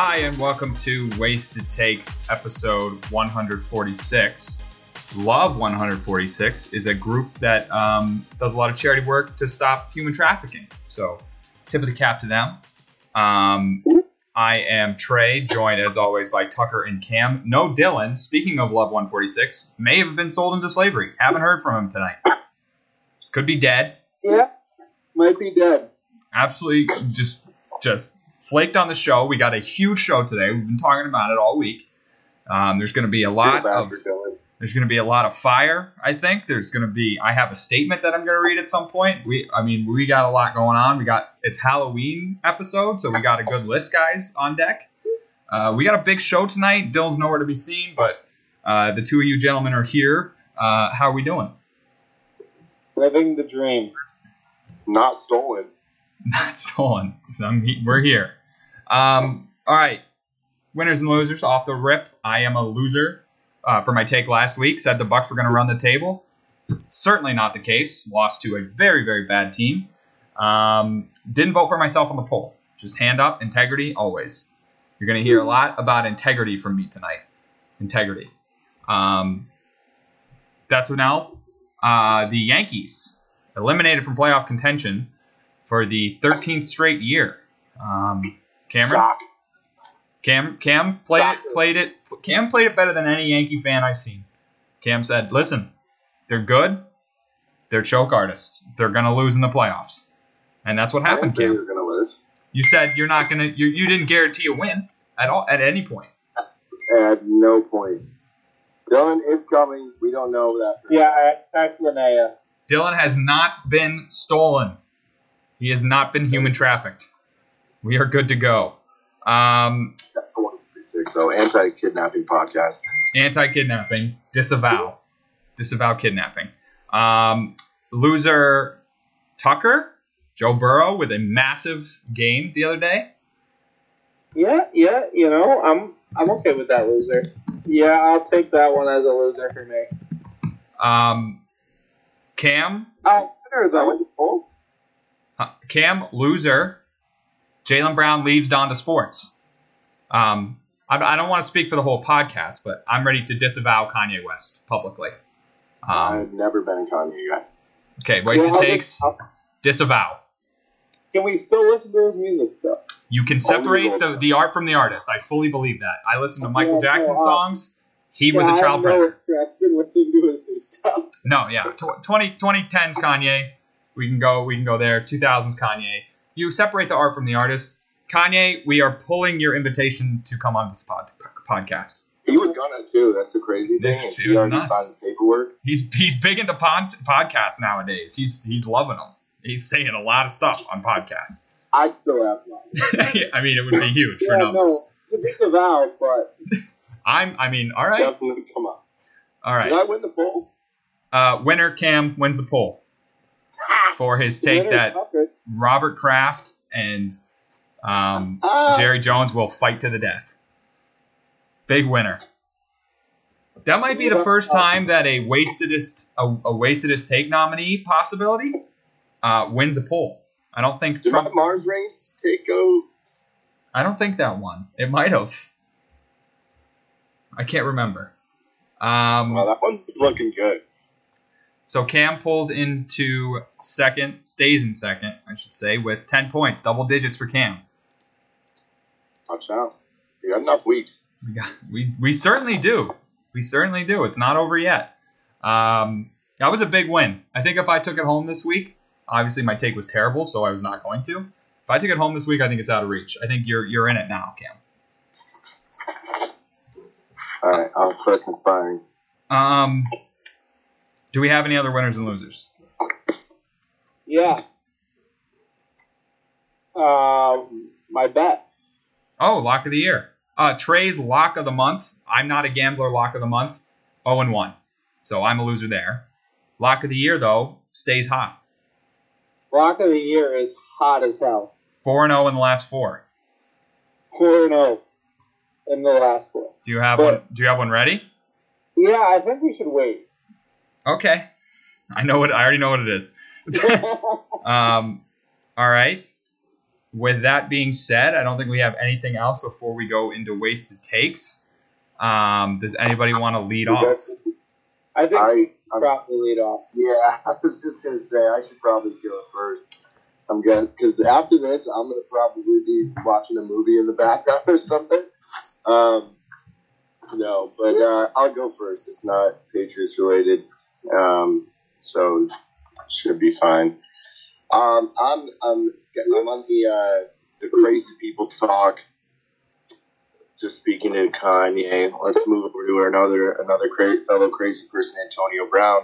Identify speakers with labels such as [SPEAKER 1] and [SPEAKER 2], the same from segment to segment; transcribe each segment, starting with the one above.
[SPEAKER 1] Hi, and welcome to Wasted Takes, episode 146. Love 146 is a group that um, does a lot of charity work to stop human trafficking. So, tip of the cap to them. Um, I am Trey, joined as always by Tucker and Cam. No Dylan, speaking of Love 146, may have been sold into slavery. Haven't heard from him tonight. Could be dead.
[SPEAKER 2] Yeah, might be dead.
[SPEAKER 1] Absolutely just just flaked on the show. We got a huge show today. We've been talking about it all week. Um, there's going to be a lot of there's going to be a lot of fire. I think there's going to be. I have a statement that I'm going to read at some point. We, I mean, we got a lot going on. We got it's Halloween episode, so we got a good list, guys, on deck. Uh, we got a big show tonight. Dylan's nowhere to be seen, but uh, the two of you gentlemen are here. Uh, how are we doing?
[SPEAKER 2] Living the dream.
[SPEAKER 3] Not stolen.
[SPEAKER 1] Not stolen. I'm we're here. Um, all right. Winners and losers off the rip. I am a loser uh, for my take last week. Said the Bucks were going to run the table. Certainly not the case. Lost to a very very bad team. Um, didn't vote for myself on the poll. Just hand up, integrity always. You're going to hear a lot about integrity from me tonight. Integrity. Um, that's now. Uh, the Yankees eliminated from playoff contention for the 13th straight year. Um, Cameron,
[SPEAKER 3] Shock.
[SPEAKER 1] Cam, Cam played it, played it. Cam played it better than any Yankee fan I've seen. Cam said, "Listen, they're good. They're choke artists. They're gonna lose in the playoffs." And that's what happened,
[SPEAKER 3] didn't say
[SPEAKER 1] Cam.
[SPEAKER 3] you were gonna lose.
[SPEAKER 1] You said you're not gonna. You, you didn't guarantee a win at all at any point.
[SPEAKER 3] At no point. Dylan is coming. We don't know that.
[SPEAKER 2] Yeah, I text Linnea.
[SPEAKER 1] Dylan has not been stolen. He has not been human trafficked. We are good to go. Um,
[SPEAKER 3] sure. 136, So anti-kidnapping podcast.
[SPEAKER 1] anti-kidnapping, disavow, disavow kidnapping. Um, loser Tucker, Joe Burrow with a massive game the other day.
[SPEAKER 2] Yeah, yeah, you know, I'm I'm okay with that loser. Yeah, I'll take that one as a loser for me.
[SPEAKER 1] Um, Cam,
[SPEAKER 2] Oh, winner
[SPEAKER 3] That
[SPEAKER 2] though.
[SPEAKER 1] Cam, loser. Jaylen Brown leaves Donda Sports. Um, I, I don't want to speak for the whole podcast, but I'm ready to disavow Kanye West publicly. Um,
[SPEAKER 3] I've never been a Kanye guy.
[SPEAKER 1] okay, wasted
[SPEAKER 2] Well,
[SPEAKER 1] takes, disavow.
[SPEAKER 2] Can we still listen to his music though?
[SPEAKER 1] You can separate the, the art from the artist. I fully believe that. I listen to Michael
[SPEAKER 2] Yeah,
[SPEAKER 1] Jackson
[SPEAKER 2] uh,
[SPEAKER 1] songs. He was a child predator.
[SPEAKER 2] interest in listening to his new stuff.
[SPEAKER 1] No, yeah. Tw- 20, 2010s Kanye. We can go we can go there. 2000s Kanye. You separate the art from the artist. Kanye, we are pulling your invitation to come on this pod, podcast.
[SPEAKER 3] He was gonna too. That's the crazy thing.
[SPEAKER 1] Yes,
[SPEAKER 3] he
[SPEAKER 1] was
[SPEAKER 3] already
[SPEAKER 1] nuts.
[SPEAKER 3] signed the paperwork.
[SPEAKER 1] He's he's big into pod, podcasts nowadays. He's he's loving them. He's saying a lot of stuff on podcasts.
[SPEAKER 3] I'd still have one.
[SPEAKER 1] I mean, it would be huge for
[SPEAKER 2] Yeah,
[SPEAKER 1] numbers.
[SPEAKER 2] no, it's disavowed, but
[SPEAKER 1] I'm I mean, all right.
[SPEAKER 3] Definitely come on.
[SPEAKER 1] All right.
[SPEAKER 3] Did I win the poll?
[SPEAKER 1] Uh, winner Cam wins the poll for his take that Robert Kraft and um,
[SPEAKER 2] Ah,
[SPEAKER 1] Jerry Jones will fight to the death. Big winner. That might be the first time that a wastedest a, a wastedest take nominee possibility uh, wins a poll. I don't think
[SPEAKER 3] Did
[SPEAKER 1] Trump.
[SPEAKER 3] Mars rings take go?
[SPEAKER 1] I don't think that one. It might have. I can't remember. Um,
[SPEAKER 3] Well, that one's looking good.
[SPEAKER 1] So Cam pulls into second, stays in second, I should say, with 10 points, double digits for Cam.
[SPEAKER 3] Watch out. We got enough weeks.
[SPEAKER 1] We got, we we certainly do. We certainly do. It's not over yet. Um, that was a big win. I think if I took it home this week, obviously my take was terrible, so I was not going to. If I took it home this week, I think it's out of reach. I think you're you're in it now, Cam.
[SPEAKER 3] All right, I'll start conspiring.
[SPEAKER 1] Um, do we have any other winners and losers?
[SPEAKER 2] yeah. Um, my bet.
[SPEAKER 1] Oh, lock of the year. Uh, Trey's lock of the month. I'm not a gambler. Lock of the month. 0 and 1. So I'm a loser there. Lock of the year though stays hot.
[SPEAKER 2] Lock of the year is hot as hell.
[SPEAKER 1] 4 and 0 in the last four.
[SPEAKER 2] Four and zero in the last one.
[SPEAKER 1] Do you have
[SPEAKER 2] But-
[SPEAKER 1] one? Do you have one ready?
[SPEAKER 2] Yeah, I think we should wait.
[SPEAKER 1] Okay. I know what. I already know what it is. um. All right. with that being said, I don't think we have anything else before we go into wasted takes. Um, does anybody want to lead off?
[SPEAKER 2] I think
[SPEAKER 3] I, I'm,
[SPEAKER 2] probably lead off.
[SPEAKER 3] yeah, I was just gonna say I should probably go first. I'm good because after this, I'm gonna probably be watching a movie in the background or something. Um, no, but uh, I'll go first. It's not Patriots related, um, so should be fine. Um, I'm I'm I'm on the uh, the crazy people talk. Just speaking to Kanye, let's move over to another another cra- fellow crazy person, Antonio Brown,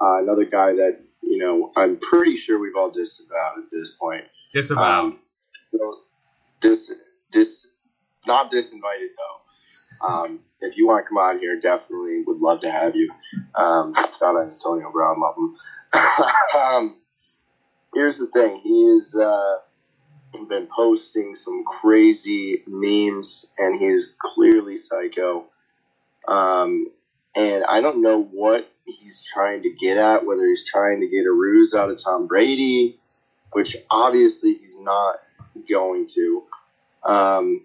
[SPEAKER 3] uh, another guy that you know I'm pretty sure we've all disavowed at this point.
[SPEAKER 1] Disavowed.
[SPEAKER 3] Um, so dis dis not disinvited though. Um, if you want to come on here, definitely would love to have you. Um, shout out Antonio Brown, love him. um, here's the thing: he has uh, been posting some crazy memes, and he's clearly psycho. Um, and I don't know what he's trying to get at, whether he's trying to get a ruse out of Tom Brady, which obviously he's not going to. Um,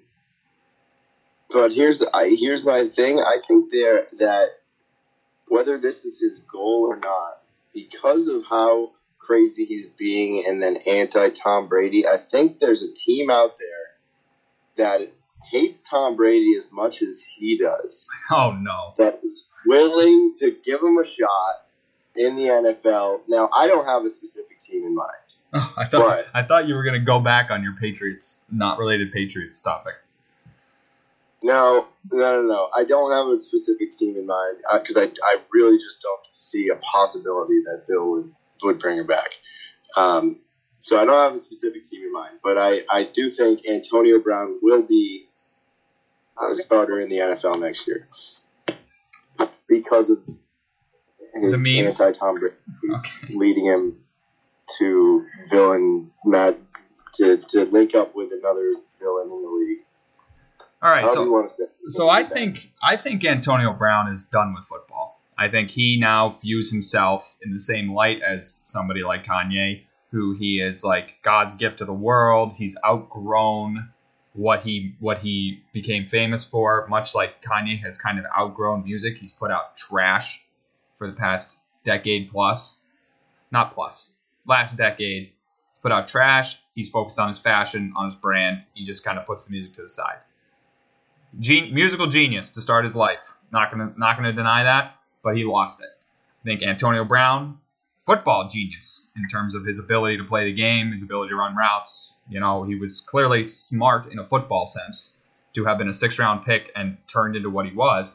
[SPEAKER 3] but here's I, here's my thing. I think there that whether this is his goal or not, because of how crazy he's being and then anti Tom Brady, I think there's a team out there that hates Tom Brady as much as he does
[SPEAKER 1] oh no.
[SPEAKER 3] that is willing to give him a shot in the NFL. Now, I don't have a specific team in mind.
[SPEAKER 1] Oh, I thought? I thought you were gonna go back on your Patriots, not related Patriots topic.
[SPEAKER 3] No, no, no, no. I don't have a specific team in mind because I, I really just don't see a possibility that Bill would, would bring him back. Um, so I don't have a specific team in mind, but I, I do think Antonio Brown will be a starter in the NFL next year because of his
[SPEAKER 1] The memes?
[SPEAKER 3] anti-Tom Brady
[SPEAKER 1] Okay.
[SPEAKER 3] leading him to villain Matt to, to link up with another villain in the league.
[SPEAKER 1] All right,
[SPEAKER 3] How
[SPEAKER 1] so
[SPEAKER 3] you want to say?
[SPEAKER 1] So I think I think Antonio Brown is done with football. I think he now views himself in the same light as somebody like Kanye, who he is like God's gift to the world. He's outgrown what he what he became famous for, much like Kanye has kind of outgrown music. He's put out trash for the past decade plus. Not plus. Last decade. He's put out trash. He's focused on his fashion, on his brand. He just kind of puts the music to the side gen- musical genius to start his life. Not gonna not gonna deny that, but he lost it. I think Antonio Brown, football genius in terms of his ability to play the game, his ability to run routes. You know, he was clearly smart in a football sense to have been a six round pick and turned into what he was.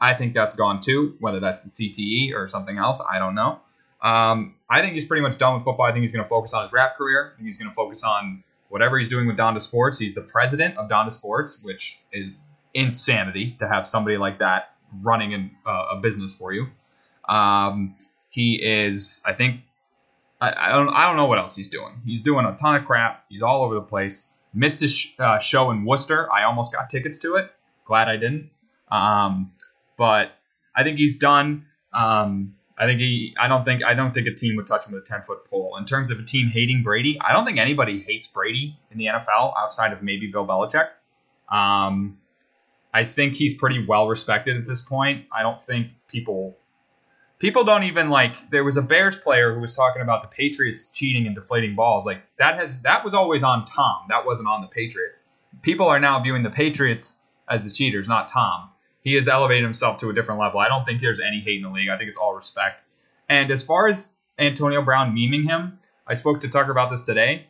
[SPEAKER 1] I think that's gone too. Whether that's the CTE or something else, I don't know. Um, I think he's pretty much done with football. I think he's going to focus on his rap career. I think he's going to focus on whatever he's doing with Donda Sports. He's the president of Donda Sports, which is insanity to have somebody like that running in, uh, a business for you. Um, he is, I think, I, I don't, I don't know what else he's doing. He's doing a ton of crap. He's all over the place. Missed his sh- uh, show in Worcester. I almost got tickets to it. Glad I didn't. Um, but I think he's done. Um, I think he. I don't think. I don't think a team would touch him with a ten foot pole. In terms of a team hating Brady, I don't think anybody hates Brady in the NFL outside of maybe Bill Belichick. Um, I think he's pretty well respected at this point. I don't think people people don't even like there was a Bears player who was talking about the Patriots cheating and deflating balls. Like that has that was always on Tom. That wasn't on the Patriots. People are now viewing the Patriots as the cheaters, not Tom. He has elevated himself to a different level. I don't think there's any hate in the league. I think it's all respect. And as far as Antonio Brown memeing him, I spoke to Tucker about this today.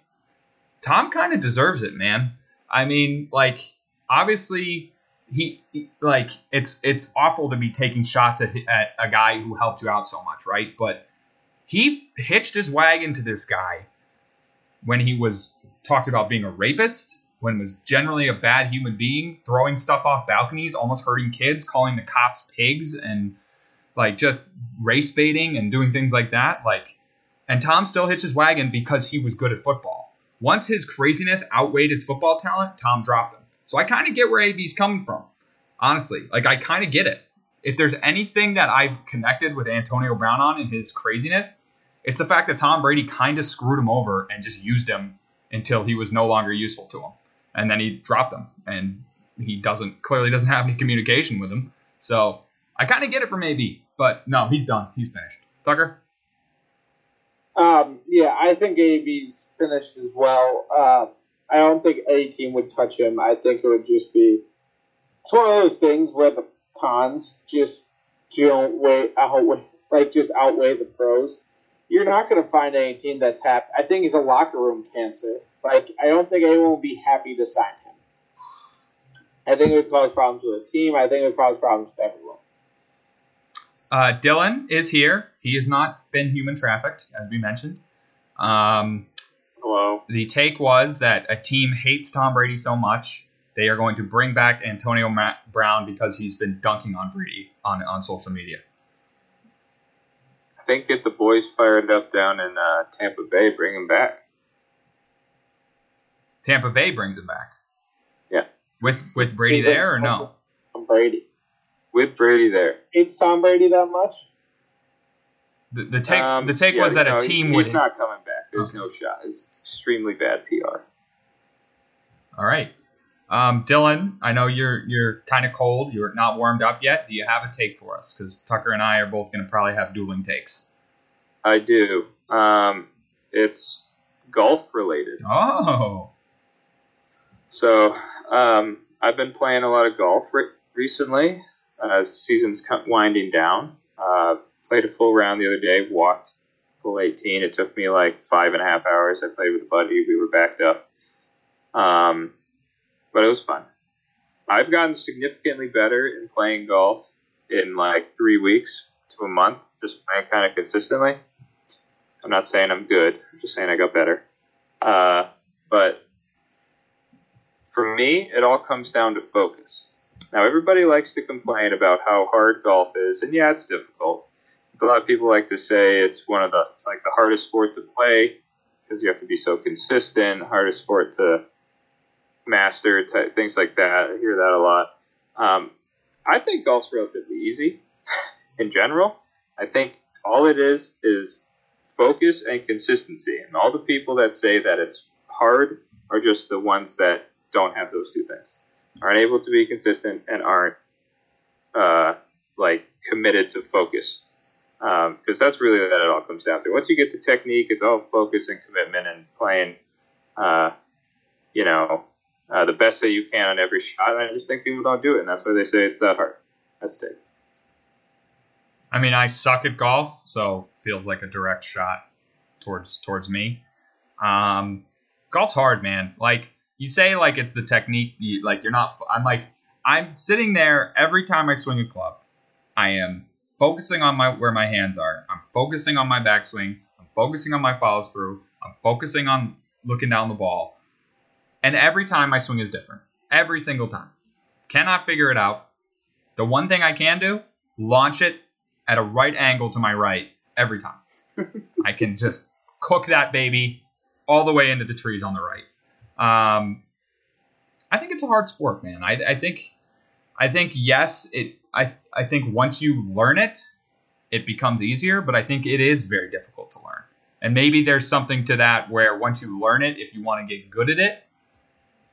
[SPEAKER 1] Tom kind of deserves it, man. I mean, like obviously he he- like it's it's awful to be taking shots at, at a guy who helped you out so much, right? But he hitched his wagon to this guy when he was talked about being a rapist, when was generally a bad human being, throwing stuff off balconies, almost hurting kids, calling the cops pigs, and like just race baiting and doing things like that. Like, and Tom still hitched his wagon because he was good at football. Once his craziness outweighed his football talent, Tom dropped him. So I kind of get where AB's coming from. Honestly, like I kind of get it. If there's anything that I've connected with Antonio Brown on in his craziness, it's the fact that Tom Brady kind of screwed him over and just used him until he was no longer useful to him, and then he dropped him, and he doesn't clearly doesn't have any communication with him. So I kind of get it from AB, but no, he's done. He's finished. Tucker.
[SPEAKER 2] Um, yeah, I think AB's finished as well. Uh, I don't think any team would touch him. I think it would just be it's one of those things where the cons just don't weigh outweigh like just outweigh the pros. You're not going to find any team that's happy. I think he's a locker room cancer. Like I don't think anyone will be happy to sign him. I think it would cause problems with the team. I think it would cause problems with everyone.
[SPEAKER 1] Uh, Dylan is here. He has not been human trafficked, as we mentioned. Um,
[SPEAKER 4] Hello.
[SPEAKER 1] the take was that a team hates Tom Brady so much they are going to bring back Antonio Ma- Brown because he's been dunking on Brady on on social media.
[SPEAKER 4] I think get the boys fired up down in uh, Tampa Bay. Bring him back.
[SPEAKER 1] Tampa Bay brings him back.
[SPEAKER 4] Yeah.
[SPEAKER 1] With with Brady there or no?
[SPEAKER 2] Tom Brady.
[SPEAKER 4] With Brady there.
[SPEAKER 2] Hates Tom Brady that much?
[SPEAKER 1] The, the take
[SPEAKER 4] Um,
[SPEAKER 1] the take
[SPEAKER 4] yeah,
[SPEAKER 1] was that
[SPEAKER 4] no,
[SPEAKER 1] a
[SPEAKER 4] he-
[SPEAKER 1] team
[SPEAKER 4] he's
[SPEAKER 1] would.
[SPEAKER 4] not coming back. There's no shot. It's extremely bad PR.
[SPEAKER 1] All right. Um, Dylan, I know you're you're kind of cold. You're not warmed up yet. Do you have a take for us? Because Tucker and I are both going to probably have dueling takes.
[SPEAKER 4] I do. Um, it's golf related.
[SPEAKER 1] Oh,
[SPEAKER 4] So um, I've been playing a lot of golf re- recently. Uh, season's winding down. Uh, played a full round the other day. Walked full 18. It took me like five and a half hours. I played with a buddy. We were backed up. Um, but it was fun. I've gotten significantly better in playing golf in like three weeks to a month, just playing kind of consistently. I'm not saying I'm good. I'm just saying I got better. Uh, but for me, it all comes down to focus. Now, everybody likes to complain about how hard golf is, and yeah, it's difficult. A lot of people like to say it's one of the it's like the hardest sport to play because you have to be so consistent, hardest sport to master, type, things like that. I hear that a lot. Um, I think golf's relatively easy in general. I think all it is is focus and consistency, and all the people that say that it's hard are just the ones that don't have those two things, aren't able to be consistent, and aren't uh, like committed to focus. Because that's really what it all comes down to. Once you get the technique, it's all focus and commitment and playing, uh, you know, uh, the best that you can on every shot. And I just think people don't do it, and that's why they say it's that hard. That's it.
[SPEAKER 1] I mean, I suck at golf, so feels like a direct shot towards towards me. Um, golf's hard, man. Like you say, like it's the technique. You, like you're not. I'm like I'm sitting there every time I swing a club. I am focusing on my where my hands are. I'm focusing on my backswing. I'm focusing on my follows through. I'm focusing on looking down the ball. And every time my swing is different. Every single time. Cannot figure it out. The one thing I can do, launch it at a right angle to my right every time. I can just cook that baby all the way into the trees on the right. Um, I think it's a hard sport, man. I, I think, I think yes, it. I I think once you learn it, it becomes easier. But I think it is very difficult to learn. And maybe there's something to that where once you learn it, if you want to get good at it,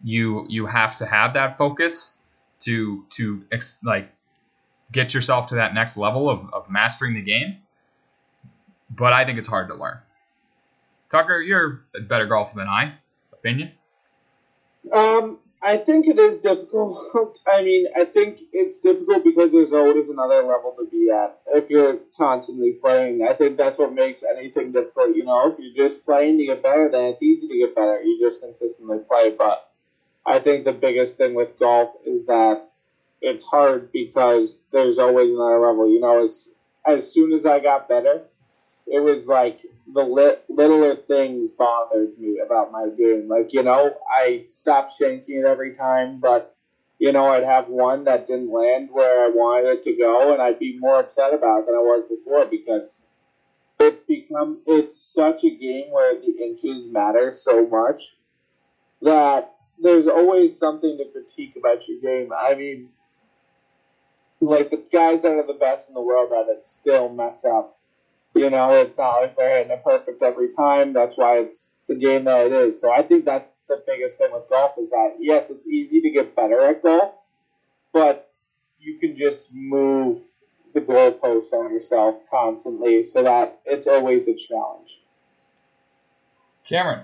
[SPEAKER 1] you you have to have that focus to to ex, like get yourself to that next level of, of mastering the game. But I think it's hard to learn. Tucker, you're a better golfer than I. Opinion?
[SPEAKER 2] Um, I think it is difficult. I mean, I think it's difficult because there's always another level to be at if you're constantly playing. I think that's what makes anything difficult. You know, if you're just playing to get better, then it's easy to get better. You just consistently play. But I think the biggest thing with golf is that it's hard because there's always another level. You know, as as soon as I got better, it was like the li- littler things bothered me about my game. Like, you know, I stopped shanking it every time, but, you know, I'd have one that didn't land where I wanted it to go, and I'd be more upset about it than I was before because it's become, it's such a game where the inches matter so much that there's always something to critique about your game. I mean, like the guys that are the best in the world at it still mess up You know, it's not like they're hitting it perfect every time. That's why it's the game that it is. So I think that's the biggest thing with golf is that yes, it's easy to get better at golf, but you can just move the goalposts on yourself constantly so that it's always a challenge.
[SPEAKER 1] Cameron,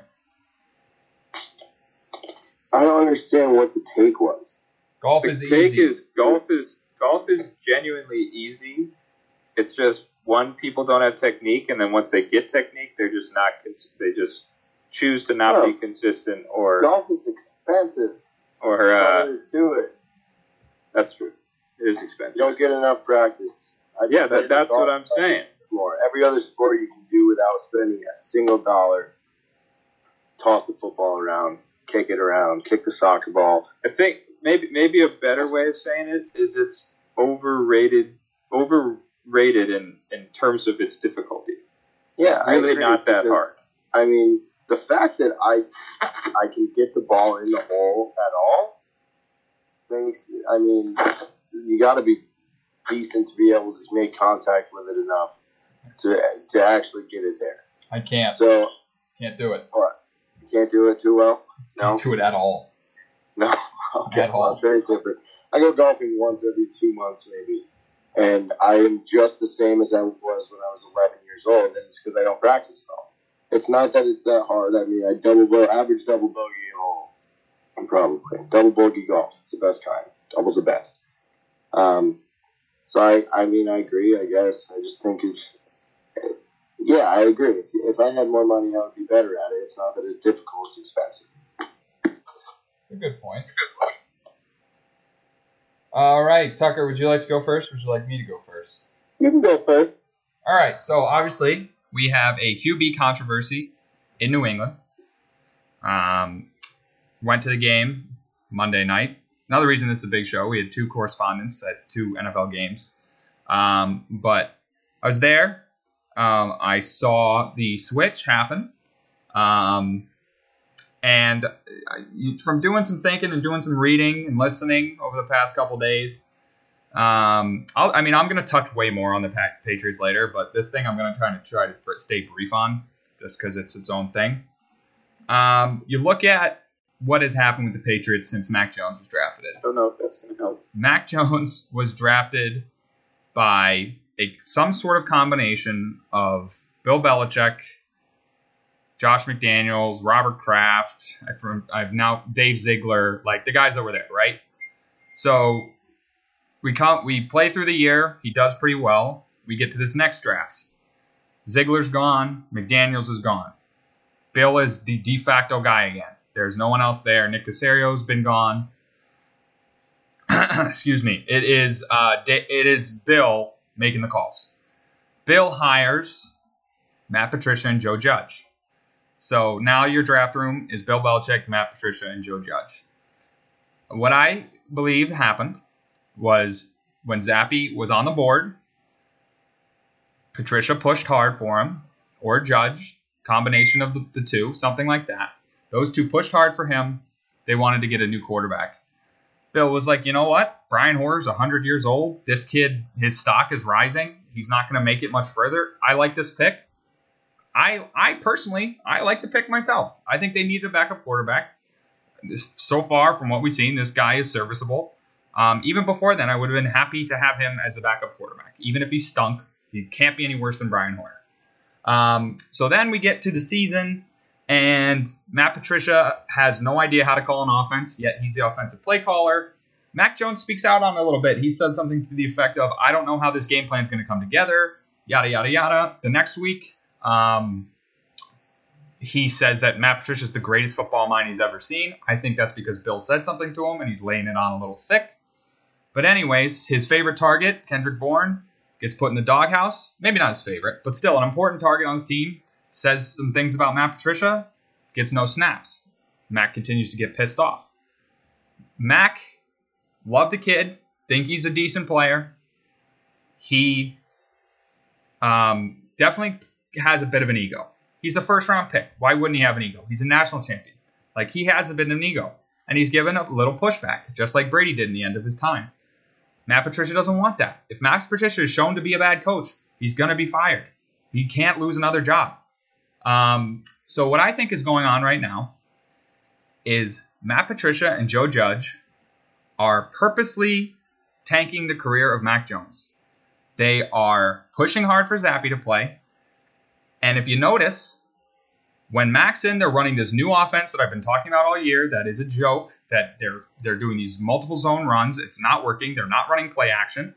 [SPEAKER 3] I don't understand what the take was.
[SPEAKER 1] golf
[SPEAKER 4] The
[SPEAKER 1] is
[SPEAKER 4] take
[SPEAKER 1] easy.
[SPEAKER 4] is golf is golf is genuinely easy. It's just one people don't have technique, and then once they get technique, they're just not. Cons- they just choose to not be
[SPEAKER 3] Oh.
[SPEAKER 4] consistent, or
[SPEAKER 3] Golf is expensive.
[SPEAKER 4] or uh,
[SPEAKER 3] to it.
[SPEAKER 4] that's true. It is expensive.
[SPEAKER 3] You don't get enough practice. I
[SPEAKER 4] Yeah, that, that's what I'm saying.
[SPEAKER 3] More. Every other sport you can do without spending a single dollar. Toss the football around, kick it around, kick the soccer ball.
[SPEAKER 4] I think maybe maybe a better way of saying it is it's overrated overrated in in terms of its difficulty.
[SPEAKER 3] Yeah, I
[SPEAKER 4] Really
[SPEAKER 3] agree,
[SPEAKER 4] not that
[SPEAKER 3] because,
[SPEAKER 4] hard.
[SPEAKER 3] I mean, the fact that I I can get the ball in the hole at all makes. I mean, you got to be decent to be able to make contact with it enough to to actually get it there.
[SPEAKER 1] I can't.
[SPEAKER 3] So
[SPEAKER 1] Can't do it.
[SPEAKER 3] you can't do it too well. No,
[SPEAKER 1] Can't do it at all.
[SPEAKER 3] no. Okay,
[SPEAKER 1] At all.
[SPEAKER 3] well, it's very different. I go golfing once every two months, maybe, and I am just the same as I was when I was 11 years old, and it's because I don't practice at all. It's not that it's that hard. I mean, I double bo- average double bogey a hole. I'm probably double bogey golf. It's the best kind. Double's the best. Um, so I, I mean, I agree. I guess I just think it's. Yeah, I agree. If, if I had more money, I would be better at it. It's not that it's difficult; it's expensive.
[SPEAKER 1] It's a good point. All right, Tucker, would you like to go first? Or would you like me to go first?
[SPEAKER 2] You can go first.
[SPEAKER 1] All right, so obviously we have a QB controversy in New England. Um, went to the game Monday night. Another reason this is a big show, we had two correspondents at two NFL games. Um, but I was there. Um, I saw the switch happen. Um, and from doing some thinking and doing some reading and listening over the past couple days, um, I'll, I mean, I'm going to touch way more on the Patriots later, but this thing I'm going to try to try to stay brief on, just because it's its own thing. Um, you look at what has happened with the Patriots since Mac Jones was drafted.
[SPEAKER 4] I don't know if that's going to help.
[SPEAKER 1] Mac Jones was drafted by a some sort of combination of Bill Belichick, Josh McDaniels, Robert Kraft. I from I've now Dave Ziegler, like the guys that were there, right? So we come we play through the year. He does pretty well. We get to this next draft. Ziegler's gone. McDaniels is gone. Bill is the de facto guy again. There's no one else there. Nick Caserio's been gone. excuse me. It is uh, it is Bill making the calls. Bill hires Matt Patricia and Joe Judge. So now your draft room is Bill Belichick, Matt Patricia, and Joe Judge. What I believe happened was when Zappe was on the board, Patricia pushed hard for him, or Judge, combination of the, the two, something like that. Those two pushed hard for him. They wanted to get a new quarterback. Bill was like, you know what? Brian Hoyer's 100 years old. This kid, his stock is rising. He's not going to make it much further. I like this pick. I, I personally, I like the pick myself. I think they need a backup quarterback. This, so far, from what we've seen, this guy is serviceable. Um, even before then, I would have been happy to have him as a backup quarterback. Even if he stunk, he can't be any worse than Brian Hoyer. Um, so then we get to the season, and Matt Patricia has no idea how to call an offense, yet he's the offensive play caller. Mac Jones speaks out on a little bit. He said something to the effect of, I don't know how this game plan is going to come together, yada, yada, yada. The next week, um, he says that Matt Patricia is the greatest football mind he's ever seen. I think that's because Bill said something to him and he's laying it on a little thick. But, anyways, his favorite target, Kendrick Bourne, gets put in the doghouse. Maybe not his favorite, but still an important target on his team. Says some things about Matt Patricia, gets no snaps. Mac continues to get pissed off. Mac, love the kid, think he's a decent player. He um, definitely has a bit of an ego. He's a first round pick. Why wouldn't he have an ego? He's a national champion. Like he has a bit of an ego. And he's given a little pushback, just like Brady did in the end of his time. Matt Patricia doesn't want that. If Max Patricia is shown to be a bad coach, he's going to be fired. He can't lose another job. Um, so what I think is going on right now is Matt Patricia and Joe Judge are purposely tanking the career of Mac Jones. They are pushing hard for Zappe to play. And if you notice, when Mac's in, they're running this new offense that I've been talking about all year. That is a joke. That they're they're doing these multiple zone runs. It's not working. They're not running play action.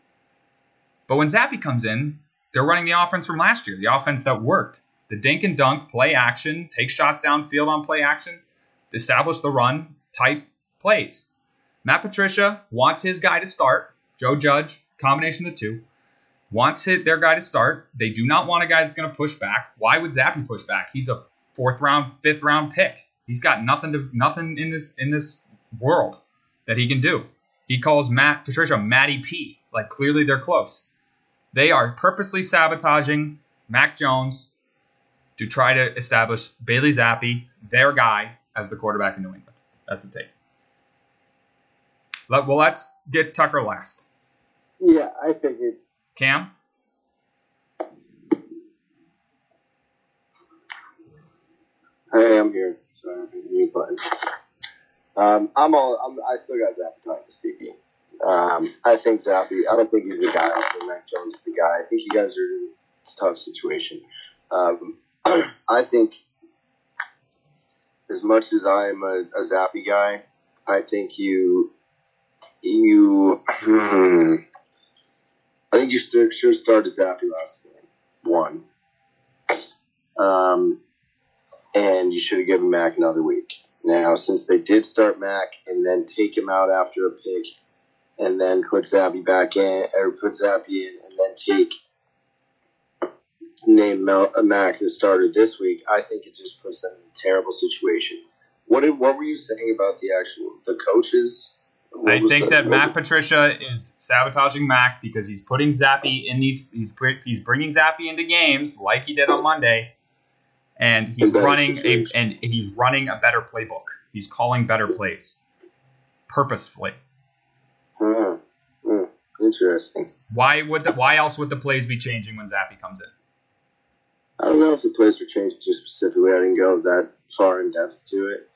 [SPEAKER 1] But when Zappe comes in, they're running the offense from last year, the offense that worked. The dink and dunk, play action, take shots downfield on play action, establish the run type plays. Matt Patricia wants his guy to start. Joe Judge, combination of the two, wants hit their guy to start. They do not want a guy that's going to push back. Why would Zappe push back? He's a fourth round, fifth round pick. He's got nothing to nothing in this in this world that he can do. He calls Matt Patricia Matty P. Like clearly they're close. They are purposely sabotaging Mac Jones to try to establish Bailey Zappe, their guy, as the quarterback in New England. That's the take. Let, well, let's get Tucker last.
[SPEAKER 2] Yeah, I figured.
[SPEAKER 1] Cam?
[SPEAKER 3] Hey, I'm here. Sorry, mute button. Um, I'm all. I'm, I still got time to speaking. Um, I think Zappe. I don't think he's the guy. I think Mac Jones is the guy. I think you guys are in a tough situation. Um, I think as much as I'm a, a Zappe guy, I think you you. Hmm, I think you should should have started Zappe last game. One. Um, and you should have given Mac another week. Now, since they did start Mac and then take him out after a pick, and then put Zappe back in, or put Zappe in, and then take name Mel, uh, Mac the starter this week, I think it just puts them in a terrible situation. What did, what were you saying about the actual the coaches?
[SPEAKER 1] I think
[SPEAKER 3] the-
[SPEAKER 1] that Matt Patricia is sabotaging Mac because he's putting Zappe in these. He's he's bringing Zappe into games like he did on Monday, and he's running a and he's running a better playbook. He's calling better plays purposefully.
[SPEAKER 3] Hmm. Hmm. Interesting.
[SPEAKER 1] Why would the why else would the plays be changing when Zappe comes in?
[SPEAKER 3] I don't know if the plays were changed just specifically. I didn't go that far in depth to it.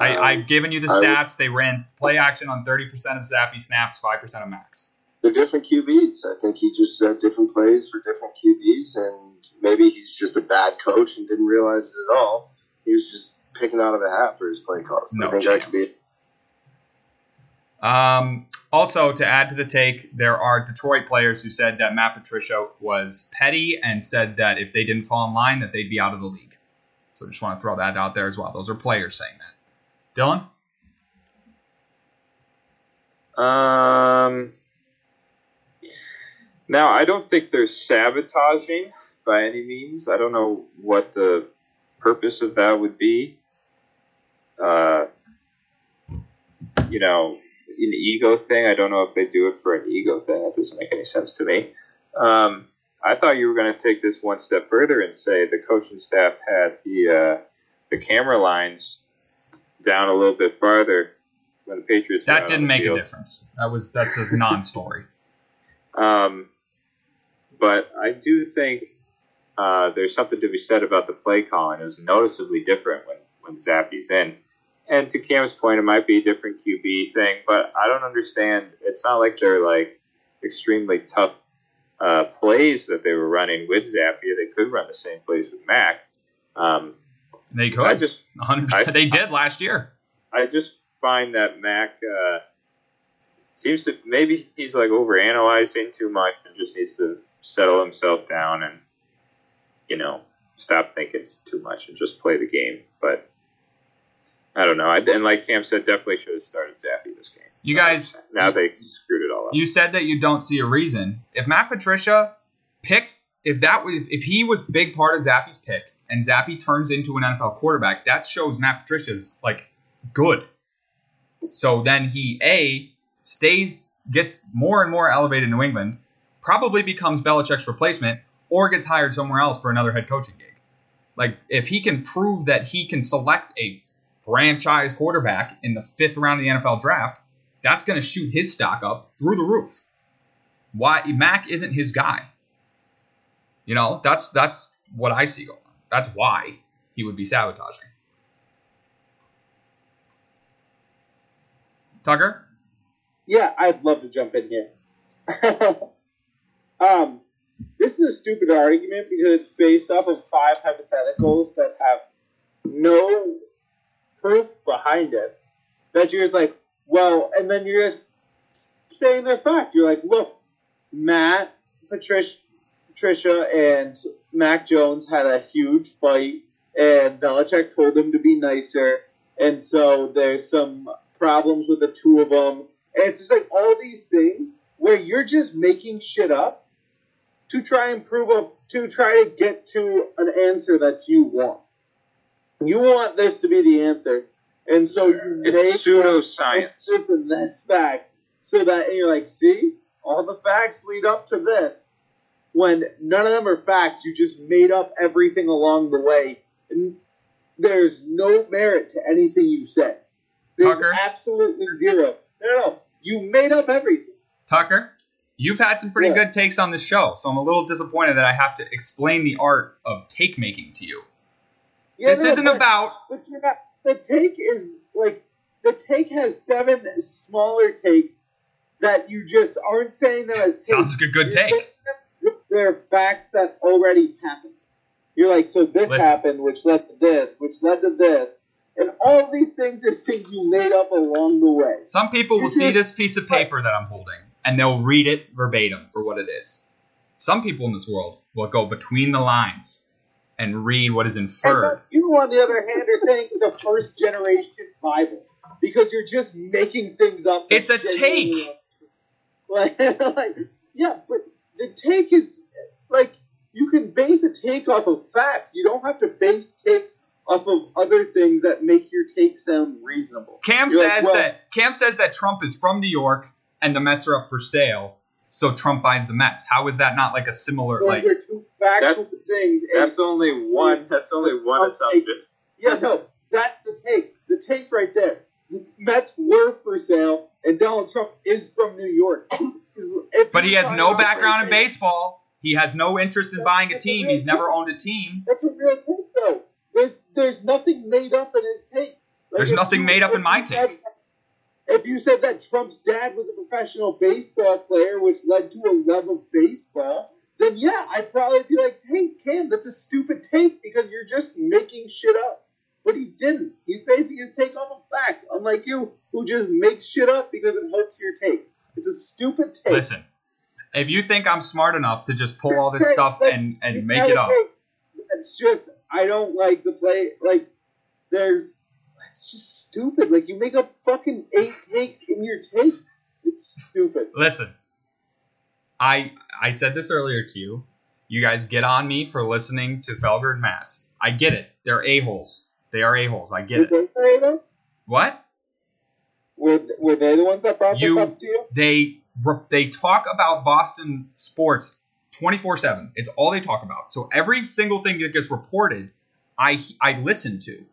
[SPEAKER 1] I,
[SPEAKER 3] Um,
[SPEAKER 1] I've given you the
[SPEAKER 3] I would-
[SPEAKER 1] stats. They ran play action on 30% of Zappe snaps, 5% of Mac's.
[SPEAKER 3] They're different QBs. I think he just had different plays for different QBs, and maybe he's just a bad coach and didn't realize it at all. He was just picking out of the hat for his play calls.
[SPEAKER 1] No
[SPEAKER 3] I think that could be.
[SPEAKER 1] Um, also, to add to the take, there are Detroit players who said that Matt Patricia was petty and said that if they didn't fall in line, that they'd be out of the league. So just want to throw that out there as well. Those are players saying that. Dylan?
[SPEAKER 4] Um. Now, I don't think they're sabotaging by any means. I don't know what the purpose of that would be. Uh, you know, an ego thing. I don't know if they do it for an ego thing. That doesn't make any sense to me. Um, I thought you were going to take this one step further and say the coaching staff had the uh, the camera lines down a little bit farther when the Patriots.
[SPEAKER 1] That didn't make a difference. That was that's a non-story.
[SPEAKER 4] Um, but I do think uh, there's something to be said about the play calling. It was noticeably different when when Zappe's in. And to Cam's point, it might be a different QB thing, but I don't understand. It's not like they're like extremely tough uh, plays that they were running with Zappe. They could run the same plays with Mac. Um,
[SPEAKER 1] They could.
[SPEAKER 4] I just
[SPEAKER 1] 100%. They did last year.
[SPEAKER 4] I just find that Mac uh, seems to maybe he's like overanalyzing too much and just needs to settle himself down and you know stop thinking too much and just play the game. But I don't know. I, and like Cam said, definitely should have started Zappe this game.
[SPEAKER 1] You guys,
[SPEAKER 4] Now they screwed it all up.
[SPEAKER 1] you said that you don't see a reason. If Matt Patricia picked, if that was, if he was big part of Zappe's pick, and Zappe turns into an NFL quarterback, that shows Matt Patricia's like good. So then he a stays, gets more and more elevated in New England, probably becomes Belichick's replacement, or gets hired somewhere else for another head coaching gig. Like if he can prove that he can select a franchise quarterback in the fifth round of the NFL draft, that's going to shoot his stock up through the roof. Why Mac isn't his guy. You know, that's that's what I see going on. That's why he would be sabotaging. Tucker?
[SPEAKER 2] Yeah, I'd love to jump in here. um, this is a stupid argument because it's based off of five hypotheticals that have no proof behind it. That you're just like, well, and then you're just saying they're fact. You're like, look, Matt, Patricia, Patricia, and Mac Jones had a huge fight, and Belichick told him to be nicer, and so there's some problems with the two of them. And it's just like all these things where you're just making shit up to try and prove up, to try to get to an answer that you want. You want this to be the answer, and so you
[SPEAKER 4] It's
[SPEAKER 2] make
[SPEAKER 4] pseudoscience.
[SPEAKER 2] this and this fact, so that and you're like, see, all the facts lead up to this. When none of them are facts, you just made up everything along the way, and there's no merit to anything you said. There's
[SPEAKER 1] Tucker?
[SPEAKER 2] absolutely zero. No, no. You made up everything.
[SPEAKER 1] Tucker, you've had some pretty
[SPEAKER 2] Yeah.
[SPEAKER 1] good takes on this show, so I'm a little disappointed that I have to explain the art of take making to you.
[SPEAKER 2] Yeah,
[SPEAKER 1] this
[SPEAKER 2] no,
[SPEAKER 1] isn't
[SPEAKER 2] but-
[SPEAKER 1] about
[SPEAKER 2] But you're not. The take is like the take has seven smaller takes that you just aren't saying them as takes.
[SPEAKER 1] sounds like a good
[SPEAKER 2] You're
[SPEAKER 1] take.
[SPEAKER 2] They're facts that already happened. You're like, so this
[SPEAKER 1] Listen.
[SPEAKER 2] happened, which led to this, which led to this, and all these things are things you made up along the way.
[SPEAKER 1] Some people will see this piece of paper that I'm holding and they'll read it verbatim for what it is. Some people in this world will go between the lines and read what is inferred.
[SPEAKER 2] you, on the other hand, are saying it's a first generation Bible because you're just making things up.
[SPEAKER 1] It's a take.
[SPEAKER 2] Like, like, yeah, but the take is like you can base a take off of facts. You don't have to base takes off of other things that make your take sound reasonable.
[SPEAKER 1] Cam
[SPEAKER 2] You're like,
[SPEAKER 1] says
[SPEAKER 2] well-
[SPEAKER 1] that Cam says that Trump is from New York and the Mets are up for sale, so Trump buys the Mets. How is that not like a similar
[SPEAKER 2] Those
[SPEAKER 1] like
[SPEAKER 2] are two factual things.
[SPEAKER 4] That's only one. That's only one assumption.
[SPEAKER 2] Yeah, no, that's the take. The take's right there. The Mets were for sale, and Donald Trump is from New York. if
[SPEAKER 1] But he has no background in
[SPEAKER 2] right
[SPEAKER 1] baseball. He has no interest in buying a team. He's never owned a team.
[SPEAKER 2] That's a real take, though. There's there's nothing made up in his take. Like,
[SPEAKER 1] There's nothing
[SPEAKER 2] you-
[SPEAKER 1] made up in my take.
[SPEAKER 2] If you said that Trump's dad was a professional baseball player, which led to a love of baseball, then yeah, I'd probably be like, hey, Cam, that's a stupid take because you're just making shit up. But he didn't. He's basing his take off of facts, unlike you, who just makes shit up because it helps your take. It's a stupid take.
[SPEAKER 1] Listen, if you think I'm smart enough to just pull all this stuff
[SPEAKER 2] like,
[SPEAKER 1] and, and make it up,
[SPEAKER 2] It's just I don't like the play. Like there's, it's just stupid. Like you make up fucking eight takes in your take. It's stupid.
[SPEAKER 1] listen. I I said this earlier to you. You guys get on me for listening to Felger and Mazz. I get it. They're a holes. They are a holes. I get
[SPEAKER 2] Were
[SPEAKER 1] it. What?
[SPEAKER 2] Were, were they the ones that brought
[SPEAKER 1] You-
[SPEAKER 2] this up to you?
[SPEAKER 1] they they talk about Boston sports 24/7. It's all they talk about. So every single thing that gets reported, I I listen to.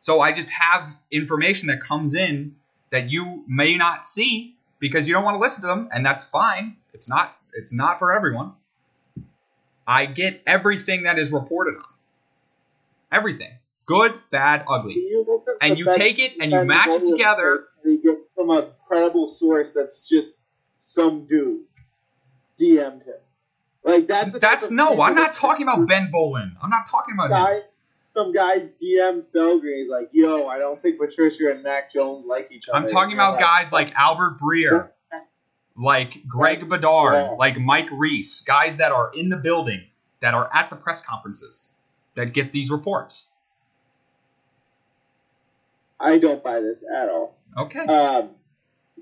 [SPEAKER 1] So I just have information that comes in that you may not see because you don't want to listen to them and that's fine. It's not it's not for everyone. I get everything that is reported on. Everything. Good, bad, ugly.
[SPEAKER 2] you
[SPEAKER 1] And you take it and you match it together.
[SPEAKER 2] You get from a credible source that's just some dude DM'd him. Like that's
[SPEAKER 1] That's no, I'm not talking about Ben Volin. I'm not talking about him.
[SPEAKER 2] guy, some guy DM Felger. He's like, "Yo, I don't think Patricia and Mac Jones like each other."
[SPEAKER 1] I'm talking about guys like Albert Breer, like Greg Bedard,
[SPEAKER 2] wrong.
[SPEAKER 1] like Mike Reiss, guys that are in the building, that are at the press conferences, that get these reports.
[SPEAKER 2] I don't buy this at all.
[SPEAKER 1] Okay.
[SPEAKER 2] Um,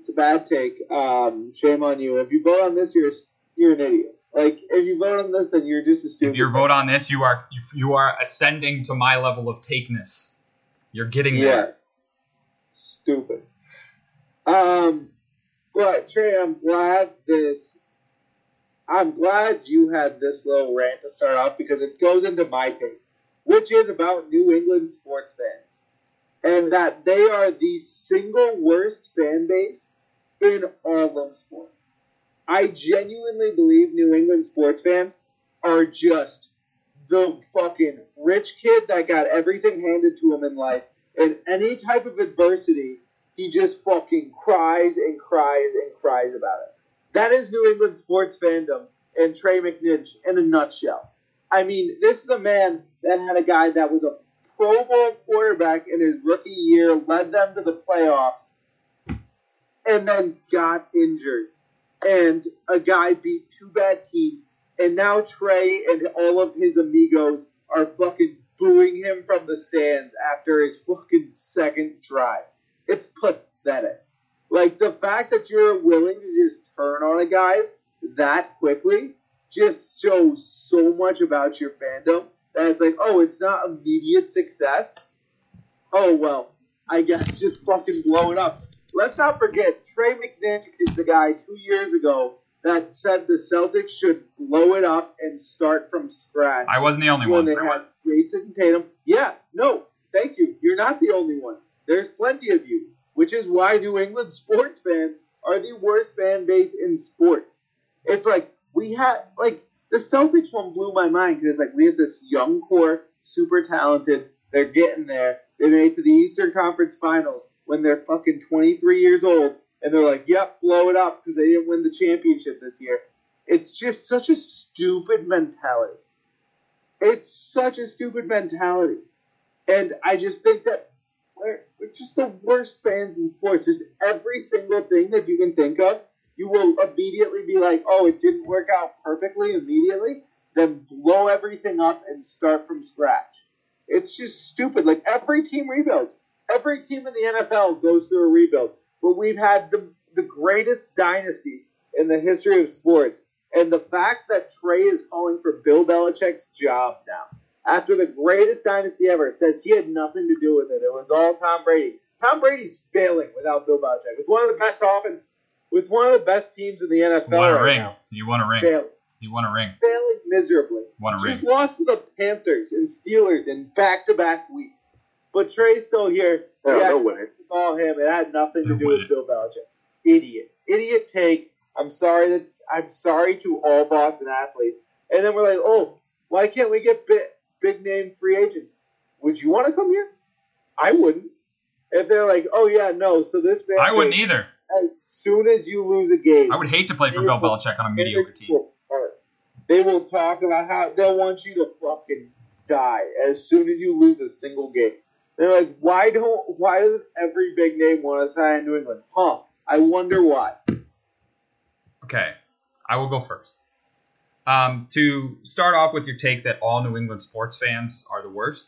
[SPEAKER 2] it's a bad take. Um, shame on you. If you vote on this, you're you're an idiot. Like if you vote on this, then you're just a stupid.
[SPEAKER 1] if you vote on this, you are you, you are ascending to my level of takeness. You're getting
[SPEAKER 2] yeah,
[SPEAKER 1] there.
[SPEAKER 2] stupid. Um, but Trey, I'm glad this. I'm glad you had this little rant to start off because it goes into my take, which is about New England sports fans, and that they are the single worst fan base in all of sports. I genuinely believe New England sports fans are just the fucking rich kid that got everything handed to him in life. And any type of adversity, he just fucking cries and cries and cries about it. That is New England sports fandom and Trey McNinch in a nutshell. I mean, this is a man that had a guy that was a Pro Bowl quarterback in his rookie year, led them to the playoffs, and then got injured. And a guy beat two bad teams, and now Trey and all of his amigos are fucking booing him from the stands after his fucking second drive. It's pathetic. Like the fact that you're willing to just turn on a guy that quickly just shows so much about your fandom that it's like, oh, it's not immediate success. Oh well, I guess just fucking blow it up. Let's not forget, Trey McNinch is the guy two years ago that said the Celtics should blow it up and start from scratch.
[SPEAKER 1] I wasn't the only
[SPEAKER 2] when
[SPEAKER 1] one.
[SPEAKER 2] they had Jayson Tatum. Yeah, no, thank you. You're not the only one. There's plenty of you, which is why New England sports fans are the worst fan base in sports. It's like we had like the Celtics one blew my mind because it's like we had this young core, super talented. They're getting there. They made it to the Eastern Conference Finals when they're fucking 23 years old, and they're like, "Yep, blow it up" because they didn't win the championship this year. It's just such a stupid mentality. It's such a stupid mentality, and I just think that we're, we're just the worst fans in sports. Just every single thing that you can think of, you will immediately be like, "Oh, it didn't work out perfectly immediately." Then blow everything up and start from scratch. It's just stupid. Like every team rebuilds. Every team in the NFL goes through a rebuild. But we've had the the greatest dynasty in the history of sports. And the fact that Trey is calling for Bill Belichick's job now, after the greatest dynasty ever, says he had nothing to do with it. It was all Tom Brady. Tom Brady's failing without Bill Belichick. With one of the best often, with one of the best teams in the NFL
[SPEAKER 1] You want a
[SPEAKER 2] right
[SPEAKER 1] ring.
[SPEAKER 2] now,
[SPEAKER 1] You want a ring.
[SPEAKER 2] failing,
[SPEAKER 1] You want a ring.
[SPEAKER 2] failing miserably.
[SPEAKER 1] Want a ring.
[SPEAKER 2] Just lost to the Panthers and Steelers in back-to-back weeks. But Trey's still here.
[SPEAKER 3] No,
[SPEAKER 2] Yeah,
[SPEAKER 3] they'll win it.
[SPEAKER 2] call him. It had nothing to do
[SPEAKER 1] win
[SPEAKER 2] with. Bill Belichick. Idiot. Idiot take. I'm sorry that I'm sorry to all Boston athletes. And then we're like, oh, why can't we get big, big name free agents? Would you want to come here? I wouldn't. If they're like, oh yeah, no. So this man,
[SPEAKER 1] I wouldn't either.
[SPEAKER 2] As soon as you lose a game,
[SPEAKER 1] I would hate to play for Bill Belichick on a mediocre team.
[SPEAKER 2] they will talk about how they'll want you to fucking die as soon as you lose a single game. They're like, why don't why doesn't every big name want to sign in New England? Huh? I wonder why.
[SPEAKER 1] Okay, I will go first. Um, to start off with your take that all New England sports fans are the worst,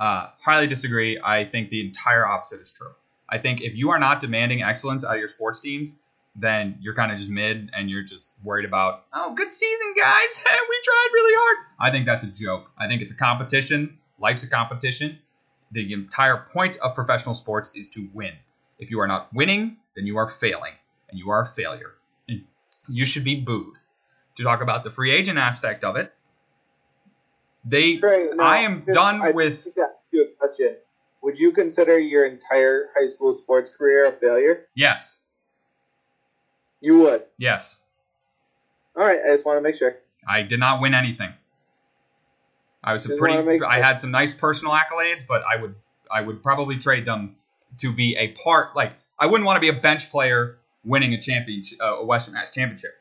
[SPEAKER 1] uh, highly disagree. I think the entire opposite is true. I think if you are not demanding excellence out of your sports teams, then you're kind of just mid and you're just worried about, oh, good season, guys. we tried really hard. I think that's a joke. I think it's a competition. Life's a competition. The entire point of professional sports is to win. If you are not winning, then you are failing, and you are a failure. You should be booed. To talk about the free agent aspect of it, they
[SPEAKER 2] Trey, now,
[SPEAKER 1] I am done
[SPEAKER 2] I
[SPEAKER 1] with-
[SPEAKER 2] you a question. Would you consider your entire high school sports career a failure?
[SPEAKER 1] yes,
[SPEAKER 2] You would.
[SPEAKER 1] yes.
[SPEAKER 2] All right. I just want to make sure.
[SPEAKER 1] I did not win anything. I was a pretty.
[SPEAKER 2] make
[SPEAKER 1] I had some nice personal accolades, but I would I would probably trade them to be a part. Like I wouldn't want to be a bench player winning a championship, uh, a Western Mass championship,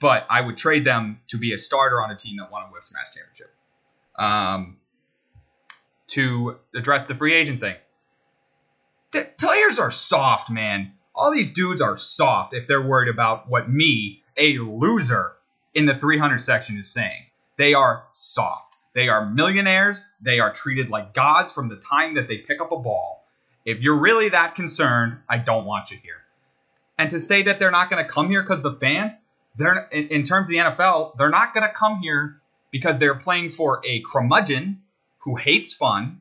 [SPEAKER 1] but I would trade them to be a starter on a team that won a Western Mass championship. Um, to address the free agent thing, the players are soft, man. All these dudes are soft if they're worried about what me, a loser in the 300 section, is saying. They are soft. They are millionaires. They are treated like gods from the time that they pick up a ball. If you're really that concerned, I don't want you here. And to say that they're not going to come here because the fans, they're in, in terms of the NFL, they're not going to come here because they're playing for a curmudgeon who hates fun,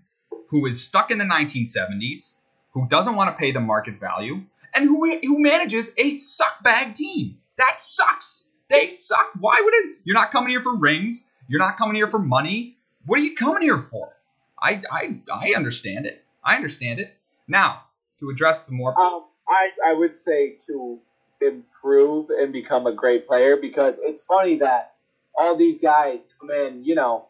[SPEAKER 1] who is stuck in the 1970s, who doesn't want to pay the market value, and who who manages a suck bag team. That sucks. They suck. Why would it? You're not coming here for rings. You're not coming here for money. What are you coming here for? I I I understand it. I understand it. Now to address the more
[SPEAKER 2] Um, I I would say to improve and become a great player because it's funny that all these guys come in, you know,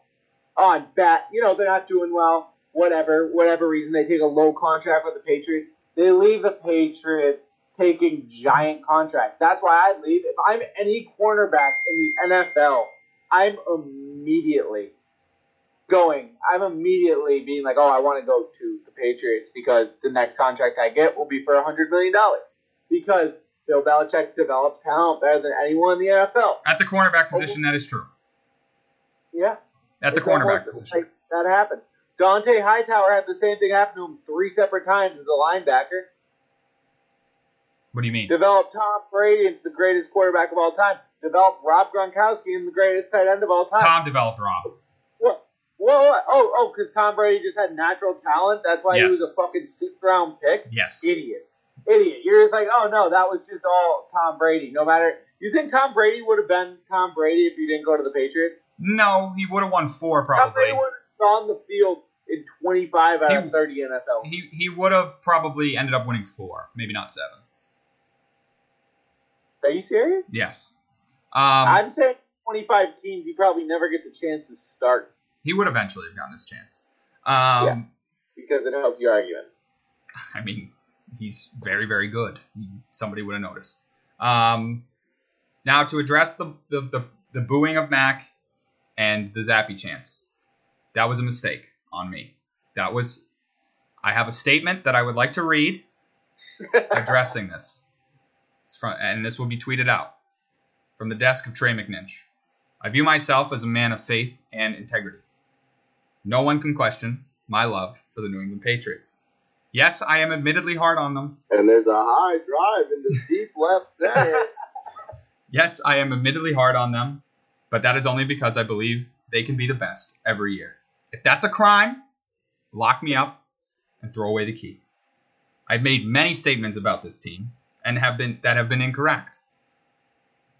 [SPEAKER 2] on bat, you know, they're not doing well, whatever, whatever reason, they take a low contract with the Patriots. They leave the Patriots taking giant contracts. That's why I leave. If I'm any cornerback in the NFL, I'm immediately going. I'm immediately being like, oh, I want to go to the Patriots because the next contract I get will be for a $100 million. Because Bill Belichick develops talent better than anyone in the NFL.
[SPEAKER 1] At the cornerback position, that is true.
[SPEAKER 2] Yeah.
[SPEAKER 1] At the cornerback position.
[SPEAKER 2] like that happened. Dont'a Hightower had the same thing happen to him three separate times as a linebacker.
[SPEAKER 1] What do you mean?
[SPEAKER 2] Developed Tom Brady into the greatest quarterback of all time. Developed Rob Gronkowski into the greatest tight end of all time.
[SPEAKER 1] Tom developed Rob.
[SPEAKER 2] What? What? Oh, oh, because Tom Brady just had natural talent. That's why
[SPEAKER 1] Yes.
[SPEAKER 2] he was a fucking sixth round pick.
[SPEAKER 1] Yes.
[SPEAKER 2] Idiot. Idiot. You're just like, oh no, that was just all Tom Brady. No matter. You think Tom Brady would have been Tom Brady if he didn't go to the Patriots?
[SPEAKER 1] No, he would have won four
[SPEAKER 2] Tom
[SPEAKER 1] probably.
[SPEAKER 2] Brady would have on the field in 25 out
[SPEAKER 1] He-
[SPEAKER 2] of 30 NFL.
[SPEAKER 1] He he would have probably ended up winning four, maybe not seven.
[SPEAKER 2] Are you serious?
[SPEAKER 1] Yes. Um,
[SPEAKER 2] I'm saying 25 teams, he probably never gets a chance to start
[SPEAKER 1] he would eventually have gotten his chance. Um,
[SPEAKER 2] Yeah. because it helps your argument.
[SPEAKER 1] I mean, he's very, very good. Somebody would have noticed. Um, now, to address the, the, the, the booing of Mac and the Zappe chance, that was a mistake on me. That was, I have a statement that I would like to read addressing this. It's from, and this will be tweeted out from the desk of Trey McNinch. I view myself as a man of faith and integrity. No one can question my love for the New England Patriots. Yes, I am admittedly hard on them.
[SPEAKER 3] And there's a high drive in the deep left center.
[SPEAKER 1] Yes, I am admittedly hard on them, but that is only because I believe they can be the best every year. If that's a crime, lock me up and throw away the key. I've made many statements about this team and have been that have been incorrect.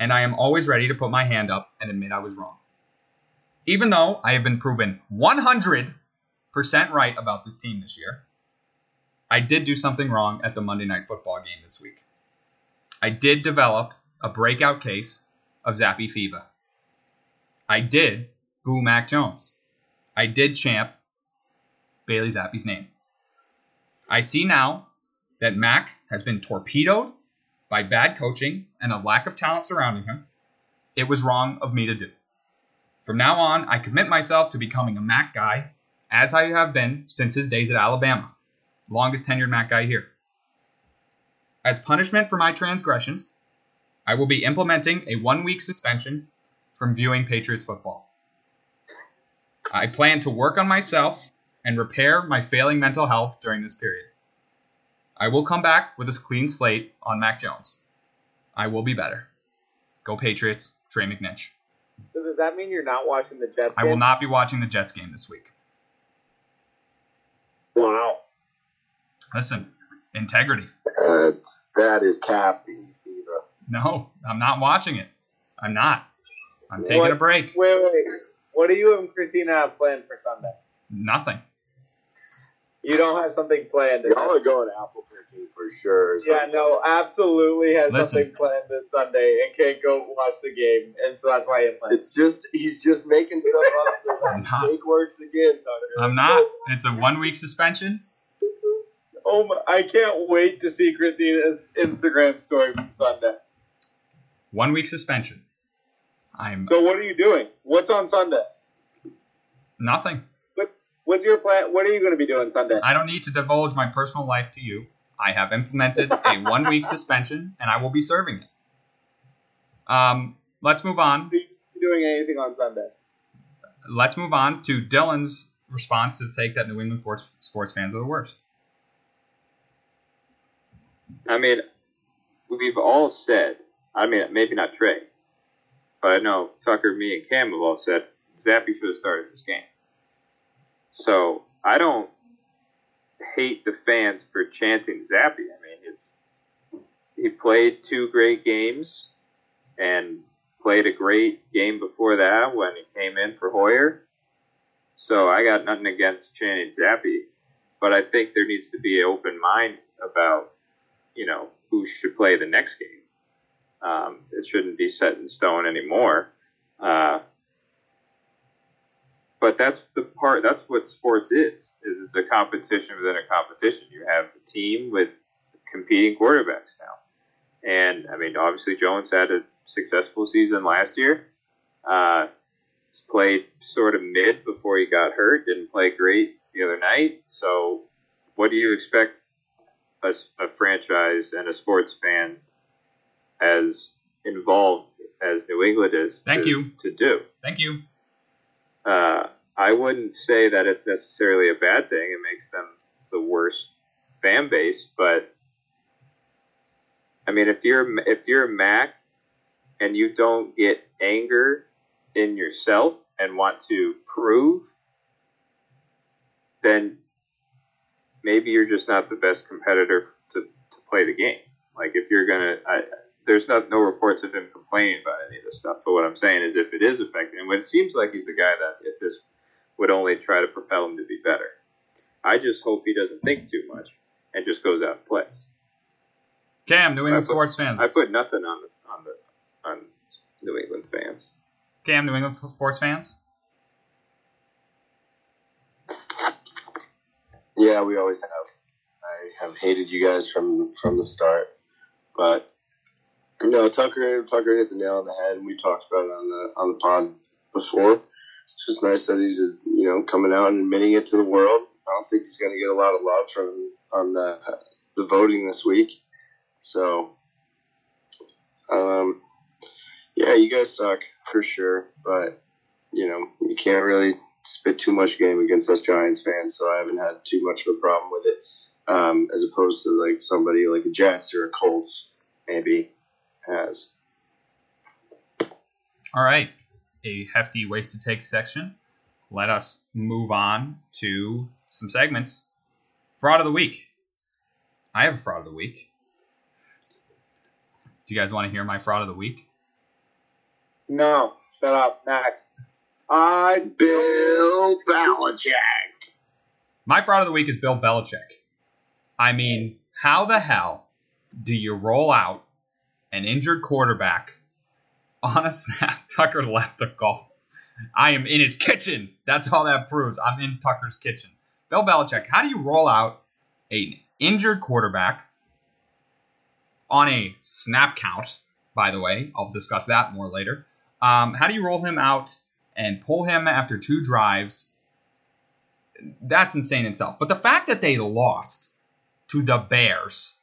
[SPEAKER 1] And I am always ready to put my hand up and admit I was wrong. Even though I have been proven 100% right about this team this year, I did do something wrong at the Monday Night Football game this week. I did develop a breakout case of Zappe Fever. I did boo Mac Jones. I did champ Bailey Zappe's name. I see now that Mac has been torpedoed by bad coaching and a lack of talent surrounding him. It was wrong of me to do. From now on, I commit myself to becoming a Mac guy, as I have been since his days at Alabama, longest tenured Mac guy here. As punishment for my transgressions, I will be implementing a one week suspension from viewing Patriots football. I plan to work on myself and repair my failing mental health during this period. I will come back with a clean slate on Mac Jones. I will be better. Go Patriots, Trey McNinch.
[SPEAKER 2] So does that mean you're not watching the Jets?
[SPEAKER 1] I will not be watching the Jets game this week.
[SPEAKER 2] Wow.
[SPEAKER 1] Listen, integrity.
[SPEAKER 3] Uh, that is Zappe fever.
[SPEAKER 1] No, I'm not watching it. I'm not. I'm taking
[SPEAKER 2] What?
[SPEAKER 1] a break.
[SPEAKER 2] Wait, wait. What do you and Christina have planned for Sunday?
[SPEAKER 1] Nothing.
[SPEAKER 2] You don't have something planned.
[SPEAKER 3] Y'all are going apple picking for sure.
[SPEAKER 2] Yeah, no, absolutely has
[SPEAKER 1] Listen.
[SPEAKER 2] something planned this Sunday and can't go watch the game, and so that's why he planned.
[SPEAKER 3] It's just he's just making stuff up so
[SPEAKER 1] I'm
[SPEAKER 3] that
[SPEAKER 1] not.
[SPEAKER 3] Jake works again, Tucker.
[SPEAKER 1] I'm not. It's a one week suspension.
[SPEAKER 2] This is, oh my! I can't wait to see Christina's Instagram story from Sunday.
[SPEAKER 1] One week suspension. I'm
[SPEAKER 2] So what are you doing? What's on Sunday?
[SPEAKER 1] nothing.
[SPEAKER 2] What's your plan? What are you going to be doing Sunday?
[SPEAKER 1] I don't need to divulge my personal life to you. I have implemented a one week suspension and I will be serving it. Um, let's move on.
[SPEAKER 2] Are you doing anything on Sunday?
[SPEAKER 1] Let's move on to Dylan's response to the take that New England sports, sports fans are the worst.
[SPEAKER 4] I mean, we've all said, I mean, maybe not Trey, but I know Tucker, me, and Cam have all said Zappe should have started this game. So I don't hate the fans for chanting Zappe. I mean, it's he played two great games and played a great game before that when he came in for Hoyer. So I got nothing against chanting Zappe, but I think there needs to be an open mind about you know who should play the next game. Um, it shouldn't be set in stone anymore. Uh, but that's the part. That's what sports is. Is it's a competition within a competition. You have a team with competing quarterbacks now, and I mean, obviously Jones had a successful season last year. Uh, played sort of mid before he got hurt. Didn't play great the other night. So, what do you expect a, a franchise and a sports fan as involved as New England is
[SPEAKER 1] Thank
[SPEAKER 4] to,
[SPEAKER 1] you.
[SPEAKER 4] to do?
[SPEAKER 1] Thank you.
[SPEAKER 4] Uh, I wouldn't say that it's necessarily a bad thing. It makes them the worst fan base, but I mean, if you're if you're a Mac and you don't get anger in yourself and want to prove, then maybe you're just not the best competitor to, to play the game. Like if you're gonna, I, there's not no reports of him complaining about any of this stuff. But what I'm saying is, if it is affecting him, it seems like he's the guy that if this would only try to propel him to be better. I just hope he doesn't think too much and just goes out and plays.
[SPEAKER 1] Cam, New England
[SPEAKER 4] put-
[SPEAKER 1] sports fans.
[SPEAKER 4] I put nothing on the on the on New England fans.
[SPEAKER 1] Cam, New England sports fans.
[SPEAKER 3] Yeah, we always have. I have hated you guys from from the start, but no, Tucker Tucker hit the nail on the head, and we talked about it on the on the pod before. It's just nice that he's you know coming out and admitting it to the world. I don't think he's going to get a lot of love from on the the voting this week. So, um, yeah, you guys suck for sure, but you know you can't really spit too much game against us Giants fans, so I haven't had too much of a problem with it. Um, as opposed to like somebody like a Jets or a Colts maybe has.
[SPEAKER 1] All right, a hefty waste to take section. Let us move on to some segments. Fraud of the week. I have a fraud of the week. Do you guys want to hear my fraud of the week?
[SPEAKER 2] No, shut up. Next. I
[SPEAKER 3] Bill Belichick.
[SPEAKER 1] My fraud of the week is Bill Belichick. I mean, how the hell do you roll out an injured quarterback on a snap? Tucker left the goal. I am in his kitchen. That's all that proves. I'm in Tucker's kitchen. Bill Belichick, how do you roll out an injured quarterback on a snap count? By the way, I'll discuss that more later. Um, how do you roll him out and pull him after two drives? That's insane itself. But the fact that they lost to the Bears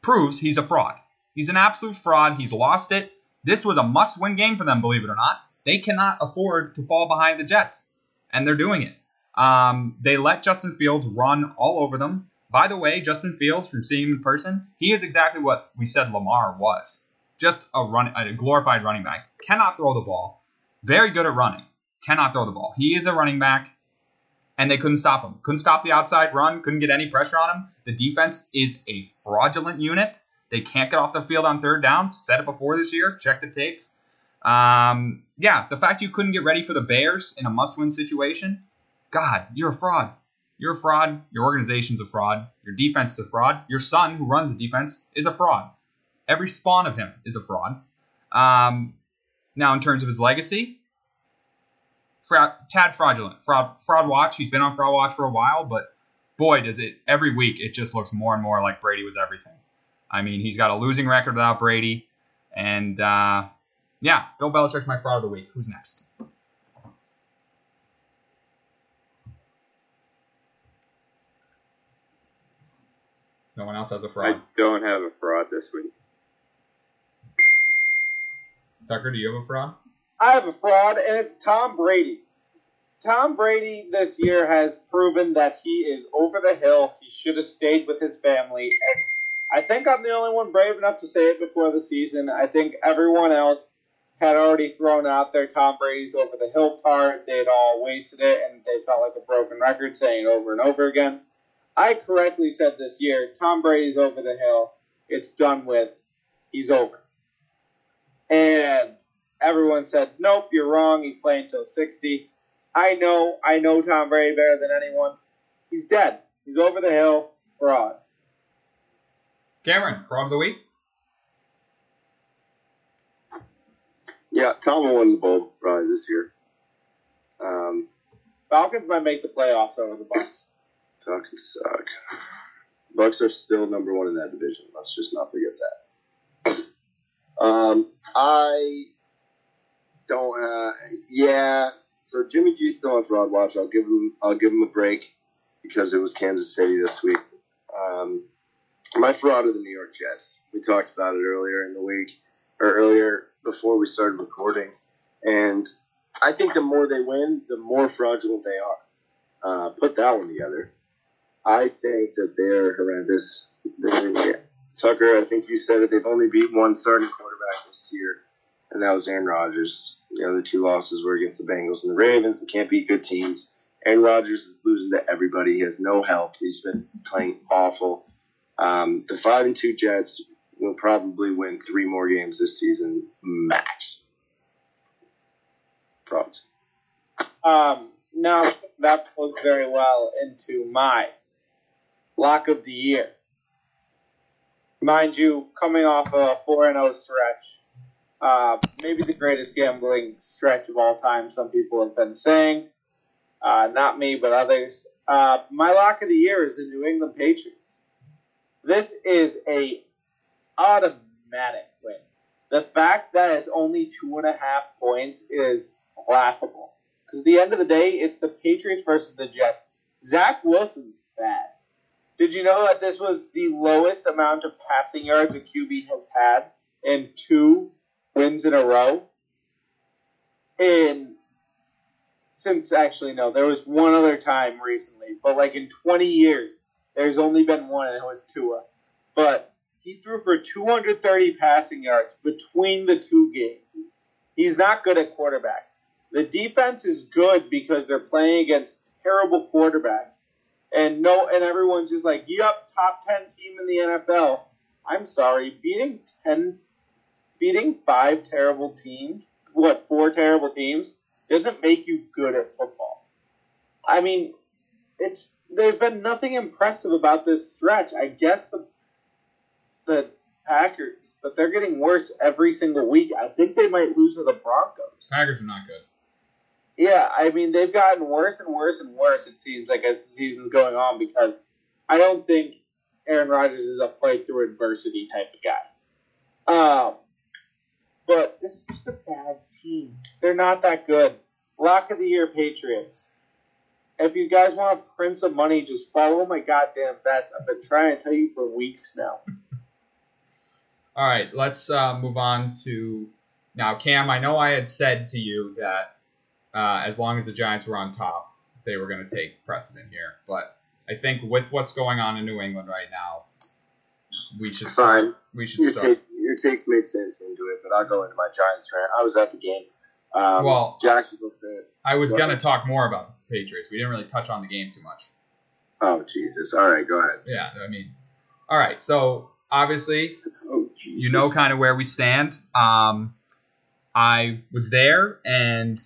[SPEAKER 1] proves he's a fraud. He's an absolute fraud. He's lost it. This was a must win game for them, believe it or not. They cannot afford to fall behind the Jets, and they're doing it. Um, they let Justin Fields run all over them. By the way, Justin Fields, from seeing him in person, he is exactly what we said Lamar was. Just a run, a glorified running back. Cannot throw the ball. Very good at running. Cannot throw the ball. He is a running back, and they couldn't stop him. Couldn't stop the outside run. Couldn't get any pressure on him. The defense is a fraudulent unit. They can't get off the field on third down. Said it before this year. Check the tapes. Um, yeah, the fact you couldn't get ready for the Bears in a must-win situation, God, you're a fraud. You're a fraud. Your organization's a fraud. Your defense is a fraud. Your son, who runs the defense, is a fraud. Every spawn of him is a fraud. Um, now, in terms of his legacy, fra- tad fraudulent. Fraud, fraud watch. He's been on fraud watch for a while, but boy, does it every week. It just looks more and more like Brady was everything. I mean, he's got a losing record without Brady, and uh, yeah, Bill Belichick's my fraud of the week. Who's next? No one else has a fraud.
[SPEAKER 4] I don't have a fraud this week.
[SPEAKER 1] Tucker, do you have a fraud?
[SPEAKER 2] I have a fraud, and it's Tom Brady. Tom Brady this year has proven that he is over the hill. He should have stayed with his family. And I think I'm the only one brave enough to say it before the season. I think everyone else had already thrown out their Tom Brady's over the hill part. They'd all wasted it, and they felt like a broken record saying it over and over again. I correctly said this year Tom Brady's over the hill. It's done with. He's over. And everyone said, nope, you're wrong. He's playing till 60. I know, I know Tom Brady better than anyone. He's dead. He's over the hill. Fraud.
[SPEAKER 1] Cameron, fraud of the week?
[SPEAKER 3] Yeah, Tom won the bowl probably this year. Um,
[SPEAKER 2] Falcons might make the playoffs over the Bucks.
[SPEAKER 3] Falcons suck. Bucks are still number one in that division. Let's just not forget that. Um, I don't. Uh, yeah. So Jimmy G's still on fraud watch. I'll give him. I'll give him a break because it was Kansas City this week. Um, my fraud of the New York Jets. We talked about it earlier in the week, or earlier before we started recording, and I think the more they win, the more fraudulent they are. Uh, put that one together. I think that they're horrendous. Tucker, I think you said it. They've only beat one starting quarterback this year, and that was Aaron Rodgers. The other two losses were against the Bengals and the Ravens. They can't beat good teams. Aaron Rodgers is losing to everybody. He has no help. He's been playing awful. Um, the five and two Jets will probably win three more games this season, max. Frauds.
[SPEAKER 2] Um, now that flows very well into my lock of the year. Mind you, coming off a 4 and 0 stretch, uh, maybe the greatest gambling stretch of all time, some people have been saying. Uh, not me, but others. Uh, my lock of the year is the New England Patriots. This is a automatic win. The fact that it's only two and a half points is laughable. Because at the end of the day, it's the Patriots versus the Jets. Zach Wilson's bad. Did you know that this was the lowest amount of passing yards a QB has had in two wins in a row? In since actually no, there was one other time recently, but like in 20 years, there's only been one, and it was Tua. But he threw for 230 passing yards between the two games. He's not good at quarterback. The defense is good because they're playing against terrible quarterbacks. And no and everyone's just like, yep, top ten team in the NFL. I'm sorry, beating ten beating five terrible teams, what, four terrible teams, doesn't make you good at football. I mean, it's there's been nothing impressive about this stretch. I guess the the Packers, but they're getting worse every single week. I think they might lose to the Broncos.
[SPEAKER 1] Packers are not good.
[SPEAKER 2] Yeah, I mean they've gotten worse and worse and worse. It seems like as the season's going on because I don't think Aaron Rodgers is a play through adversity type of guy. Um, but this is just a bad team. They're not that good. Lock of the year Patriots. If you guys want to print some money, just follow my goddamn bets. I've been trying to tell you for weeks now.
[SPEAKER 1] All right, let's uh, move on to now, Cam. I know I had said to you that uh, as long as the Giants were on top, they were going to take precedent here. But I think with what's going on in New England right now, we should start.
[SPEAKER 3] Fine.
[SPEAKER 1] We should
[SPEAKER 3] Your
[SPEAKER 1] start.
[SPEAKER 3] takes, your takes make sense into it, but I'll go into my Giants rant. I was at the game. Um,
[SPEAKER 1] Well,
[SPEAKER 3] Jacksonville fit.
[SPEAKER 1] I was going to talk more about the Patriots. We didn't really touch on the game too much.
[SPEAKER 3] Oh Jesus! All right, go ahead.
[SPEAKER 1] Yeah, I mean, all right. So obviously,
[SPEAKER 3] Oh
[SPEAKER 1] you know kind of where we stand. Um, I was there, and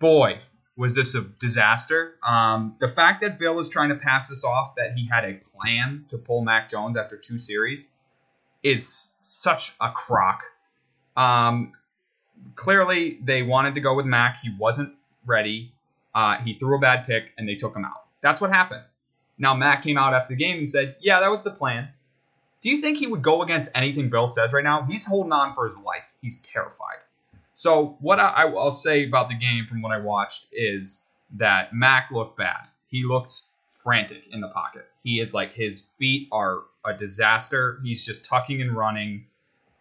[SPEAKER 1] boy, was this a disaster. Um, the fact that Bill is trying to pass this off that he had a plan to pull Mac Jones after two series is such a crock. Um, clearly, they wanted to go with Mac. He wasn't ready. Uh, he threw a bad pick, and they took him out. That's what happened. Now, Mac came out after the game and said, Yeah, that was the plan. Do you think he would go against anything Bill says right now? He's holding on for his life. He's terrified. So what I, I'll say about the game from what I watched is that Mac looked bad. He looks frantic in the pocket. He is like his feet are a disaster. He's just tucking and running.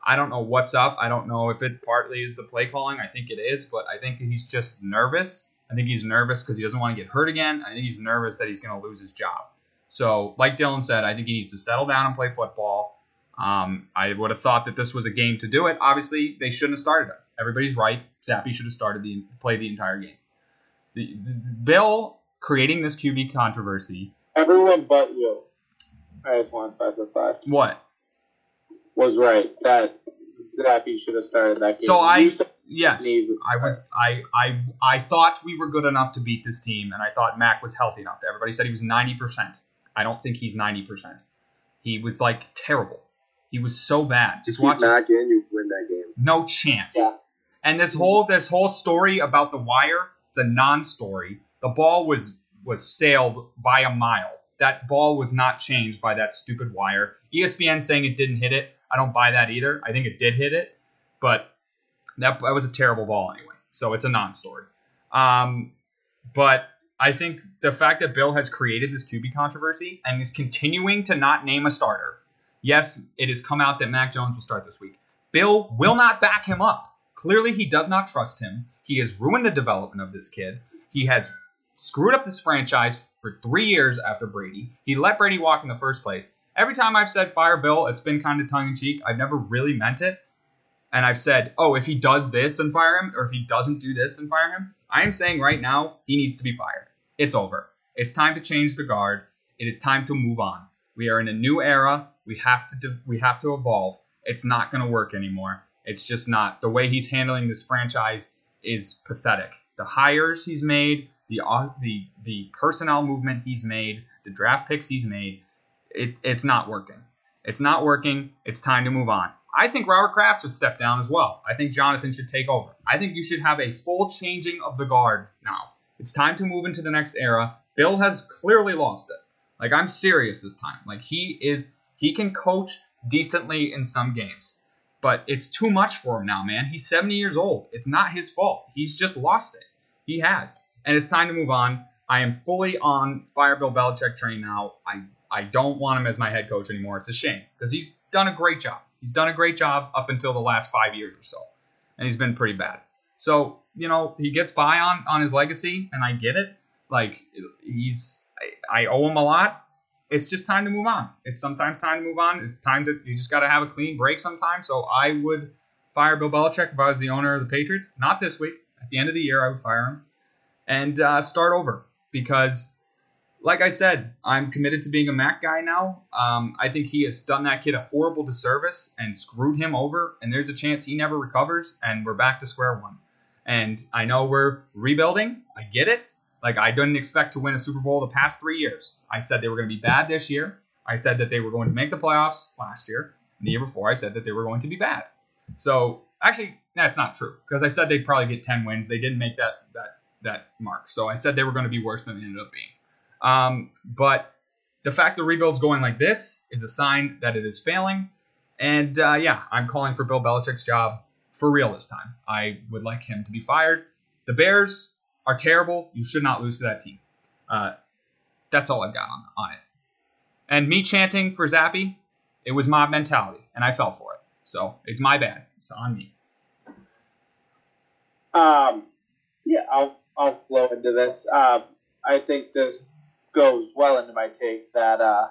[SPEAKER 1] I don't know what's up. I don't know if it partly is the play calling. I think it is, but I think he's just nervous. I think he's nervous because he doesn't want to get hurt again. I think he's nervous that he's going to lose his job. So, like Dylan said, I think he needs to settle down and play football. Um, I would have thought that this was a game to do it. Obviously, they shouldn't have started it. Everybody's right. Zappe should have started the played the entire game. The, the Bill creating this QB controversy.
[SPEAKER 2] Everyone but you. I just want to specify.
[SPEAKER 1] What?
[SPEAKER 2] Was right that Zappe should have started that game.
[SPEAKER 1] So I- Yes, I was. I I I thought we were good enough to beat this team, and I thought Mac was healthy enough. Everybody said he was ninety percent. I don't think he's ninety percent. He was like terrible. He was so bad. Just watch.
[SPEAKER 3] Mac in, you win that game.
[SPEAKER 1] No chance.
[SPEAKER 2] Yeah.
[SPEAKER 1] And this whole this whole story about the wire, it's a non-story. The ball was was sailed by a mile. That ball was not changed by that stupid wire. ESPN saying it didn't hit it. I don't buy that either. I think it did hit it, but that, that was a terrible ball anyway. So it's a non-story. Um, but I think the fact that Bill has created this QB controversy and is continuing to not name a starter. Yes, it has come out that Mac Jones will start this week. Bill will not back him up. Clearly, he does not trust him. He has ruined the development of this kid. He has screwed up this franchise for three years after Brady. He let Brady walk in the first place. Every time I've said fire Bill, it's been kind of tongue in cheek. I've never really meant it. And I've said, oh, if he does this, then fire him. Or if he doesn't do this, then fire him. I am saying right now, he needs to be fired. It's over. It's time to change the guard. It is time to move on. We are in a new era. We have to do, we have to evolve. It's not going to work anymore. It's just not. The way he's handling this franchise is pathetic. The hires he's made, the uh, the the personnel movement he's made, the draft picks he's made, it's it's not working. It's not working. It's time to move on. I think Robert Kraft should step down as well. I think Jonathan should take over. I think you should have a full changing of the guard now. It's time to move into the next era. Bill has clearly lost it. Like I'm serious this time. Like he is he can coach decently in some games. But it's too much for him now, man. He's 70 years old. It's not his fault. He's just lost it. He has. And it's time to move on. I am fully on fire Bill Belichick train now. I I don't want him as my head coach anymore. It's a shame because he's done a great job. He's done a great job up until the last five years or so, and he's been pretty bad. So you know he gets by on on his legacy, and I get it. Like he's I, I owe him a lot. It's just time to move on. It's sometimes time to move on. It's time to you just got to have a clean break sometimes. So I would fire Bill Belichick if I was the owner of the Patriots. Not this week. At the end of the year, I would fire him and uh, start over because like I said, I'm committed to being a Mac guy now. Um, I think he has done that kid a horrible disservice and screwed him over, and there's a chance he never recovers, and we're back to square one. And I know we're rebuilding. I get it. Like, I didn't expect to win a Super Bowl the past three years. I said they were going to be bad this year. I said that they were going to make the playoffs last year. And the year before, I said that they were going to be bad. So, actually, that's not true because I said they'd probably get 10 wins. They didn't make that, that, that mark. So, I said they were going to be worse than they ended up being. Um, but the fact the rebuild's going like this is a sign that it is failing. And uh, yeah, I'm calling for Bill Belichick's job for real this time. I would like him to be fired. The Bears are terrible. You should not lose to that team. Uh, that's all I've got on, on it. And me chanting for Zappe, it was mob mentality, and I fell for it. So it's my bad. It's on me.
[SPEAKER 2] Um, yeah, I'll I'll flow into this. Um, I think this goes well into my take that uh,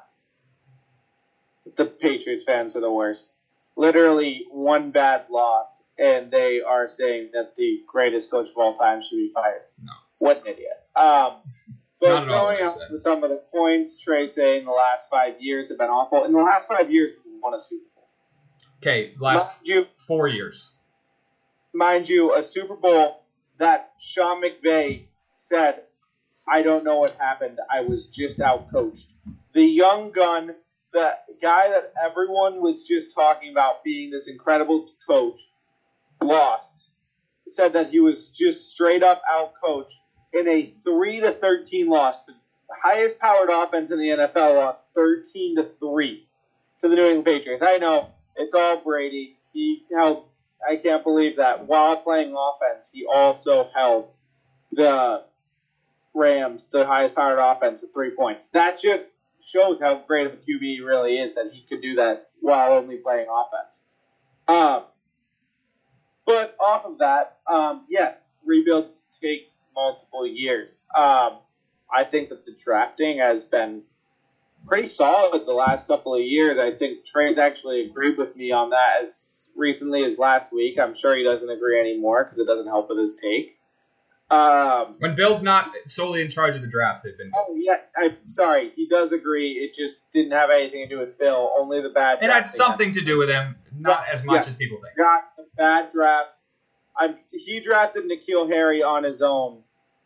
[SPEAKER 2] the Patriots fans are the worst. Literally one bad loss, and they are saying that the greatest coach of all time should be fired.
[SPEAKER 1] No.
[SPEAKER 2] What an idiot. Um,
[SPEAKER 1] It's
[SPEAKER 2] but
[SPEAKER 1] at all what
[SPEAKER 2] going up to some of the points, Trey saying the last five years have been awful. In the last five years, we won a Super Bowl.
[SPEAKER 1] Okay, last
[SPEAKER 2] Mind you,
[SPEAKER 1] four years.
[SPEAKER 2] mind you, a Super Bowl that Sean McVay said, I don't know what happened. I was just out coached. The young gun, the guy that everyone was just talking about being this incredible coach, lost. Said that he was just straight up out coached in a 3 to 13 loss. The highest powered offense in the NFL lost 13 to 3 to the New England Patriots. I know it's all Brady. He held I can't believe that while playing offense, he also held the Rams, the highest powered offense, at three points. That just shows how great of a QB he really is that he could do that while only playing offense. Um, but off of that, um, yes, rebuilds take multiple years. Um, I think that the drafting has been pretty solid the last couple of years. I think Trey's actually agreed with me on that as recently as last week. I'm sure he doesn't agree anymore because it doesn't help with his take. Um,
[SPEAKER 1] When Bill's not solely in charge of the drafts, they've been good.
[SPEAKER 2] oh yeah, I'm sorry. He does agree. It just didn't have anything to do with Bill. Only the bad.
[SPEAKER 1] It had something to do with him, not as much
[SPEAKER 2] Yeah.
[SPEAKER 1] as people think.
[SPEAKER 2] got the bad drafts. I'm, he drafted N'Keal Harry on his own,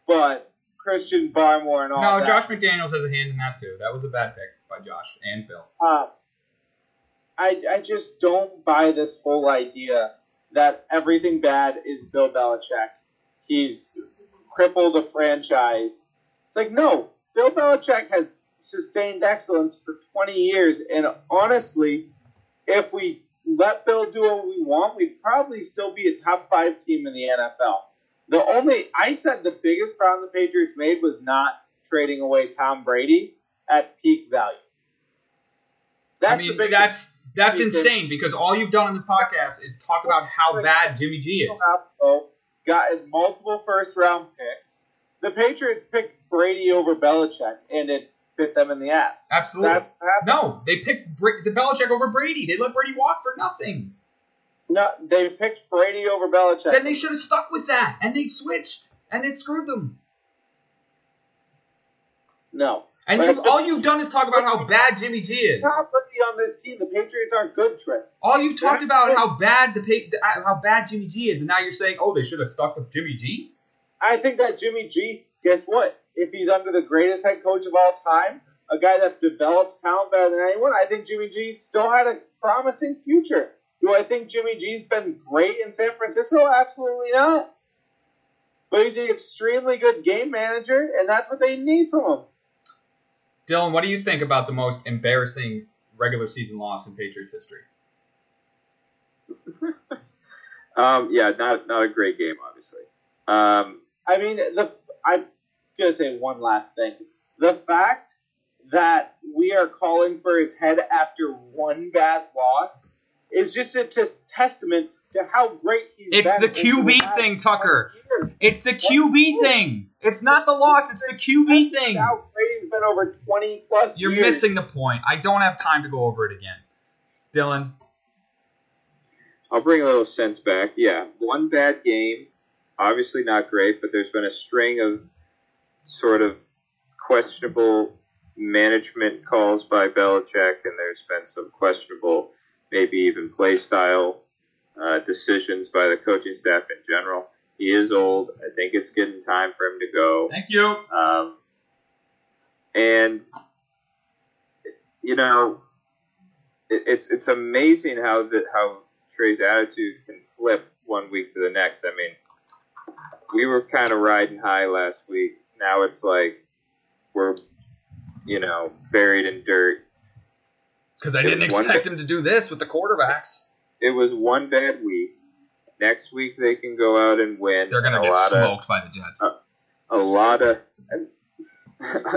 [SPEAKER 2] but Christian Barmore and all
[SPEAKER 1] No,
[SPEAKER 2] that.
[SPEAKER 1] Josh McDaniels has a hand in that too. That was a bad pick by Josh and Bill.
[SPEAKER 2] Uh, I I just don't buy this whole idea that everything bad is Bill Belichick. He's crippled the franchise It's like no, Bill Belichick has sustained excellence for 20 years, and honestly, if we let Bill do what we want, we'd probably still be a top five team in the NFL. The only I said the biggest problem the Patriots made was not trading away Tom Brady at peak value.
[SPEAKER 1] I mean, that's that's insane because all you've done on this podcast is talk about how bad Jimmy G is.
[SPEAKER 2] Got multiple first round picks. The Patriots picked Brady over Belichick, and it bit them in the ass.
[SPEAKER 1] Absolutely.
[SPEAKER 2] That.
[SPEAKER 1] No, they picked Bra- the Belichick over Brady. They let Brady walk for nothing.
[SPEAKER 2] No, they picked Brady over Belichick.
[SPEAKER 1] Then they should have stuck with that, and they switched, and it screwed them.
[SPEAKER 2] no.
[SPEAKER 1] And
[SPEAKER 2] But
[SPEAKER 1] you,
[SPEAKER 2] if-
[SPEAKER 1] all you've done is talk about how bad Jimmy G is.
[SPEAKER 2] Top rookie on this team. The Patriots aren't good, Trent.
[SPEAKER 1] All you've talked about how bad the uh, how bad Jimmy G is, and now you're saying, oh, they should have stuck with Jimmy G.
[SPEAKER 2] I think that Jimmy G, guess what? If he's under the greatest head coach of all time, a guy that develops talent better than anyone, I think Jimmy G still had a promising future. Do I think Jimmy G's been great in San Francisco? Absolutely not. But he's an extremely good game manager, and that's what they need from him.
[SPEAKER 1] Dylan, what do you think about the most embarrassing regular season loss in Patriots history?
[SPEAKER 4] Um, yeah, not not a great game, obviously. Um,
[SPEAKER 2] I mean, the I'm gonna say one last thing. The fact that we are calling for his head after one bad loss is just a t- testament to how great he's
[SPEAKER 1] It's
[SPEAKER 2] been
[SPEAKER 1] the QB
[SPEAKER 2] last
[SPEAKER 1] thing, Tucker.
[SPEAKER 2] years.
[SPEAKER 1] It's the QB thing. It's not the loss. It's the QB thing.
[SPEAKER 2] How great he's been over twenty plus
[SPEAKER 1] You're
[SPEAKER 2] years.
[SPEAKER 1] missing the point. I don't have time to go over it again. Dylan,
[SPEAKER 4] I'll bring a little sense back. Yeah, one bad game, obviously not great, but there's been a string of sort of questionable management calls by Belichick, and there's been some questionable, maybe even play style uh, decisions by the coaching staff in general. He is old. I think it's getting time for him to go.
[SPEAKER 1] thank you.
[SPEAKER 4] Um, and you know, it, it's it's amazing how that how Trey's attitude can flip one week to the next. I mean, we were kind of riding high last week. Now it's like we're you know buried in dirt.
[SPEAKER 1] Because I didn't expect him to do this with the quarterbacks.
[SPEAKER 4] It was one bad week. Next week they can go out and win.
[SPEAKER 1] They're gonna
[SPEAKER 4] a
[SPEAKER 1] get
[SPEAKER 4] lot of
[SPEAKER 1] smoked by the Jets.
[SPEAKER 4] Uh, a lot of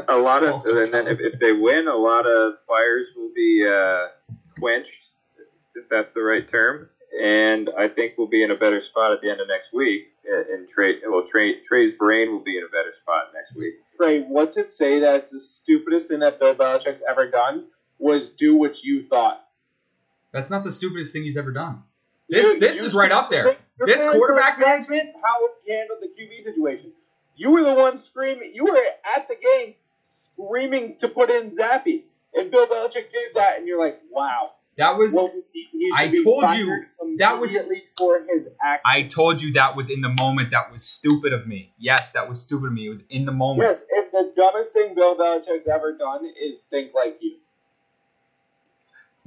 [SPEAKER 4] a lot of and then if, if they win a lot of fires will be uh, quenched if that's the right term and I think we'll be in a better spot at the end of next week uh, and Trey well Trey Trey's brain will be in a better spot next week
[SPEAKER 2] Trey, what's it say that it's the stupidest thing that Bill Belichick's ever done was do what you thought.
[SPEAKER 1] That's not the stupidest thing he's ever done. This
[SPEAKER 2] You-
[SPEAKER 1] this is right up there. This quarterback management.
[SPEAKER 2] how he handled the QB situation. You were the one screaming. You were at the game screaming to put in Zappe, and Bill Belichick did that, and you're like, "Wow."
[SPEAKER 1] That was
[SPEAKER 2] Well, he, he should
[SPEAKER 1] I told you, that was-
[SPEAKER 2] immediately for his act.
[SPEAKER 1] I told you that was in the moment. That was stupid of me. Yes, that was stupid of me. It was in the moment.
[SPEAKER 2] Yes, if the dumbest thing Bill Belichick's ever done is think like you.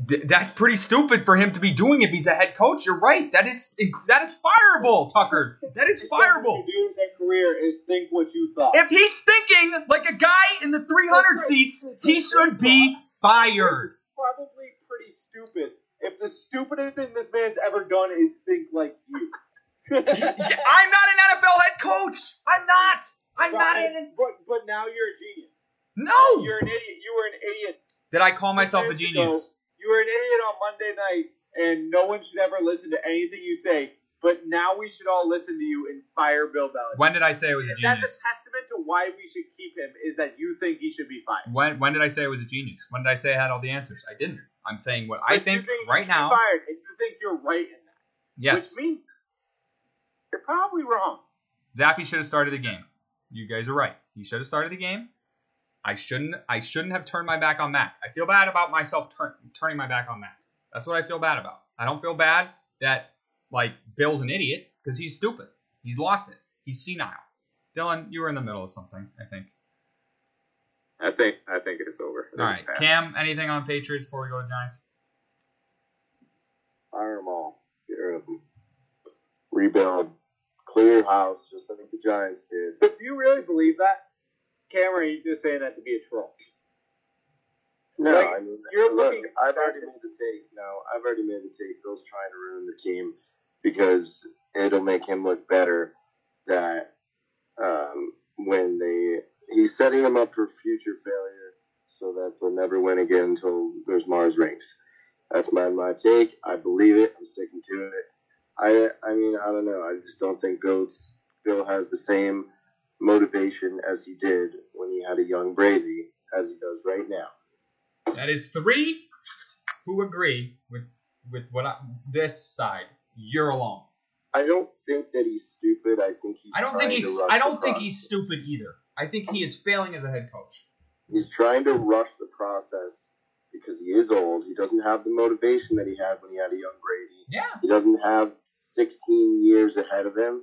[SPEAKER 1] D- that's pretty stupid for him to be doing if he's a head coach. You're right. That is that is fireable, Tucker. That is fireable.
[SPEAKER 2] do in career is think what you thought.
[SPEAKER 1] If he's thinking like a guy in the 300 seats, he should be fired.
[SPEAKER 2] probably pretty stupid. If the stupidest thing this man's ever done is think like you.
[SPEAKER 1] I'm not an NFL head coach. I'm not. I'm not in.
[SPEAKER 2] But, but now you're a genius.
[SPEAKER 1] No.
[SPEAKER 2] You're an idiot. You were an idiot.
[SPEAKER 1] Did I call myself a genius?
[SPEAKER 2] You were an idiot on Monday night, and no one should ever listen to anything you say. But now we should all listen to you and fire Bill Belichick.
[SPEAKER 1] When did I say it was a genius?
[SPEAKER 2] That's a testament to why we should keep him. Is that you think he should be fired?
[SPEAKER 1] When when did I say I was a genius? When did I say I had all the answers? I didn't. I'm saying what I
[SPEAKER 2] But you
[SPEAKER 1] think
[SPEAKER 2] he
[SPEAKER 1] right now.
[SPEAKER 2] Fired, and you think you're right in that.
[SPEAKER 1] Yes,
[SPEAKER 2] Which means you're probably wrong.
[SPEAKER 1] Zappe should have started the game. You guys are right. He should have started the game. I shouldn't. I shouldn't have turned my back on Mac. I feel bad about myself turn, turning my back on Mac. That's what I feel bad about. I don't feel bad that like Bill's an idiot because he's stupid. He's lost it. He's senile. Dylan, you were in the middle of something. I think.
[SPEAKER 4] I think I think it is over I think
[SPEAKER 1] All
[SPEAKER 4] it's
[SPEAKER 1] right,
[SPEAKER 4] past.
[SPEAKER 1] Cam. Anything on Patriots before we go to Giants?
[SPEAKER 3] Fire them all. Get rid of them. Rebuild. Clear house, just like the Giants did.
[SPEAKER 2] But do you really believe that? Cameron, are you just saying that to be a troll?
[SPEAKER 3] No,
[SPEAKER 2] Like,
[SPEAKER 3] I mean,
[SPEAKER 2] you're
[SPEAKER 3] look,
[SPEAKER 2] looking-
[SPEAKER 3] I've already made the take. No, I've already made the take. Bill's trying to ruin the team because it'll make him look better. That um, when they he's setting them up for future failure, so that they'll never win again until there's Mars rings. That's my my take. I believe it. I'm sticking to it. I I mean I don't know. I just don't think Bill's Bill has the same motivation as he did when he had a young Brady as he does right now.
[SPEAKER 1] That is three who agree with with what I, this side. You're alone.
[SPEAKER 3] I don't think that he's stupid. I think he's.
[SPEAKER 1] I don't think he's. I don't think he's stupid either. I think he is failing as a head coach.
[SPEAKER 3] He's trying to rush the process because he is old. He doesn't have the motivation that he had when he had a young Brady.
[SPEAKER 1] Yeah.
[SPEAKER 3] He doesn't have 16 years ahead of him,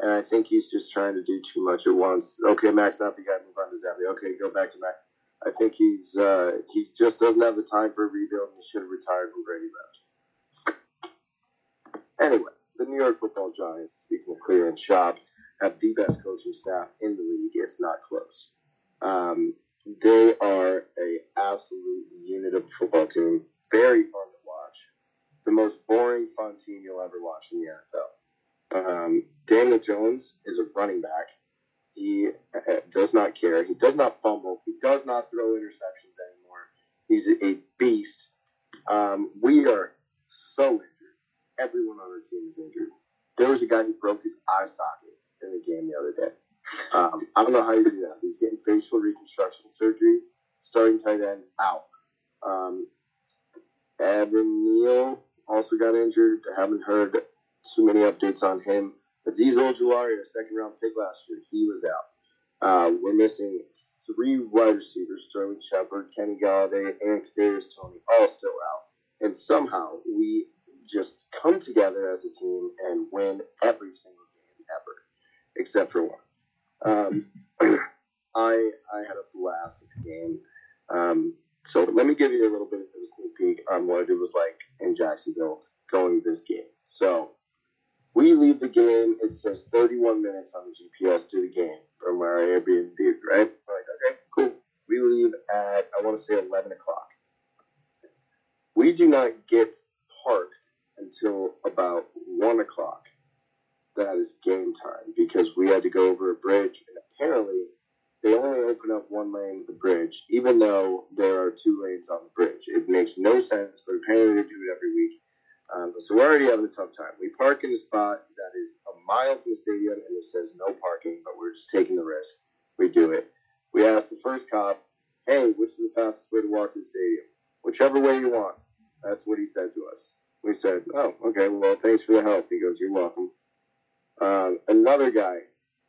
[SPEAKER 3] and I think he's just trying to do too much at once. Okay, Mac's, not the guy. Move on to Zappe. Okay, go back to Max. I think he's uh, he just doesn't have the time for a rebuild, and he should have retired when Brady left. Anyway, the New York Football Giants, speaking of clear and shop, have the best coaching staff in the league. It's not close. Um, they are a absolute unit of football team. Very fun to watch. The most boring fun team you'll ever watch in the NFL. Um, Daniel Jones is a running back. He uh, does not care. He does not fumble. He does not throw interceptions anymore. He's a beast. Um, we are so injured. Everyone on our team is injured. There was a guy who broke his eye socket in the game the other day. Um, I don't know how you do that. He's getting facial reconstruction surgery. Starting tight end out. Um, Evan Neal also got injured. I haven't heard too many updates on him. Azeez Ojulari, our second round pick last year, he was out. Uh, we're missing three wide receivers: Sterling Shepard, Kenny Golladay, and Kadarius Toney, all still out. And somehow we just come together as a team and win every single game ever, except for one. Um, I I had a blast at the game. Um, so let me give you a little bit of a sneak peek on what it was like in Jacksonville going this game. So we leave the game. It says 31 minutes on the GPS to the game from our Airbnb, right? We're like, okay, cool. We leave at I want to say 11 o'clock. We do not get parked until about one o'clock. That is game time because we had to go over a bridge, and apparently they only open up one lane of the bridge, even though there are two lanes on the bridge. It makes no sense, but apparently they do it every week. Um, so we're already having a tough time. We park in a spot that is a mile from the stadium, and it says no parking, but we're just taking the risk. We do it. We ask the first cop, "Hey, which is the fastest way to walk to the stadium? Whichever way you want." That's what he said to us. We said, "Oh, okay. Well, thanks for the help." He goes, "You're welcome." Um, another guy,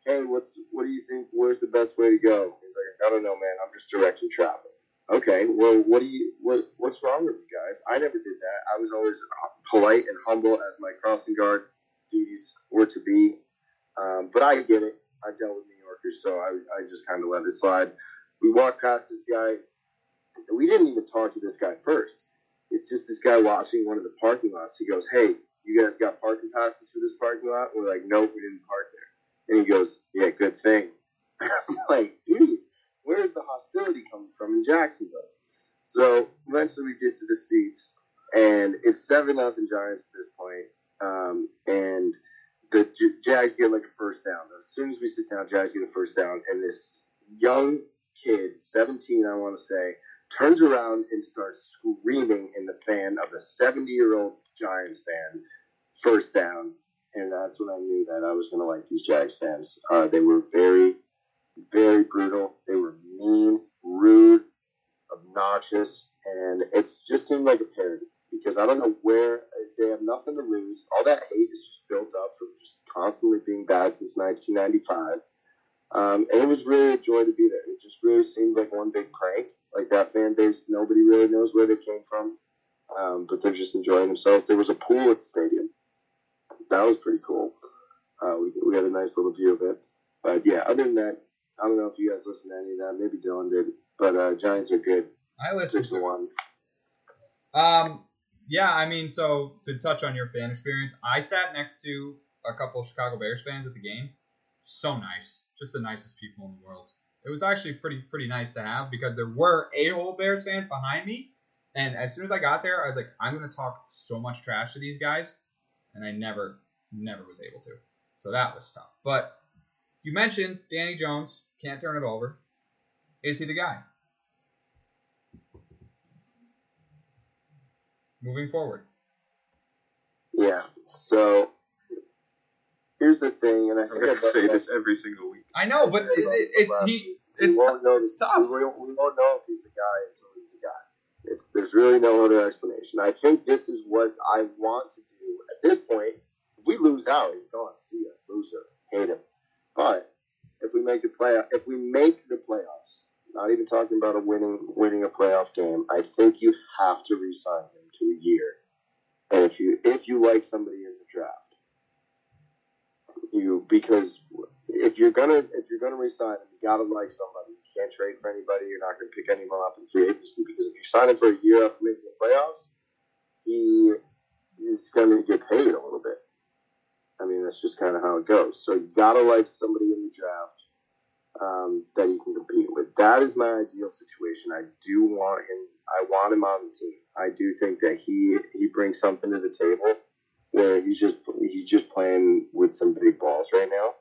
[SPEAKER 3] hey, what's what do you think? Where's the best way to go? He's like, I don't know, man. I'm just directing traffic. Okay, well, what do you what what's wrong with you guys? I never did that. I was always polite and humble as my crossing guard duties were to be. Um, but I get it. I dealt with New Yorkers, so I I just kind of let it slide. We walked past this guy. We didn't even talk to this guy first. It's just this guy watching one of the parking lots. He goes, "Hey, you guys got parking passes for this parking lot?" We're like, "Nope, we didn't park there." And he goes, "Yeah, good thing." I'm like, dude, where's the hostility coming from in Jacksonville? So eventually we get to the seats, and it's seven nothing Giants at this point. Um, and the J- Jags get like a first down. As soon as we sit down, Jags get a first down, and this young kid, 17, I want to say, turns around and starts screaming in the fan of a 70 year old Giants fan, first down. And that's when I knew that I was going to like these Jags fans. Uh, they were very, very brutal. They were mean, rude, obnoxious, and it just seemed like a parody because I don't know where they have nothing to lose. All that hate is just built up from just constantly being bad since 1995. Um, and it was really a joy to be there. It just really seemed like one big prank. Like that fan base, nobody really knows where they came from, um, but they're just enjoying themselves. There was a pool at the stadium. That was pretty cool. Uh, we, we had a nice little view of it. But yeah, other than that, I don't know if you guys listened to any of that. Maybe Dylan did. But uh, Giants are good.
[SPEAKER 1] I listened
[SPEAKER 3] Six
[SPEAKER 1] to
[SPEAKER 3] one.
[SPEAKER 1] Um, yeah, I mean, so to touch on your fan experience, I sat next to a couple of Chicago Bears fans at the game. So nice, just the nicest people in the world. It it was actually pretty pretty nice to have because there were a whole Bears fans behind me, and as soon as I got there, I was like, I'm gonna talk so much trash to these guys, and I never never was able to. So that was tough. But you mentioned Danny Jones can't turn it over. Is he the guy? Moving forward.
[SPEAKER 3] Yeah. So here's the thing, and I
[SPEAKER 4] I'm
[SPEAKER 3] think
[SPEAKER 4] gonna
[SPEAKER 3] I've
[SPEAKER 4] say
[SPEAKER 3] said
[SPEAKER 4] this every single week.
[SPEAKER 1] I know, but it, it, it, he it's
[SPEAKER 3] we know,
[SPEAKER 1] it's tough.
[SPEAKER 3] We won't, we won't know if he's the guy until he's the guy. It's, there's really no other explanation. I think this is what I want to do at this point. If we lose out, he's gone. See ya, loser, hate him. But if we make the play, if we make the playoffs, not even talking about a winning winning a playoff game, I think you have to re-sign him to a year. And if you if you like somebody in the draft, you because if you're gonna if you're gonna resign him, you gotta like somebody. You can't trade for anybody. You're not gonna pick anyone up in free agency because if you sign him for a year after making the playoffs, he is gonna get paid a little bit. I mean, that's just kind of how it goes. So you gotta like somebody in the draft um, that you can compete with. That is my ideal situation. I do want him. I want him on the team. I do think that he he brings something to the table where he's just he's just playing with some big balls right now,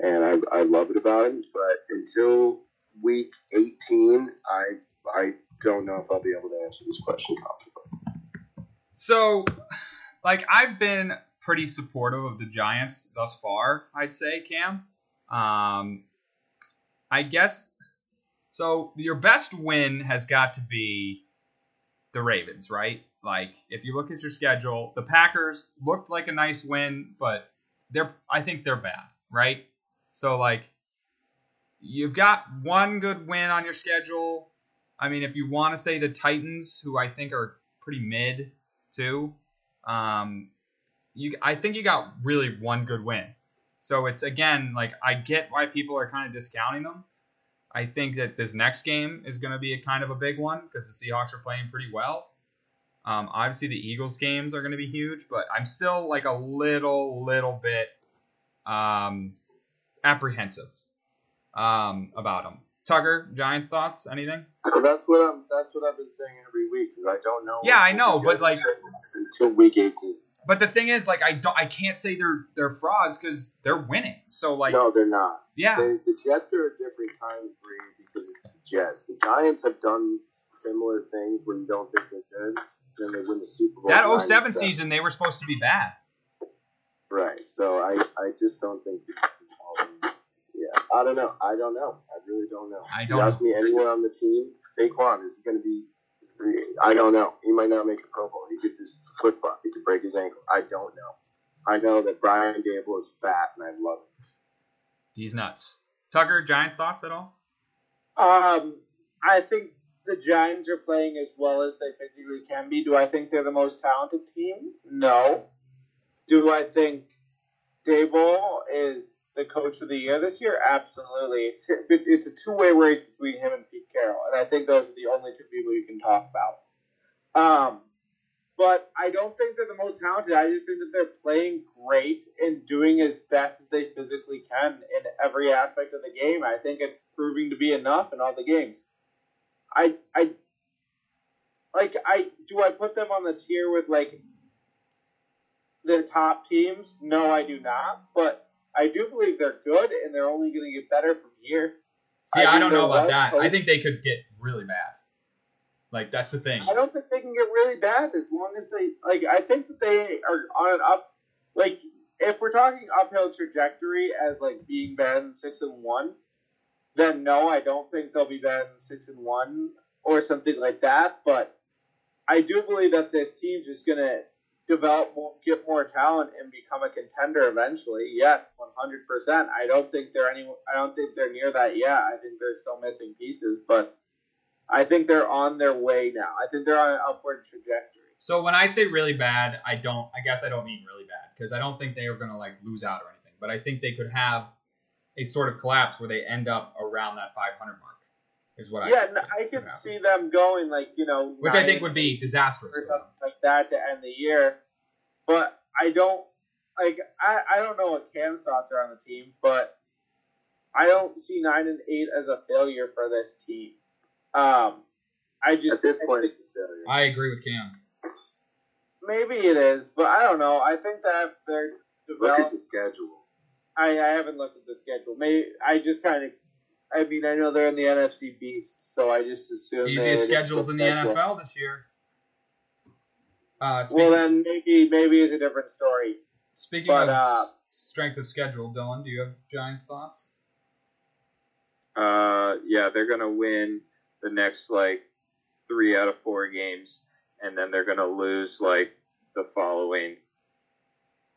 [SPEAKER 3] and I I love it about him. But until week 18, I I don't know if I'll be able to answer this question confidently.
[SPEAKER 1] So, like, I've been pretty supportive of the Giants thus far. I'd say, Cam. Um, I guess so. Your best win has got to be the Ravens, right? Like, if you look at your schedule, the Packers looked like a nice win, but they're I think they're bad, right? So, like, you've got one good win on your schedule. I mean, if you want to say the Titans, who I think are pretty mid too, um, you I think you got really one good win. So it's again like I get why people are kind of discounting them. I think that this next game is going to be a kind of a big one because the Seahawks are playing pretty well. Um, obviously, the Eagles games are going to be huge, but I'm still like a little, little bit um, apprehensive um, about them. Tucker, Giants thoughts? Anything?
[SPEAKER 3] That's what I'm. That's what I've been saying every week because I don't know.
[SPEAKER 1] Yeah, I know, but, like-
[SPEAKER 3] until week 18.
[SPEAKER 1] But the thing is, like, I don't, I can't say they're they're frauds because they're winning. So like,
[SPEAKER 3] no, they're not.
[SPEAKER 1] yeah,
[SPEAKER 3] They, the Jets are a different kind of breed because it's the Jets. The Giants have done similar things where you don't think they're good, then they win the Super Bowl.
[SPEAKER 1] that
[SPEAKER 3] in
[SPEAKER 1] 07 season they were supposed to be bad.
[SPEAKER 3] Right. So I, I just don't think. Um, yeah, I don't know. I don't know. I really don't know.
[SPEAKER 1] I don't
[SPEAKER 3] You ask me anyone on the team. Saquon is he going to be. Is the- I don't know. He might not make a Pro Bowl. He could just flip flop. He could break his ankle. I don't know. I know that Brian Daboll is fat, and I love him.
[SPEAKER 1] He's nuts. Tucker, Giants thoughts at all?
[SPEAKER 2] Um, I think the Giants are playing as well as they physically can be. Do I think they're the most talented team? No. Do I think Dable is the coach of the year this year? Absolutely. It's it's a two way race between him and Pete Carroll, and I think those are the only two people you can talk about. Um, but I don't think they're the most talented. I just think that they're playing great and doing as best as they physically can in every aspect of the game. I think it's proving to be enough in all the games. I I like I do I put them on the tier with like the top teams? No, I do not. But I do believe they're good and they're only going to get better from here.
[SPEAKER 1] See,
[SPEAKER 2] I
[SPEAKER 1] I, don't know about that. I think they could get really bad. Like that's the thing.
[SPEAKER 2] I don't think they can get really bad as long as they like. I think that they are on an up. Like if we're talking uphill trajectory as like being better than six and one, then no, I don't think they'll be better than six and one or something like that. But I do believe that this team's just gonna develop, get more talent, and become a contender eventually. Yes, one hundred percent. I don't think they're any. I don't think they're near that yet. I think they're still missing pieces, but. I think they're on their way now. I think they're on an upward trajectory.
[SPEAKER 1] So when I say really bad, I don't. I guess I don't mean really bad because I don't think they are going to like lose out or anything. But I think they could have a sort of collapse where they end up around that 500 mark. Is what I
[SPEAKER 2] yeah,
[SPEAKER 1] think
[SPEAKER 2] n- I
[SPEAKER 1] could
[SPEAKER 2] could
[SPEAKER 1] happen.
[SPEAKER 2] see them going like you know,
[SPEAKER 1] which I think would be disastrous.
[SPEAKER 2] or something like that to end the year. But I don't like. I I don't know what Cam's thoughts are on the team, but I don't see nine and eight as a failure for this team. Um, I just
[SPEAKER 3] At this
[SPEAKER 2] I
[SPEAKER 3] point, it's a failure.
[SPEAKER 1] I agree with Cam.
[SPEAKER 2] maybe it is, but I don't know. I think that they're
[SPEAKER 3] Look at the schedule.
[SPEAKER 2] I, I haven't looked at the schedule. Maybe I just kind of. I mean, I know they're in the NFC Beast, so I just assume
[SPEAKER 1] Easiest schedules in the. NFL this year. Uh,
[SPEAKER 2] Well, then maybe maybe it's a different story.
[SPEAKER 1] speaking
[SPEAKER 2] but,
[SPEAKER 1] of
[SPEAKER 2] uh,
[SPEAKER 1] strength of schedule, Dylan, do you have Giants thoughts?
[SPEAKER 4] Uh, yeah, they're gonna win the next like three out of four games, and then they're gonna lose like the following.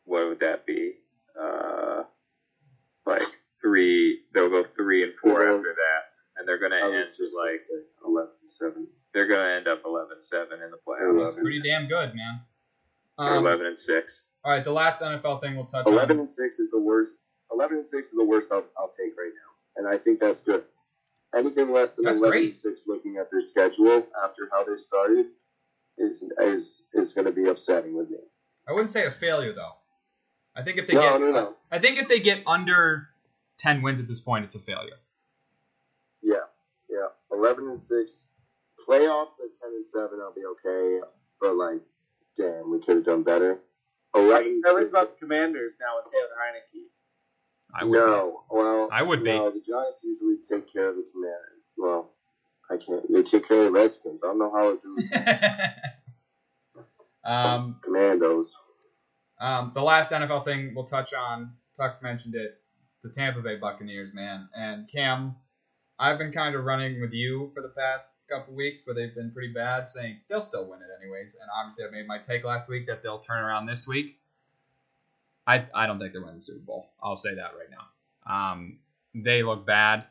[SPEAKER 4] What would that be? Uh, three. They'll go three and four
[SPEAKER 3] Mhm.
[SPEAKER 4] after that, and they're gonna end
[SPEAKER 3] just
[SPEAKER 4] like
[SPEAKER 3] gonna say 11 7.
[SPEAKER 4] they're gonna end up 11-7 in the playoffs,
[SPEAKER 1] That's pretty damn good, man. Um,
[SPEAKER 4] eleven and six.
[SPEAKER 1] all right, the last NFL thing we'll touch
[SPEAKER 3] 11
[SPEAKER 1] on.
[SPEAKER 3] and 6 is the worst. 11 and 6 is the worst I'll, I'll take right now. And I think that's good. Anything less than
[SPEAKER 1] That's
[SPEAKER 3] 11
[SPEAKER 1] great.
[SPEAKER 3] and 6 looking at their schedule after how they started is is is going to be upsetting with me.
[SPEAKER 1] I wouldn't say a failure though. I think if they
[SPEAKER 3] No,
[SPEAKER 1] get,
[SPEAKER 3] no, no.
[SPEAKER 1] I think if they get under ten wins at this point, it's a failure.
[SPEAKER 3] Yeah, yeah. 11 and 6. Playoffs at 10 and 7, I'll be okay. But, like, damn, we could have done better.
[SPEAKER 2] Are
[SPEAKER 3] 11
[SPEAKER 2] you nervous about the Commanders now with Taylor Heinicke?
[SPEAKER 1] I would.
[SPEAKER 3] no, well,
[SPEAKER 1] I would be.
[SPEAKER 3] No, the Giants usually take care of the Commanders. Well, I can't. They take care of the Redskins. I don't know how to do
[SPEAKER 1] um,
[SPEAKER 3] Commandos.
[SPEAKER 1] um, the last NFL thing we'll touch on. Tuck mentioned it. The Tampa Bay Buccaneers, man, and Cam. I've been kind of running with you for the past couple weeks, where they've been pretty bad, saying they'll still win it anyways. And obviously, I made my take last week that they'll turn around this week. I I don't think they're winning the Super Bowl. I'll say that right now. Um, they look bad,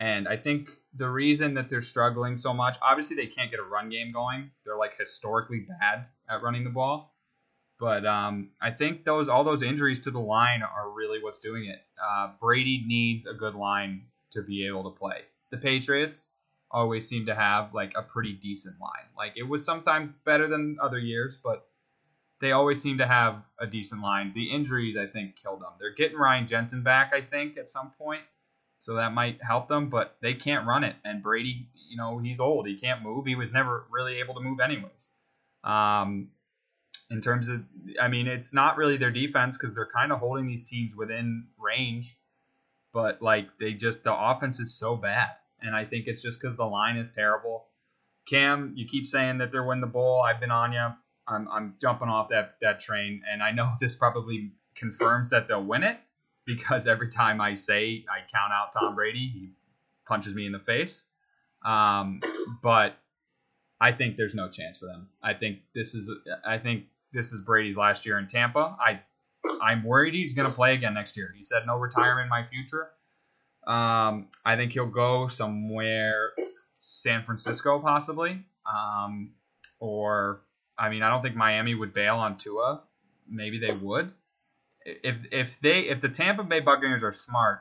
[SPEAKER 1] and I think the reason that they're struggling so much, obviously, they can't get a run game going. They're like historically bad at running the ball. But um, I think those all those injuries to the line are really what's doing it. Uh, Brady needs a good line to be able to play. The Patriots always seem to have like a pretty decent line. Like it was sometimes better than other years, but they always seem to have a decent line. The injuries I think killed them. They're getting Ryan Jensen back, I think, at some point, so that might help them. But they can't run it, and Brady, you know, he's old. He can't move. He was never really able to move anyways. Um, in terms of, I mean, it's not really their defense because they're kind of holding these teams within range, but like they just the offense is so bad, and I think it's just because the line is terrible. Cam, you keep saying that they're win the bowl. I've been on you. I'm, I'm jumping off that that train, and I know this probably confirms that they'll win it because every time I say I count out Tom Brady, he punches me in the face. Um, but I think there's no chance for them. I think this is I think this is Brady's last year in Tampa. I I'm worried he's going to play again next year. He said no retirement in my future. Um, I think he'll go somewhere San Francisco possibly. Um, or I mean, I don't think Miami would bail on Tua. Maybe they would. If if they if the Tampa Bay Buccaneers are smart,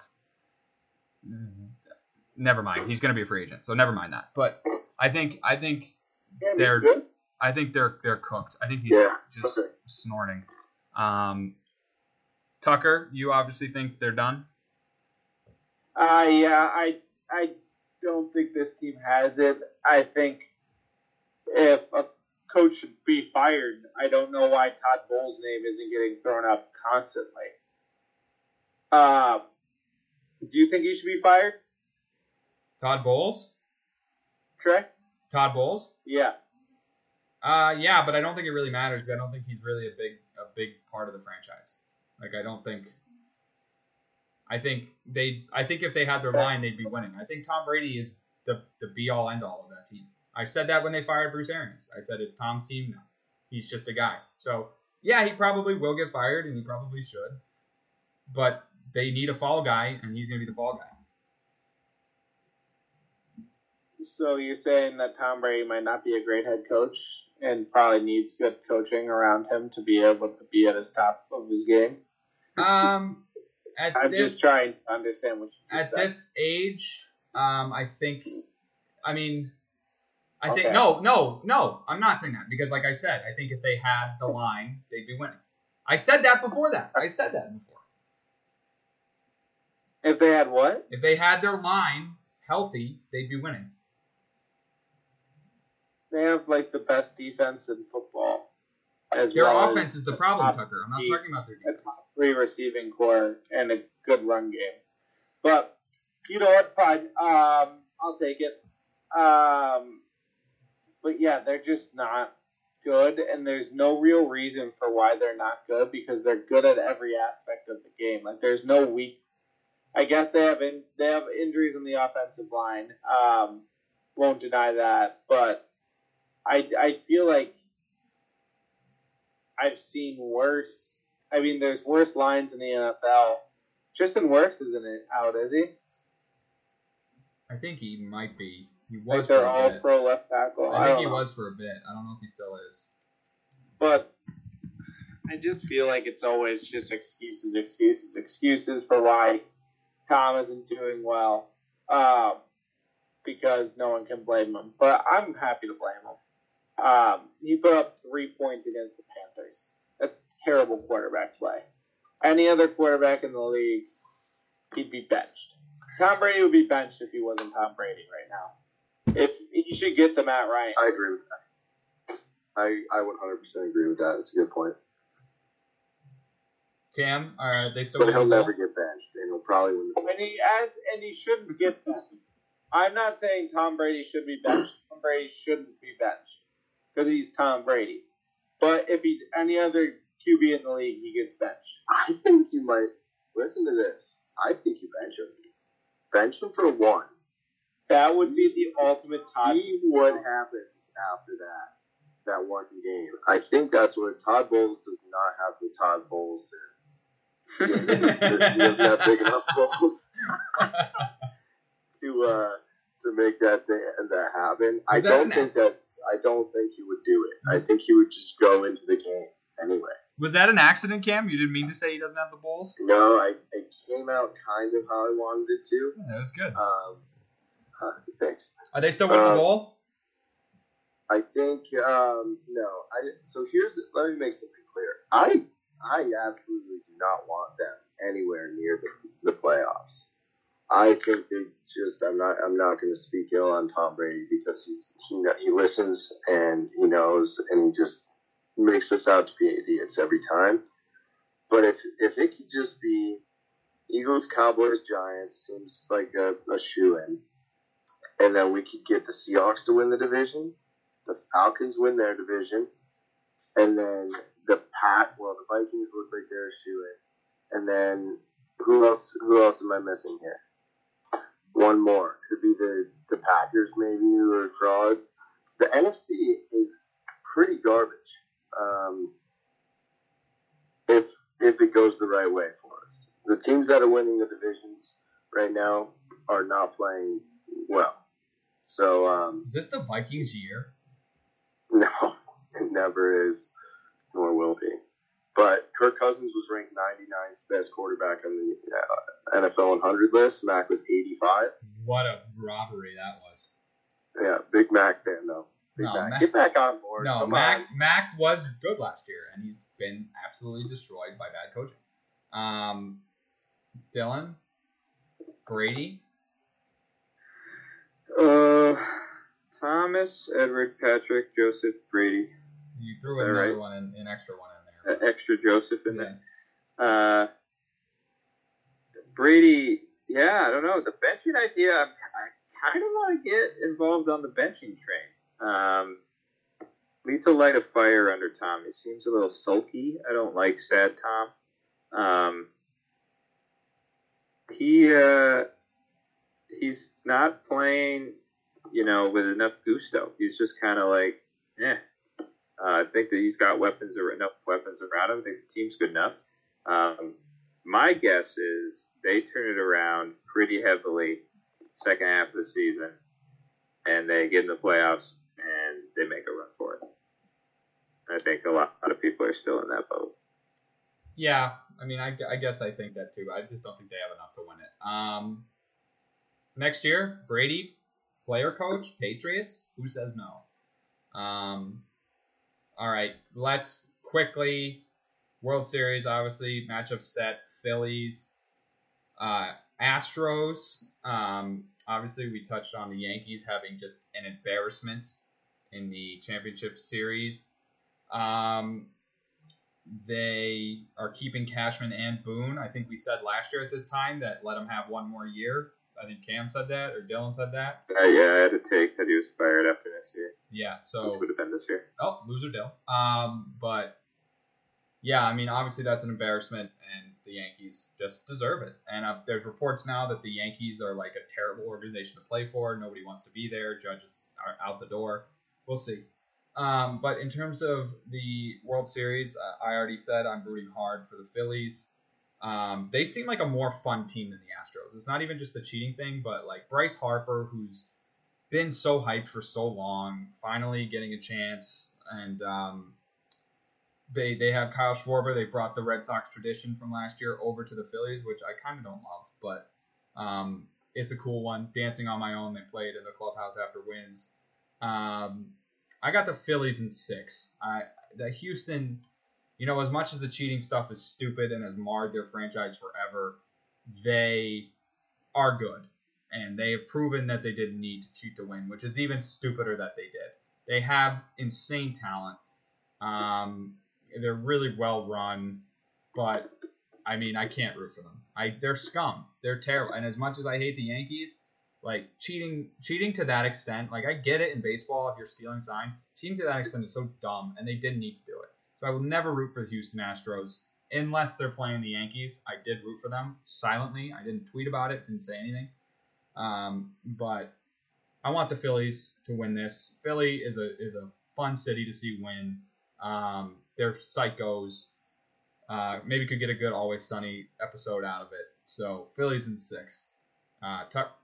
[SPEAKER 1] never mind. He's going to be a free agent, so never mind that. But I think I think
[SPEAKER 2] Yeah,
[SPEAKER 1] They're-
[SPEAKER 2] good.
[SPEAKER 1] I think they're they're cooked. I think he's
[SPEAKER 3] Yeah,
[SPEAKER 1] just
[SPEAKER 3] okay.
[SPEAKER 1] snorting. Um, Tucker, you obviously think they're done.
[SPEAKER 2] Uh, yeah, I I don't think this team has it. I think if a coach should be fired, I don't know why Todd Bowles' name isn't getting thrown up constantly. Uh, do you think he should be fired,
[SPEAKER 1] Todd Bowles.
[SPEAKER 2] Trey?
[SPEAKER 1] Todd Bowles.
[SPEAKER 2] Yeah.
[SPEAKER 1] Uh, yeah, but I don't think it really matters. I don't think he's really a big a big part of the franchise. Like I don't think. I think they. I think if they had their line, they'd be winning. I think Tom Brady is the the be all end all of that team. I said that when they fired Bruce Arians. I said it's Tom's team now. He's just a guy. So yeah, he probably will get fired, and he probably should. But they need a fall guy, and he's gonna be the fall guy.
[SPEAKER 2] So you're saying that Tom Brady might not be a great head coach and probably needs good coaching around him to be able to be at his top of his game?
[SPEAKER 1] Um, at
[SPEAKER 2] I'm
[SPEAKER 1] this,
[SPEAKER 2] just trying to understand what you
[SPEAKER 1] at
[SPEAKER 2] said.
[SPEAKER 1] this age, um, I think, I mean, I think
[SPEAKER 2] Okay.
[SPEAKER 1] no, no, no. I'm not saying that because, like I said, I think if they had the line, they'd be winning. I said that before that. I said that before.
[SPEAKER 2] If they had what?
[SPEAKER 1] If they had their line healthy, they'd be winning.
[SPEAKER 2] They have like the best defense in football. As
[SPEAKER 1] Their
[SPEAKER 2] well
[SPEAKER 1] offense is the problem, Tucker. I'm not talking about their
[SPEAKER 2] a
[SPEAKER 1] defense.
[SPEAKER 2] top three receiving corps and a good run game. But you know what? Fine. Um, I'll take it. Um, but yeah, they're just not good, and there's no real reason for why they're not good because they're good at every aspect of the game. Like there's no weak. I guess they have in, they have injuries in the offensive line. Um, won't deny that, but I I feel like I've seen worse. I mean, there's worse lines in the NFL. Tristan Wirfs isn't it out, is he?
[SPEAKER 1] I think he might be. He was for
[SPEAKER 2] they're
[SPEAKER 1] a
[SPEAKER 2] all
[SPEAKER 1] bit.
[SPEAKER 2] pro left tackle.
[SPEAKER 1] I think he
[SPEAKER 2] know.
[SPEAKER 1] was for a bit. I don't know if he still is.
[SPEAKER 2] but I just feel like it's always just excuses, excuses, excuses for why Tom isn't doing well. Um, because no one can blame him. But I'm happy to blame him. Um, he put up three points against the Panthers. That's terrible quarterback play. Any other quarterback in the league, he'd be benched. Tom Brady would be benched if he wasn't Tom Brady right now. If he should get the Matt Ryan.
[SPEAKER 3] I agree with that. I I 100% agree with that. That's a good point.
[SPEAKER 1] Cam, are they still?
[SPEAKER 3] But he'll never
[SPEAKER 1] ball?
[SPEAKER 3] get benched, and he'll probably win the
[SPEAKER 2] And he as and he shouldn't get benched. I'm not saying Tom Brady should be benched. Tom Brady shouldn't be benched because he's Tom Brady. But if he's any other QB in the league, he gets benched.
[SPEAKER 3] I think you might listen to this. I think you bench him. Bench him for one.
[SPEAKER 2] That would be the ultimate Todd.
[SPEAKER 3] See what happens after that. That one game. I think that's where Todd Bowles does not have the Todd Bowles there. he doesn't have big enough balls to uh, to make that thing, that happen. I
[SPEAKER 1] that
[SPEAKER 3] don't think that. I don't think he would do it. I think he would just go into the game anyway.
[SPEAKER 1] Was that an accident, Cam? You didn't mean to say he doesn't have the balls?
[SPEAKER 3] No, I it came out kind of how I wanted it to.
[SPEAKER 1] Yeah, that was good.
[SPEAKER 3] Um, uh, thanks.
[SPEAKER 1] Are they still winning the
[SPEAKER 3] uh,
[SPEAKER 1] bowl?
[SPEAKER 3] I think um, no. I so here's let me make something clear. I I absolutely do not want them anywhere near the, the playoffs. I think they just I'm not I'm not going to speak ill on Tom Brady because he he he listens and he knows and he just makes us out to be idiots every time. But if if it could just be Eagles, Cowboys, Giants seems like a, a shoe in, and then we could get the Seahawks to win the division the Falcons win their division, and then the Pack. Well, the Vikings look like they're a shoe in, and then who else? Who else am I missing here? One more could be the the Packers, maybe, or frauds. The NFC is pretty garbage. Um, if if it goes the right way for us, the teams that are winning the divisions right now are not playing well. So um,
[SPEAKER 1] Is this the Vikings year?
[SPEAKER 3] no, it never is, nor will be. But Kirk Cousins was ranked 99th best quarterback on the uh, NFL 100 list. Mac was 85.
[SPEAKER 1] What a robbery that was.
[SPEAKER 3] Yeah, Big Mac fan though. Big
[SPEAKER 1] No,
[SPEAKER 3] Mac.
[SPEAKER 1] Mac-
[SPEAKER 3] Get back on board.
[SPEAKER 1] No,
[SPEAKER 3] Come
[SPEAKER 1] Mac
[SPEAKER 3] on.
[SPEAKER 1] Mac was good last year, and he's been absolutely destroyed by bad coaching. Um, Dylan, Brady,
[SPEAKER 4] Uh, Thomas, Edward, Patrick, Joseph, Brady.
[SPEAKER 1] you threw another
[SPEAKER 4] right?
[SPEAKER 1] one, in, an extra one in
[SPEAKER 4] extra Joseph in
[SPEAKER 1] Yeah.
[SPEAKER 4] there. Uh, Brady, yeah, I don't know. The benching idea, I'm, I kind of want to get involved on the benching train. Um, need to light a fire under Tom. He seems a little sulky. I don't like sad Tom. Um, he uh, he's not playing, you know, with enough gusto. He's just kind of like, eh. Uh, I think that he's got weapons or enough weapons around him. I think the team's good enough. Um, my guess is they turn it around pretty heavily second half of the season, and they get in the playoffs and they make a run for it. I think a lot, a lot of people are still in that boat.
[SPEAKER 1] Yeah, I mean, I, I guess I think that too. I just don't think they have enough to win it. Um, next year, Brady, player coach, Patriots. Who says no? Um, all right, let's quickly World Series. Obviously, matchup set. Phillies uh, Astros. Um, obviously, we touched on the Yankees having just an embarrassment in the championship series. Um, they are keeping Cashman and Boone. I think we said last year at this time that let them have one more year. I think Cam said that or Dylan said that.
[SPEAKER 4] Uh, yeah, I had to take that he was fired after next year,
[SPEAKER 1] Yeah.
[SPEAKER 4] which
[SPEAKER 1] So
[SPEAKER 4] would have been this year.
[SPEAKER 1] oh, loser Dill. Um, but yeah, I mean, obviously that's an embarrassment, and the Yankees just deserve it. And uh, there's reports now that the Yankees are like a terrible organization to play for. Nobody wants to be there. Judges are out the door. We'll see. Um, but in terms of the World Series, uh, I already said I'm rooting hard for the Phillies. Um, they seem like a more fun team than the Astros. It's not even just the cheating thing, but like Bryce Harper, who's been so hyped for so long, finally getting a chance, and um, they they have Kyle Schwarber. They brought the Red Sox tradition from last year over to the Phillies, which I kind of don't love, but um, it's a cool one. Dancing on my own. They played in the clubhouse after wins. Um, I got the Phillies in six. I the Houston, you know, as much as the cheating stuff is stupid and has marred their franchise forever, they are good, and they have proven that they didn't need to cheat to win, which is even stupider that they did. They have insane talent. Um, they're really well run, but I mean, I can't root for them. I they're scum. They're terrible. And as much as I hate the Yankees, like cheating cheating to that extent, like I get it in baseball if you're stealing signs. Cheating to that extent is so dumb, and they didn't need to do it. So I will never root for the Houston Astros unless they're playing the Yankees. I did root for them silently. I didn't tweet about it, didn't say anything. Um, but I want the Phillies to win this. Philly is a is a fun city to see win. Um, they're psychos. Uh, maybe could get a good Always Sunny episode out of it. So Phillies in six. Uh, Tuck.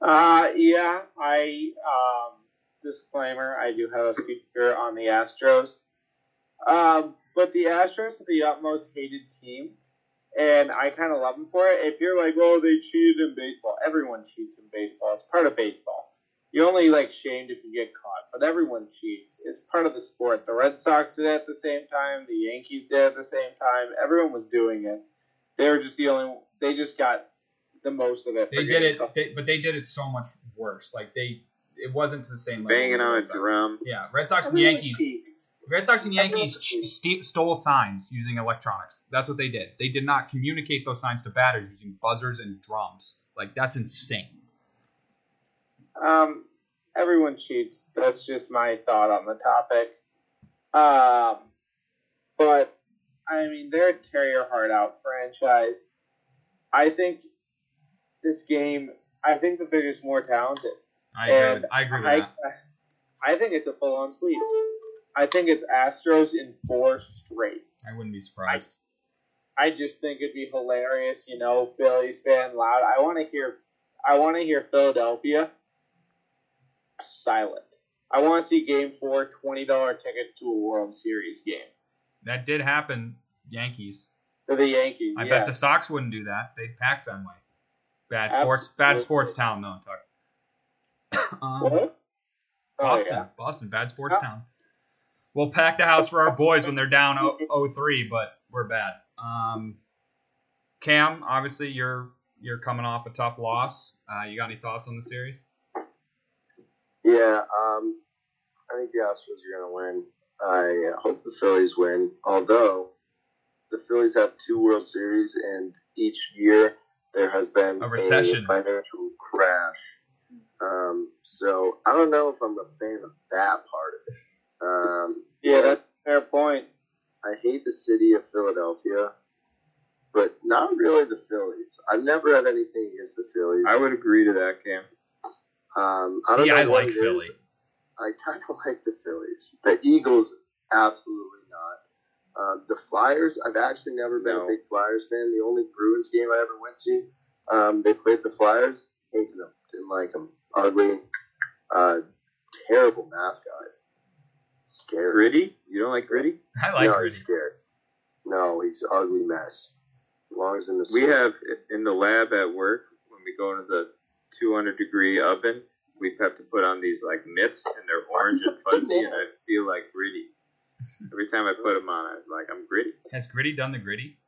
[SPEAKER 2] Uh, yeah, I, um, disclaimer, I do have a speaker on the Astros. Um, but the Astros are the utmost hated team, and I kind of love them for it. If you're like, oh, they cheated in baseball, everyone cheats in baseball. It's part of baseball. You're only like shamed if you get caught, but everyone cheats. It's part of the sport. The Red Sox did it at the same time. The Yankees did it at the same time. Everyone was doing it. They were just the only. They just got the most of it.
[SPEAKER 1] They did it, they, but they did it so much worse. Like they, it wasn't to the same level.
[SPEAKER 4] Banging
[SPEAKER 1] as
[SPEAKER 4] on a drum.
[SPEAKER 1] Yeah, Red Sox and
[SPEAKER 2] Everyone
[SPEAKER 1] Yankees.
[SPEAKER 2] cheats.
[SPEAKER 1] Red Sox and Yankees ch- st- stole signs using electronics. That's what they did. They did not communicate those signs to batters using buzzers and drums. Like that's insane.
[SPEAKER 2] Um, everyone cheats. That's just my thought on the topic. Um, but I mean, they're a tear your heart out franchise. I think this game. I think that they're just more talented.
[SPEAKER 1] I agree.
[SPEAKER 2] And
[SPEAKER 1] I agree with
[SPEAKER 2] I,
[SPEAKER 1] that.
[SPEAKER 2] I think it's a full-on sweep. I think it's Astros in four straight.
[SPEAKER 1] I wouldn't be surprised.
[SPEAKER 2] I just think it'd be hilarious, you know, Phillies fan loud. I want to hear, I want to hear Philadelphia silent. I want to see Game Four, twenty dollar ticket to a World Series game
[SPEAKER 1] That did happen. Yankees.
[SPEAKER 2] for the Yankees.
[SPEAKER 1] I
[SPEAKER 2] yeah.
[SPEAKER 1] bet the Sox wouldn't do that. They'd pack Fenway. Bad sports. Bad sports town, though. Tuck. um,
[SPEAKER 2] What? Oh,
[SPEAKER 1] Boston.
[SPEAKER 2] yeah.
[SPEAKER 1] Boston. Bad sports
[SPEAKER 2] Yeah.
[SPEAKER 1] town. We'll pack the house for our boys when they're down 0-3, but we're bad. Um, Cam, obviously you're you're coming off a tough loss. Uh, you got any thoughts on the series?
[SPEAKER 3] Yeah, um, I think the Astros are going to win. I hope the Phillies win. Although the Phillies have two World Series, and each year there has been
[SPEAKER 1] A recession.
[SPEAKER 3] financial crash. Um, so I don't know if I'm a fan of that part. Um,
[SPEAKER 2] Yeah, that's a fair point.
[SPEAKER 3] I hate the city of Philadelphia, but not really the Phillies. I've never had anything against the Phillies.
[SPEAKER 4] I would agree to that, Cam.
[SPEAKER 3] Um, I don't
[SPEAKER 1] See,
[SPEAKER 3] know
[SPEAKER 1] I like
[SPEAKER 3] it is.
[SPEAKER 1] Philly.
[SPEAKER 3] I kind of like the Phillies. The Eagles, absolutely not. Um, the Flyers, I've actually never been
[SPEAKER 4] No.
[SPEAKER 3] a big Flyers fan. The only Bruins game I ever went to, um, they played the Flyers. Hated them. Didn't like them. Ugly. Uh, terrible mascot. Scary.
[SPEAKER 4] Gritty? You don't like gritty?
[SPEAKER 1] I like
[SPEAKER 3] no,
[SPEAKER 1] Gritty.
[SPEAKER 3] he's scared. No, he's an ugly mess. Belongs in the
[SPEAKER 4] We
[SPEAKER 3] sewer.
[SPEAKER 4] have in the lab at work when we go into the 200 degree oven, we have to put on these like mitts and they're orange and fuzzy, and I feel like gritty. Every time I put them on, I'm like I'm gritty.
[SPEAKER 1] Has Gritty done the Gritty?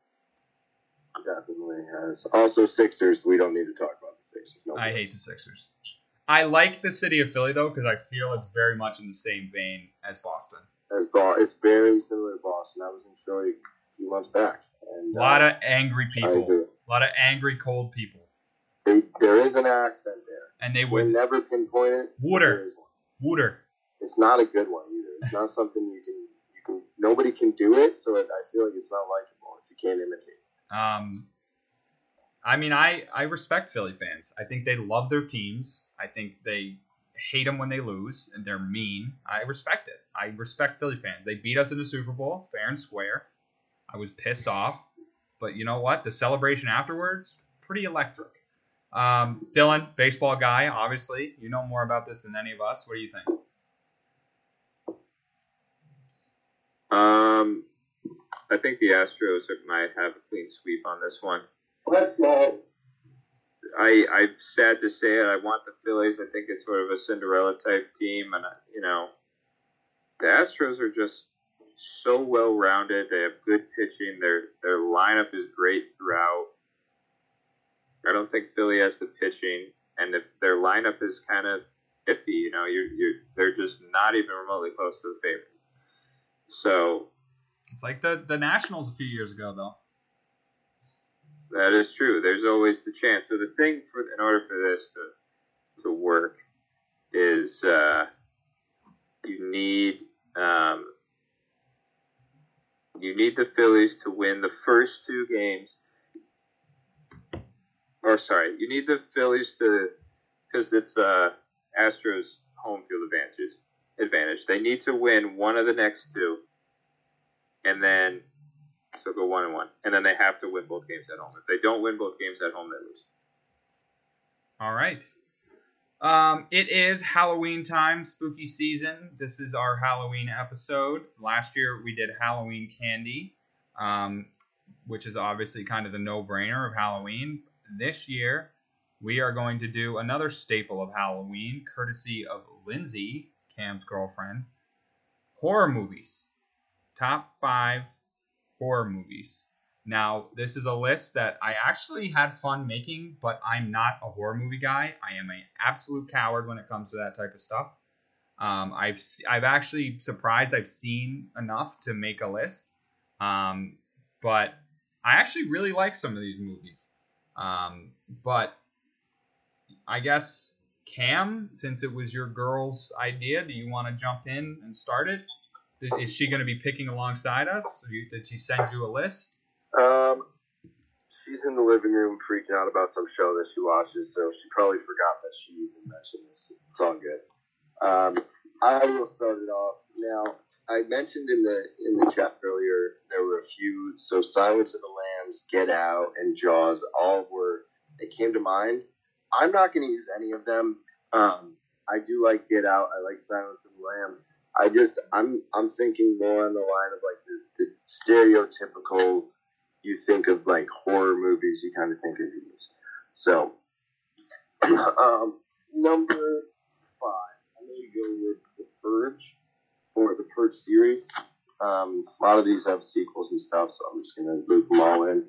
[SPEAKER 3] definitely. definitely has. Also, Sixers. We don't need to talk about the Sixers. No
[SPEAKER 1] I hate the Sixers. I like the city of Philly though because I feel it's very much in the same vein as Boston.
[SPEAKER 3] As Bo- it's very similar to Boston. I was in Philly a few months back, and
[SPEAKER 1] A lot
[SPEAKER 3] uh,
[SPEAKER 1] of angry people. A lot of angry, cold people.
[SPEAKER 3] They, there is an accent there.
[SPEAKER 1] And they would
[SPEAKER 3] never pinpoint it.
[SPEAKER 1] Water.
[SPEAKER 3] there is one.
[SPEAKER 1] Wooter.
[SPEAKER 3] It's not a good one either. It's not something you can you can. Nobody can do it, so it, I feel like it's not likable if you can't imitate.
[SPEAKER 1] Um, I mean, I I respect Philly fans. I think they love their teams. I think they hate them when they lose and they're mean. I respect it. I respect Philly fans. They beat us in the Super Bowl, fair and square. I was pissed off, but you know what? The celebration afterwards, pretty electric. Um, Dylan, baseball guy, obviously, you know more about this than any of us. What do you think?
[SPEAKER 4] Um, I think the Astros might have a clean sweep on this one.
[SPEAKER 2] Let's go.
[SPEAKER 4] I I'm sad to say it. I want the Phillies. I think it's sort of a Cinderella type team, and uh, you know, the Astros are just so well rounded. They have good pitching. Their their lineup is great throughout. I don't think Philly has the pitching, and if their lineup is kind of iffy, you know, you're you're they're just not even remotely close to the favorite. So
[SPEAKER 1] It's like the the Nationals a few years ago, though.
[SPEAKER 4] That is true. There's always the chance. So the thing for in order for this to to work is uh, you need um, you need the Phillies to win the first two games. Or sorry, you need the Phillies to because it's uh, Astros home field advantages advantage. They need to win one of the next two, and then so go one and one, and then they have to win both games at home. If they don't win both games at home, they lose.
[SPEAKER 1] All right. Um, it is Halloween time, spooky season. This is our Halloween episode. Last year we did Halloween candy, um, which is obviously kind of the no-brainer of Halloween. This year we are going to do another staple of Halloween, courtesy of Lindsay, Cam's girlfriend. Horror movies. Top five horror movies. Now, this is a list that I actually had fun making, but I'm not a horror movie guy. I am an absolute coward when it comes to that type of stuff. Um, I've I've actually surprised I've seen enough to make a list, um, but I actually really like some of these movies. Um, but I guess Cam, since it was your girl's idea, do you want to jump in and start it? Is- she going to be picking alongside us? Did she send you a list?
[SPEAKER 3] Um, she's in the living room freaking out about some show that she watches, so she probably forgot that she even mentioned this. It's all good. Um, I will start it off now. I mentioned in the in the chat earlier there were a few. So Silence of the Lambs, Get Out, and Jaws all were they came to mind. I'm not going to use any of them. Um, I do like Get Out. I like Silence of the Lambs. I just I'm I'm thinking more on the line of like the, the stereotypical you think of like horror movies, you kind of think of these. So, um, number five, I'm to go with The Purge or The Purge series. Um, a lot of these have sequels and stuff, so I'm just to loop them all in.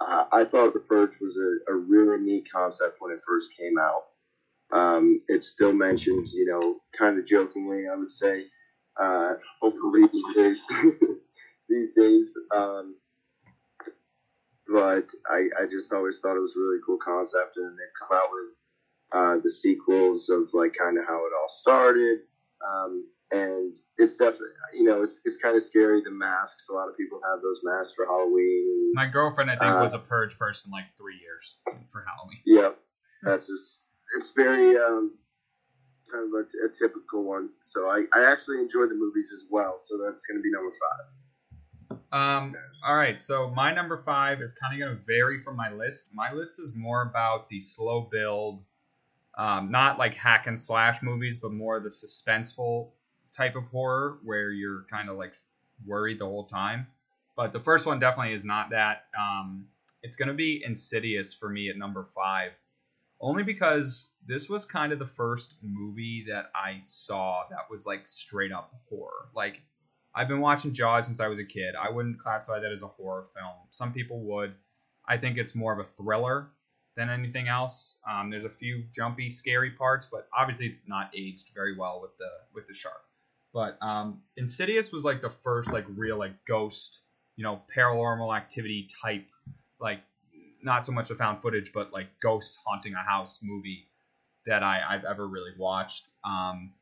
[SPEAKER 3] Uh, I thought The Purge was a, a really neat concept when it first came out. Um, it's still mentioned, you know, kind of jokingly, I would say. Uh, hopefully these days, these days, um, but I, I just always thought it was a really cool concept, and they've come out with uh, the sequels of like kind of how it all started, um, and it's definitely you know it's it's kind of scary the masks. A lot of people have those masks for Halloween.
[SPEAKER 1] My girlfriend, I think,
[SPEAKER 3] Uh,
[SPEAKER 1] was a purge person like three years for Halloween.
[SPEAKER 3] Yep, that's just it's very um, kind of a, typical one. So I, I actually enjoy the movies as well. So that's going to be number five.
[SPEAKER 1] Um, all right, so my number five is kind of going to vary from my list. My list is more about the slow build, um, not like hack and slash movies, but more the suspenseful type of horror where you're kind of like worried the whole time. But the first one definitely is not that. Um, it's going to be Insidious for me at number five, only because this was kind of the first movie that I saw that was like straight up horror. Like, I've been watching Jaws since I was a kid. I wouldn't classify that as a horror film. Some people would. I think it's more of a thriller than anything else. Um, there's a few jumpy, scary parts, but obviously it's not aged very well with the with the shark. But um, Insidious was like the first like real like ghost, you know, paranormal activity type, like not so much the found footage, but like ghosts haunting a house movie that I, I've ever really watched. Um,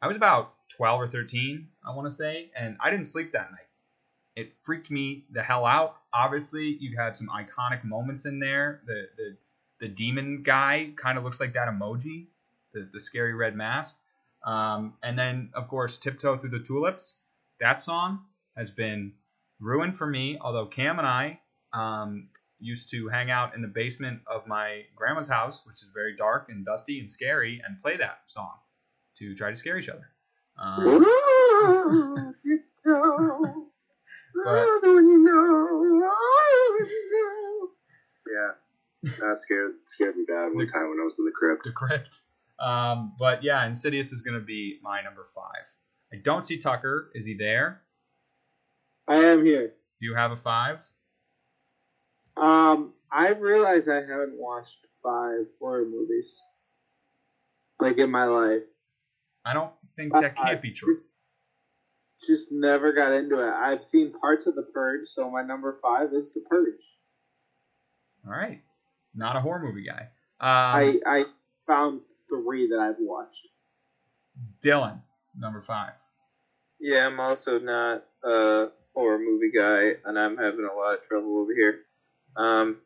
[SPEAKER 1] I was about 12 or 13, I want to say, and I didn't sleep that night. It freaked me the hell out. Obviously, you had some iconic moments in there. The the the demon guy kind of looks like that emoji, the the scary red mask. Um, and then, of course, Tiptoe Through the Tulips. That song has been ruined for me. Although Cam and I um, used to hang out in the basement of my grandma's house, which is very dark and dusty and scary, and play that song to try to scare each other. Um, But-
[SPEAKER 2] you know, you
[SPEAKER 3] Yeah, that scared scared me bad one time when I was in the crypt.
[SPEAKER 1] the crypt. Um, but yeah, Insidious is going to be my number five. I don't see Tucker. Is he there?
[SPEAKER 2] I am here.
[SPEAKER 1] Do you have a five?
[SPEAKER 2] Um, I realize I haven't watched five horror movies like in my life.
[SPEAKER 1] I don't think that can't be true.
[SPEAKER 2] Just, just never got into it. I've seen parts of The Purge, so my number five is The Purge.
[SPEAKER 1] All right, not a horror movie guy. Um,
[SPEAKER 2] I I found three that I've watched.
[SPEAKER 1] Dylan, number five.
[SPEAKER 4] Yeah, I'm also not a horror movie guy, and I'm having a lot of trouble over here. Um,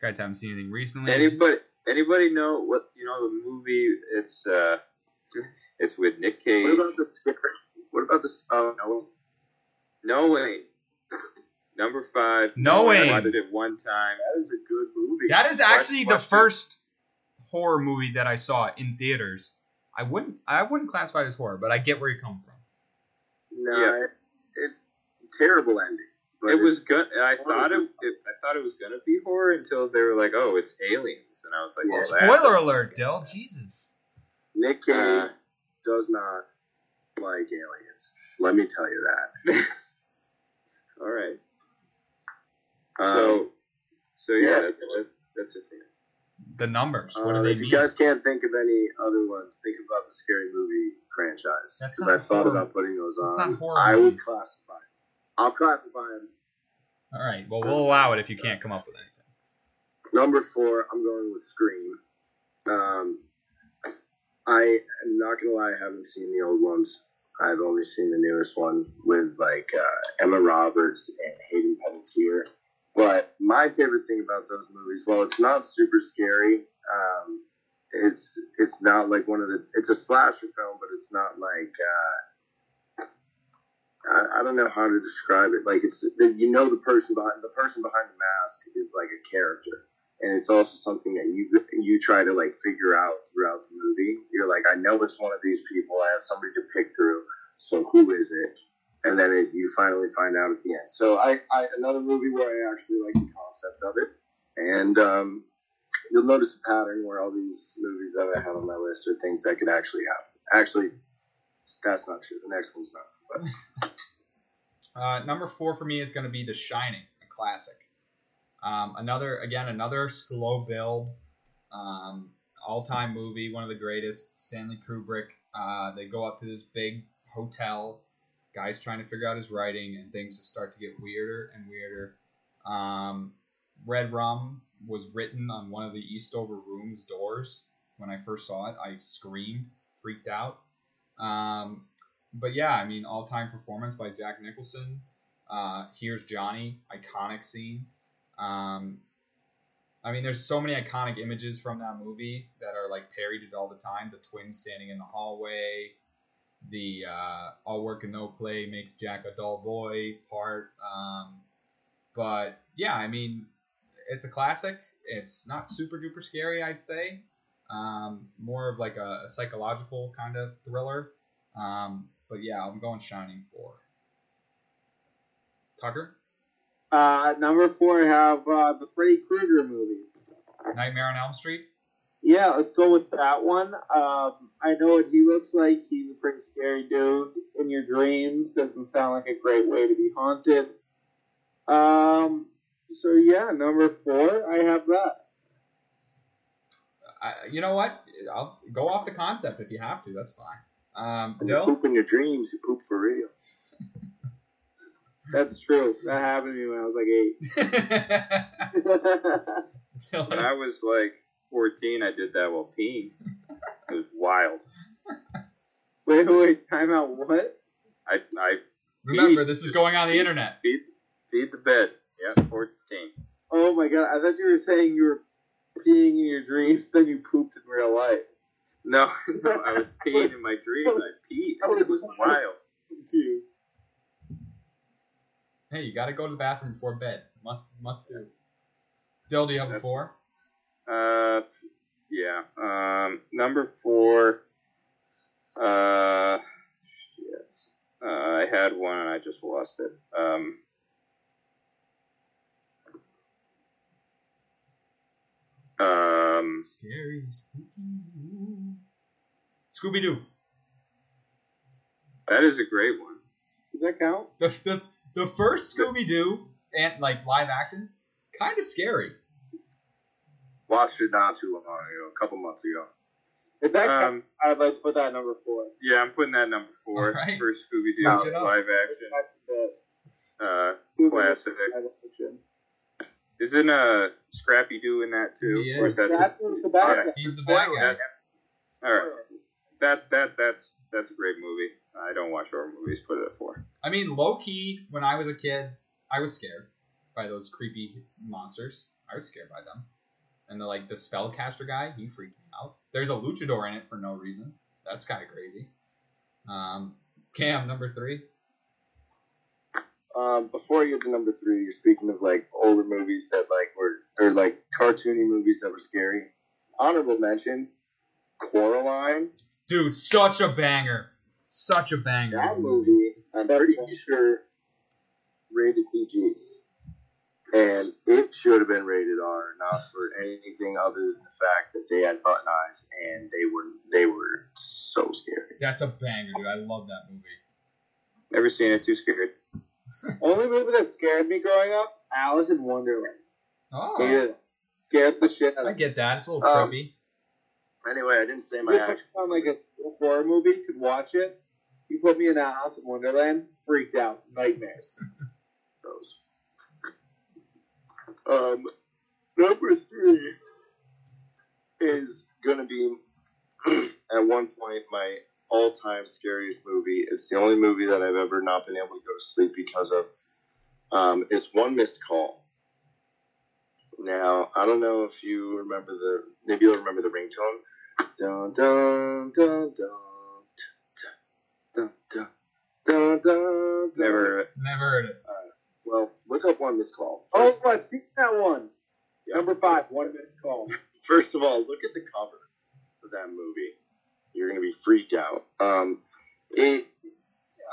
[SPEAKER 1] guys haven't seen anything recently.
[SPEAKER 4] anybody, anybody know what you know the movie? It's uh, it's with Nick Cage.
[SPEAKER 3] What about the scary? What about this? Oh no,
[SPEAKER 4] Knowing. Number five.
[SPEAKER 1] Knowing.
[SPEAKER 4] I watched it one time.
[SPEAKER 3] that is a good movie.
[SPEAKER 1] that is actually the first horror movie that I saw in theaters. I wouldn't I wouldn't classify it as horror, but I get where you come from.
[SPEAKER 3] No,
[SPEAKER 4] Yeah.
[SPEAKER 3] it, it terrible ending. But
[SPEAKER 4] it was good. I thought it, it. I thought it was gonna be horror until they were like, "Oh, it's aliens," and I was like,
[SPEAKER 3] Yeah.
[SPEAKER 4] "Well, that-
[SPEAKER 1] Spoiler alert, Dill. Jesus.
[SPEAKER 3] Nick Cage
[SPEAKER 4] Uh,
[SPEAKER 3] does not like aliens. Let me tell you that.
[SPEAKER 4] All right.
[SPEAKER 3] Um,
[SPEAKER 4] So, so yeah,
[SPEAKER 3] yeah.
[SPEAKER 4] that's that's, that's it. for me.
[SPEAKER 1] The numbers. What
[SPEAKER 3] uh,
[SPEAKER 1] do they
[SPEAKER 3] if
[SPEAKER 1] mean?
[SPEAKER 3] you guys can't think of any other ones, think about the scary movie franchise.
[SPEAKER 1] That's
[SPEAKER 3] Because I thought
[SPEAKER 1] horror.
[SPEAKER 3] about putting those
[SPEAKER 1] That's
[SPEAKER 3] on. I would
[SPEAKER 1] movies.
[SPEAKER 3] classify. 'em. I'll classify them.
[SPEAKER 1] All right. Well, we'll allow it if you can't come up with anything.
[SPEAKER 3] Number four, I'm going with Scream. Um, I am not gonna lie, I haven't seen the old ones. I've only seen the newest one with like uh, Emma Roberts and Hayden Panettiere. But my favorite thing about those movies, well, it's not super scary. Um, it's it's not like one of the. It's a slasher film, but it's not like. Uh, I, I don't know how to describe it. Like it's you know the person behind the person behind the mask is like a character and it's also something that you you try to like figure out throughout the movie. You're like, I know it's one of these people. I have somebody to pick through. So who is it? And then it, you finally find out at the end. So I, I another movie where I actually like the concept of it, and um, you'll notice a pattern where all these movies that I have on my list are things that could actually happen. Actually, that's not true. The next one's not.
[SPEAKER 1] Uh, number four for me is going to be The Shining, a classic. Um, another, again, another slow build, um, all-time movie, one of the greatest. Stanley Kubrick. Uh, they go up to this big hotel. Guy's trying to figure out his writing, and things just start to get weirder and weirder. Um, Red Rum was written on one of the Eastover room's doors. When I first saw it, I screamed, freaked out. Um, but yeah, I mean, all time performance by Jack Nicholson. Uh, Here's Johnny, iconic scene. Um, I mean, there's so many iconic images from that movie that are like parodied all the time. The twins standing in the hallway, the uh, all work and no play makes Jack a dull boy part. Um, but yeah, I mean, it's a classic. It's not super duper scary, I'd say. Um, more of like a, a psychological kind of thriller. Um, but yeah, I'm going Shining for Tucker.
[SPEAKER 2] Uh, number four, I have uh, the Freddy Krueger movie.
[SPEAKER 1] Nightmare on Elm Street.
[SPEAKER 2] Yeah, let's go with that one. Um, I know what he looks like. He's a pretty scary dude. In your dreams doesn't sound like a great way to be haunted. Um, so yeah, number four, I have that.
[SPEAKER 1] I, you know what? I'll go off the concept if you have to. That's fine. Um,
[SPEAKER 3] When you poop in your dreams, you poop for real.
[SPEAKER 2] That's true. That happened to me when I was like eight.
[SPEAKER 1] Dylan?
[SPEAKER 4] When I was like 14, I did that while peeing. It was wild.
[SPEAKER 2] wait, wait, time out. What?
[SPEAKER 4] I I
[SPEAKER 1] Remember, this is going on the internet.
[SPEAKER 4] feed feed the bed. Yeah, 14.
[SPEAKER 2] Oh my god! I thought you were saying you were peeing in your dreams, then you pooped in real life.
[SPEAKER 4] No, no, I was peeing in my dreams. I peed. It was wild.
[SPEAKER 2] Confused.
[SPEAKER 1] Hey, you got to go to the bathroom before bed. Must must do. Dill, do you have a
[SPEAKER 4] That's-
[SPEAKER 1] four?
[SPEAKER 4] Uh, yeah. Um, number four. Uh, shit. Uh, I had one and I just lost it. Um, um,
[SPEAKER 1] Scary. Scooby Doo.
[SPEAKER 4] that is a great one.
[SPEAKER 2] Does that count?
[SPEAKER 1] The, the the first Scooby Doo and like live action, kind of scary.
[SPEAKER 3] Watched it not too long ago, a couple months ago.
[SPEAKER 2] If that counts,
[SPEAKER 4] Um,
[SPEAKER 2] I'd like to put that number four.
[SPEAKER 4] yeah, I'm putting that number four
[SPEAKER 1] Alright.
[SPEAKER 4] for Scooby Doo
[SPEAKER 1] Switch it up.
[SPEAKER 4] live action.
[SPEAKER 2] That's the
[SPEAKER 4] Uh, classic. Isn't uh Scrappy Doo in that too?
[SPEAKER 1] He
[SPEAKER 4] Or
[SPEAKER 1] is.
[SPEAKER 4] that's
[SPEAKER 2] That was the bad
[SPEAKER 4] Okay.
[SPEAKER 2] guy.
[SPEAKER 1] He's the bad guy.
[SPEAKER 4] all right. That that that's that's a great movie. I don't watch horror movies. Put it at four.
[SPEAKER 1] I mean, low key, when I was a kid, I was scared by those creepy monsters. I was scared by them. And the like the spellcaster guy, he freaked me out. There's a luchador in it for no reason. That's kind of crazy. Um, Cam, number three.
[SPEAKER 3] Um, before I get to number three, you're speaking of like older movies that like were or like cartoony movies that were scary. Honorable mention, Coraline.
[SPEAKER 1] Dude, such a banger. Such a banger.
[SPEAKER 3] That movie, I'm pretty sure, rated PG, and it should have been rated R, not for anything other than the fact that they had button eyes and they were they were so scary.
[SPEAKER 1] That's a banger, dude. I love that movie.
[SPEAKER 4] Never seen it. Too scared.
[SPEAKER 2] Only movie that scared me growing up, Alice in Wonderland.
[SPEAKER 1] Oh,
[SPEAKER 2] it. Scared the shit out of me.
[SPEAKER 1] I get that. It's a little
[SPEAKER 3] Um,
[SPEAKER 1] trippy.
[SPEAKER 3] Anyway, I didn't say my
[SPEAKER 2] You put on like a horror movie, could watch it. You put me in Alice in Wonderland, freaked out, nightmares.
[SPEAKER 3] those. Um, number three is gonna be at one point my all-time scariest movie. It's the only movie that I've ever not been able to go to sleep because of. Um, it's One Missed Call. Now I don't know if you remember the maybe you'll remember the ringtone. Dun dun dun dun dun dun dun dun. dun.
[SPEAKER 4] Never.
[SPEAKER 1] Never heard it.
[SPEAKER 3] Well, look up One Missed Call.
[SPEAKER 2] Oh, I've seen that one.
[SPEAKER 3] Yeah.
[SPEAKER 2] Number five, one missed call.
[SPEAKER 3] First of all, look at the cover of that movie. You're gonna be freaked out. Um, it.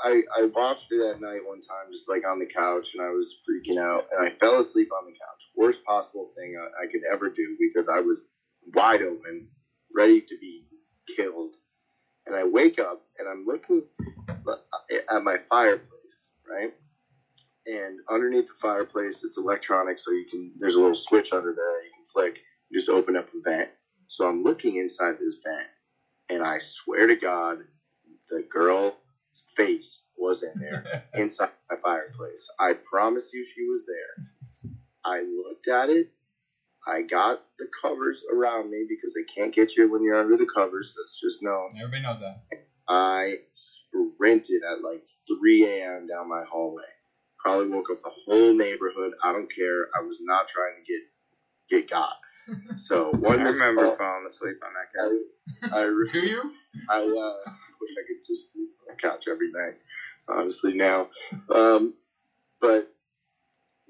[SPEAKER 3] I I watched it at night one time, just like on the couch, and I was freaking out, and I fell asleep on the couch. Worst possible thing I, I could ever do because I was wide open, ready to be killed. And I wake up and I'm looking at my fireplace, right? And underneath the fireplace, it's electronic, so you can. There's a little switch under there you can flick. You just open up a vent. So I'm looking inside this vent, and I swear to God, the girl's face was in there inside my fireplace. I promise you, she was there. I looked at it. I got the covers around me because they can't get you when you're under the covers. That's just known.
[SPEAKER 1] Everybody knows that.
[SPEAKER 3] I sprinted at like 3 a.m. down my hallway. Probably woke up the whole neighborhood. I don't care. I was not trying to get get got. So one missed
[SPEAKER 4] remember
[SPEAKER 3] call,
[SPEAKER 4] falling asleep on that couch.
[SPEAKER 3] I, I, re-
[SPEAKER 1] Do you?
[SPEAKER 3] I uh, wish I could just sleep on the couch every night. Honestly, now, um, but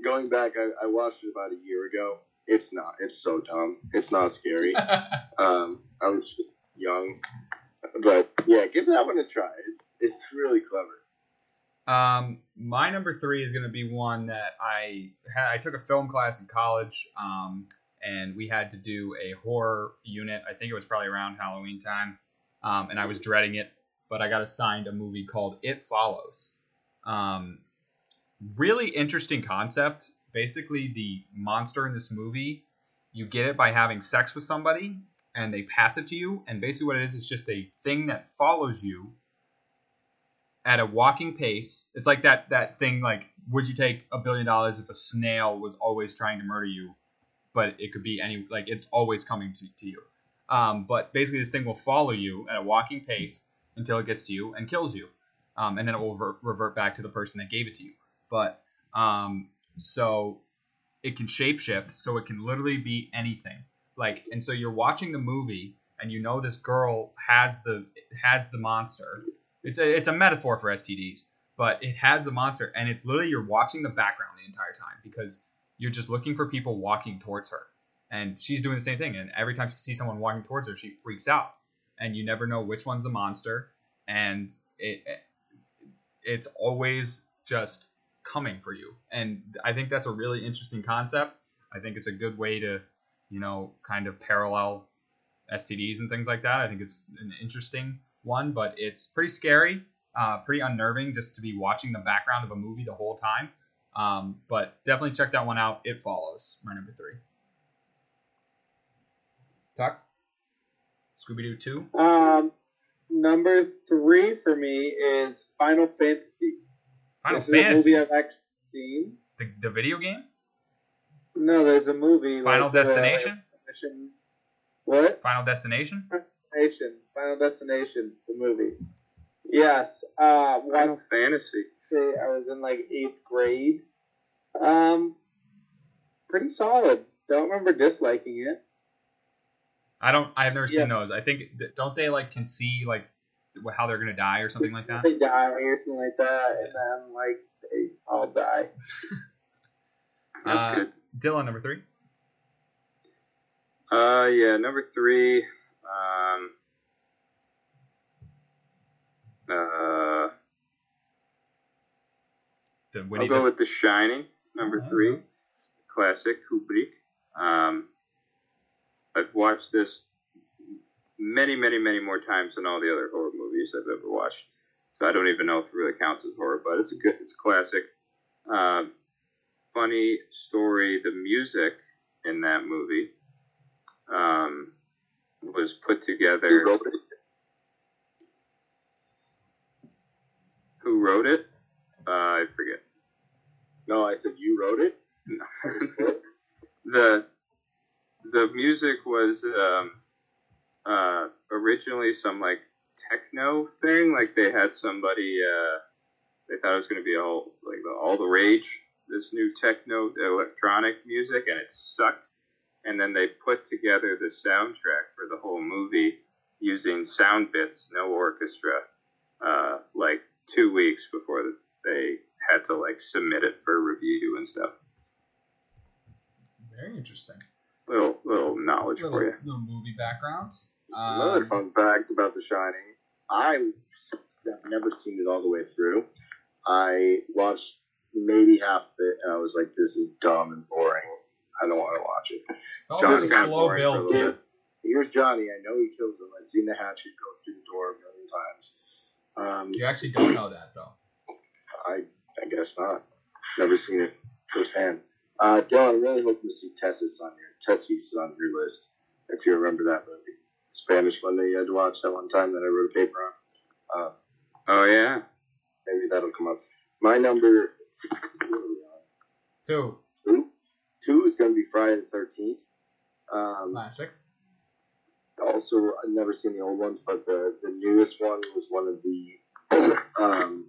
[SPEAKER 3] going back, I, I watched it about a year ago. It's not. It's so dumb. It's not scary. Um, I was young, but yeah, give that one a try. It's it's really clever.
[SPEAKER 1] Um, my number three is going to be one that I had. I took a film class in college, um, and we had to do a horror unit. I think it was probably around Halloween time, um, and I was dreading it, but I got assigned a movie called It Follows. Um, really interesting concept. Basically, the monster in this movie, you get it by having sex with somebody, and they pass it to you. And basically, what it is is just a thing that follows you at a walking pace. It's like that that thing like would you take a billion dollars if a snail was always trying to murder you? But it could be any like it's always coming to, to you. Um, but basically, this thing will follow you at a walking pace until it gets to you and kills you, um, and then it will revert, revert back to the person that gave it to you. But um, so it can shapeshift, so it can literally be anything. Like, and so you're watching the movie, and you know this girl has the has the monster. It's a it's a metaphor for STDs, but it has the monster, and it's literally you're watching the background the entire time because you're just looking for people walking towards her, and she's doing the same thing. And every time she sees someone walking towards her, she freaks out, and you never know which one's the monster, and it it's always just coming for you. And I think that's a really interesting concept. I think it's a good way to, you know, kind of parallel STDs and things like that. I think it's an interesting one, but it's pretty scary, uh, pretty unnerving just to be watching the background of a movie the whole time. Um, but definitely check that one out. It follows. My number three. Tuck? Scooby Doo 2?
[SPEAKER 2] Um, number three for me is Final Fantasy.
[SPEAKER 1] Final
[SPEAKER 2] this
[SPEAKER 1] Fantasy?
[SPEAKER 2] movie I've actually seen.
[SPEAKER 1] The, the video game?
[SPEAKER 2] No, there's a movie.
[SPEAKER 1] Final
[SPEAKER 2] like, uh,
[SPEAKER 1] Destination?
[SPEAKER 2] Mission- What?
[SPEAKER 1] Final Destination?
[SPEAKER 2] Destination. Final Destination. The movie. Yes. Uh, one
[SPEAKER 4] Final Fantasy.
[SPEAKER 2] say I was in like eighth grade. Um, pretty solid. Don't remember disliking it.
[SPEAKER 1] I don't. I've never seen those. I think don't they like can see like how they're gonna die or something like that.
[SPEAKER 2] They die or something like that, and then like they all die.
[SPEAKER 4] That's
[SPEAKER 1] Uh,
[SPEAKER 4] good.
[SPEAKER 1] Dylan, number three.
[SPEAKER 4] Uh, yeah, number three. Um, uh,
[SPEAKER 1] The
[SPEAKER 4] I'll go
[SPEAKER 1] the
[SPEAKER 4] with The Shining, number three, Classic Kubrick. Um, I've watched this many, many, many more times than all the other horror movies I've ever watched. So I don't even know if it really counts as horror, but it's a good, it's a classic. Um, funny story. The music in that movie um, was put together.
[SPEAKER 3] Who wrote it?
[SPEAKER 4] Who wrote it? Uh, I forget.
[SPEAKER 3] No, I said you wrote it.
[SPEAKER 4] the the music was um, uh, originally some like techno thing. Like they had somebody. Uh, they thought it was going to be all like all the rage. This new techno electronic music, and it sucked. And then they put together the soundtrack for the whole movie using sound bits, no orchestra. Uh, like two weeks before they had to like submit it for review and stuff.
[SPEAKER 1] very interesting.
[SPEAKER 4] Little little knowledge
[SPEAKER 1] Little,
[SPEAKER 4] for you.
[SPEAKER 1] little movie backgrounds.
[SPEAKER 3] Another
[SPEAKER 1] Um,
[SPEAKER 3] fun fact about The Shining: I have never seen it all the way through. I watched maybe half of it, and I was like, "This is dumb and boring. I don't want to watch it."
[SPEAKER 1] It's all
[SPEAKER 3] John's
[SPEAKER 1] very slow
[SPEAKER 3] boring a
[SPEAKER 1] build.
[SPEAKER 3] Here's Johnny. I know he kills him. I've seen the hatchet go through the door a million times. Um,
[SPEAKER 1] You actually don't know that though.
[SPEAKER 3] I I guess not. Never seen it firsthand. Uh, Dylan, I'm really hoping to see Tessa's on your Tessie's on your list. If you remember that movie, Spanish one that you had to watch that one time that I wrote a paper on. Uh,
[SPEAKER 4] Oh yeah.
[SPEAKER 3] maybe that'll come up. My number what are we on?
[SPEAKER 1] Two.
[SPEAKER 3] two. Two is going to be Friday the Thirteenth. Um,
[SPEAKER 1] Classic.
[SPEAKER 3] also, I've never seen the old ones, but the, the newest one was one of the um,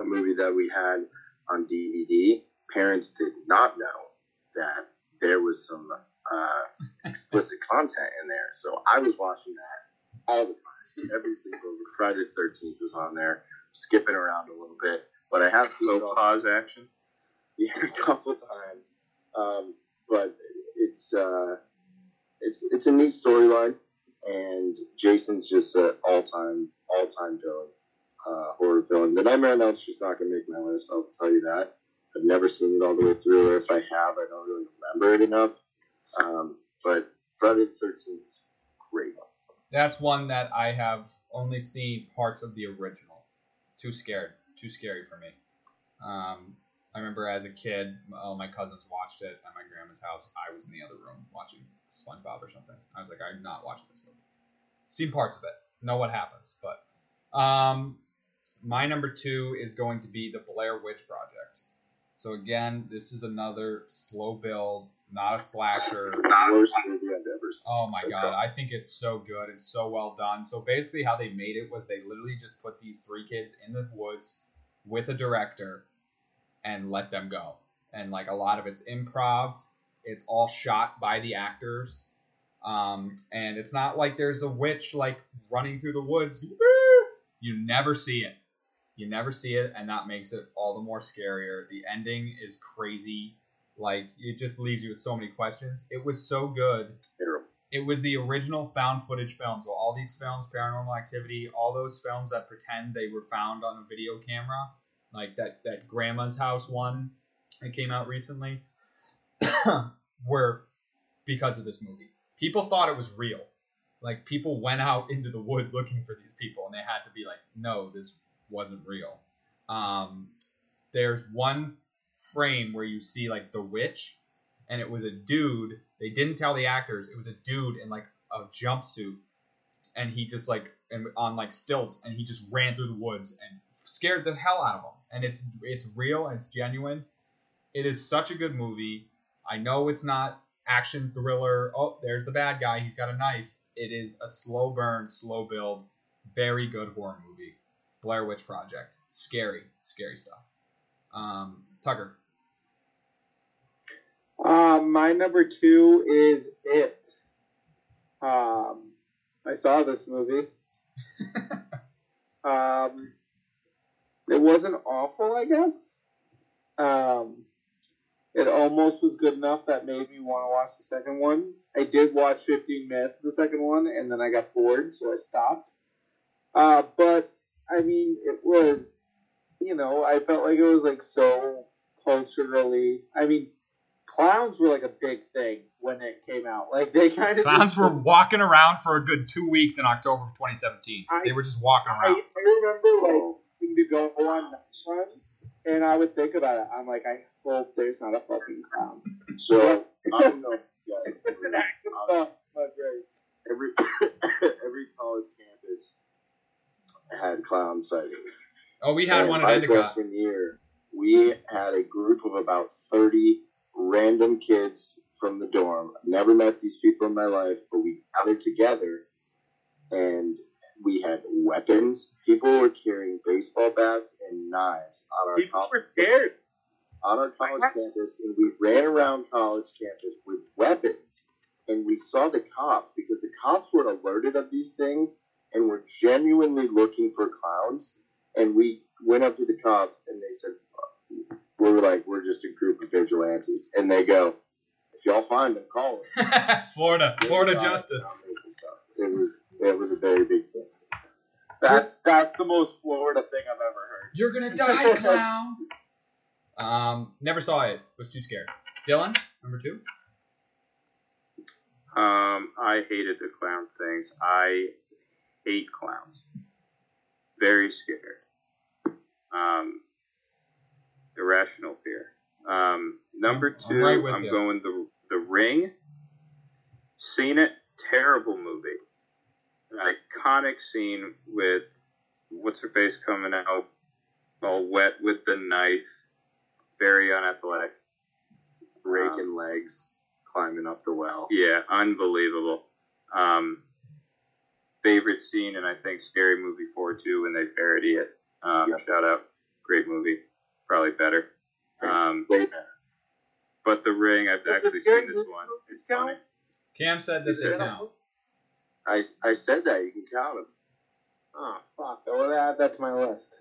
[SPEAKER 3] a movie that we had on DVD. Parents did not know that there was some uh, explicit content in there, so I was watching that all the time. Every single Friday the Thirteenth was on there, skipping around a little bit, but I have seen it
[SPEAKER 4] Slow pause action.
[SPEAKER 3] yeah, a couple times. Um, but it's uh, it's it's a neat storyline, and Jason's just an all time all time villain, uh, horror villain. The Nightmare on Elm Street's not gonna make my list. I'll tell you that. I've never seen it all the way through, or if I have, I don't really remember it enough Um, but Friday the Thirteenth is great.
[SPEAKER 1] That's one that I have only seen parts of the original. Too scared. Too scary for me. Um, I remember as a kid, all my cousins watched it at my grandma's house. I was in the other room watching SpongeBob or something. I was like, I'm not watching this movie. Seen parts of it. Know what happens, but um, my number two is going to be the Blair Witch Project. So again, this is another slow build, not a slasher.
[SPEAKER 3] Worst movie I've ever seen.
[SPEAKER 1] Oh my god, I think it's so good. It's so well done. So basically, how they made it was they literally just put these three kids in the woods with a director and let them go. And like a lot of it's improv. It's all shot by the actors. Um, and it's not like there's a witch like running through the woods. You never see it. You never see it, and that makes it all the more scarier. The ending is crazy. Like it just leaves you with so many questions. It was so good it was the original found footage films. So all these films, Paranormal Activity, all those films that pretend they were found on a video camera, like that that Grandma's House one that came out recently, were because of this movie. People thought it was real. Like people went out into the woods looking for these people, and they had to be like, "No, this wasn't real." Um, there's one frame where you see like the witch, and it was a dude. They didn't tell the actors it was a dude in like a jumpsuit, and he just like and on like stilts, and he just ran through the woods and scared the hell out of them. And it's it's real and it's genuine. It is such a good movie. I know it's not action thriller. Oh, there's the bad guy. He's got a knife. It is a slow burn, slow build, very good horror movie. Blair Witch Project. Scary, scary stuff. Um, Tucker.
[SPEAKER 2] Um, my number two is It. Um, I saw this movie. um, it wasn't awful, I guess. Um, it almost was good enough that made me want to watch the second one. I did watch 15 minutes of the second one, and then I got bored, so I stopped. Uh, but I mean, it was, you know, I felt like it was like so culturally. I mean, clowns were like a big thing when it came out. Like they kind of
[SPEAKER 1] Clowns were walking around for a good two weeks in October of 2017.
[SPEAKER 2] I-
[SPEAKER 1] they were just walking around.
[SPEAKER 2] I remember like to go on night runs, and I would think about it. I'm like, I hope there's not a fucking clown.
[SPEAKER 3] So I don't know. Yeah,
[SPEAKER 2] it's an act of stuff, but great.
[SPEAKER 3] every every college campus had clown sightings.
[SPEAKER 1] Oh, we had
[SPEAKER 3] And
[SPEAKER 1] one at
[SPEAKER 3] my
[SPEAKER 1] Endicott.
[SPEAKER 3] freshman year, we had a group of about thirty random kids from the dorm. Never met these people in my life, but we gathered together, and we had weapons. People were carrying baseball bats and knives on our
[SPEAKER 2] People
[SPEAKER 3] college
[SPEAKER 2] were scared.
[SPEAKER 3] on our college campus, and we ran around college campus with weapons. And we saw the cops because the cops were alerted of these things and were genuinely looking for clowns. And we went up to the cops and they said, "We were like, we're just a group of vigilantes." And they go, "If y'all find them, call us."
[SPEAKER 1] Florida, Florida justice.
[SPEAKER 3] clown and stuff. It was it was a very big thing.
[SPEAKER 2] That's that's the most Florida thing I've ever heard.
[SPEAKER 1] You're gonna die, clown. um, never saw it. Was too scared. Dylan, number two.
[SPEAKER 4] Um, I hated the clown things. I hate clowns. Very scared. Um, irrational fear. Um, number
[SPEAKER 1] I'm
[SPEAKER 4] two,
[SPEAKER 1] right
[SPEAKER 4] I'm going the the Ring. Seen it. Terrible movie. An iconic scene with what's her face coming out all wet with the knife. Very unathletic.
[SPEAKER 3] Breaking legs, climbing up the well.
[SPEAKER 4] Yeah, unbelievable. Um, favorite scene, and I think Scary Movie 4 too when they parody it. Um,
[SPEAKER 3] Yeah.
[SPEAKER 4] Shout out. Great movie. Probably better. Um,
[SPEAKER 3] Way better.
[SPEAKER 4] but The Ring, I've actually seen this one. It's
[SPEAKER 2] count?
[SPEAKER 4] funny.
[SPEAKER 1] Cam said that
[SPEAKER 4] You
[SPEAKER 1] they
[SPEAKER 4] said-
[SPEAKER 1] count.
[SPEAKER 3] I, I said that you can count them.
[SPEAKER 2] Oh fuck! I want to add that to my list.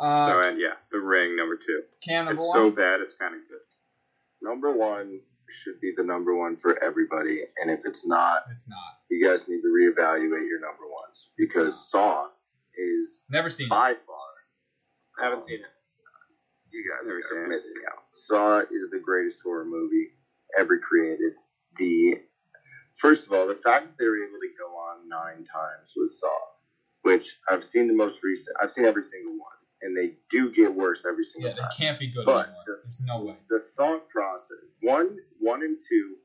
[SPEAKER 1] Uh,
[SPEAKER 4] so, and yeah, The Ring, number two.
[SPEAKER 1] Cam
[SPEAKER 4] It's so
[SPEAKER 1] one.
[SPEAKER 4] bad, it's kind of good.
[SPEAKER 3] Number one should be the number one for everybody, and if it's not,
[SPEAKER 1] It's not.
[SPEAKER 3] you guys need to reevaluate your number ones because Saw is
[SPEAKER 1] Never seen it.
[SPEAKER 3] by far.
[SPEAKER 2] I haven't seen it.
[SPEAKER 3] You guys
[SPEAKER 4] Never
[SPEAKER 3] are
[SPEAKER 4] it.
[SPEAKER 3] missing out. Saw is the greatest horror movie ever created. The first of all, the fact that they were able to go on nine times with Saw, which I've seen the most recent. I've seen every single one, and they do get worse every single time.
[SPEAKER 1] Yeah, they can't be good
[SPEAKER 3] But
[SPEAKER 1] anymore.
[SPEAKER 3] the-
[SPEAKER 1] There's no way.
[SPEAKER 3] the thought process one one and two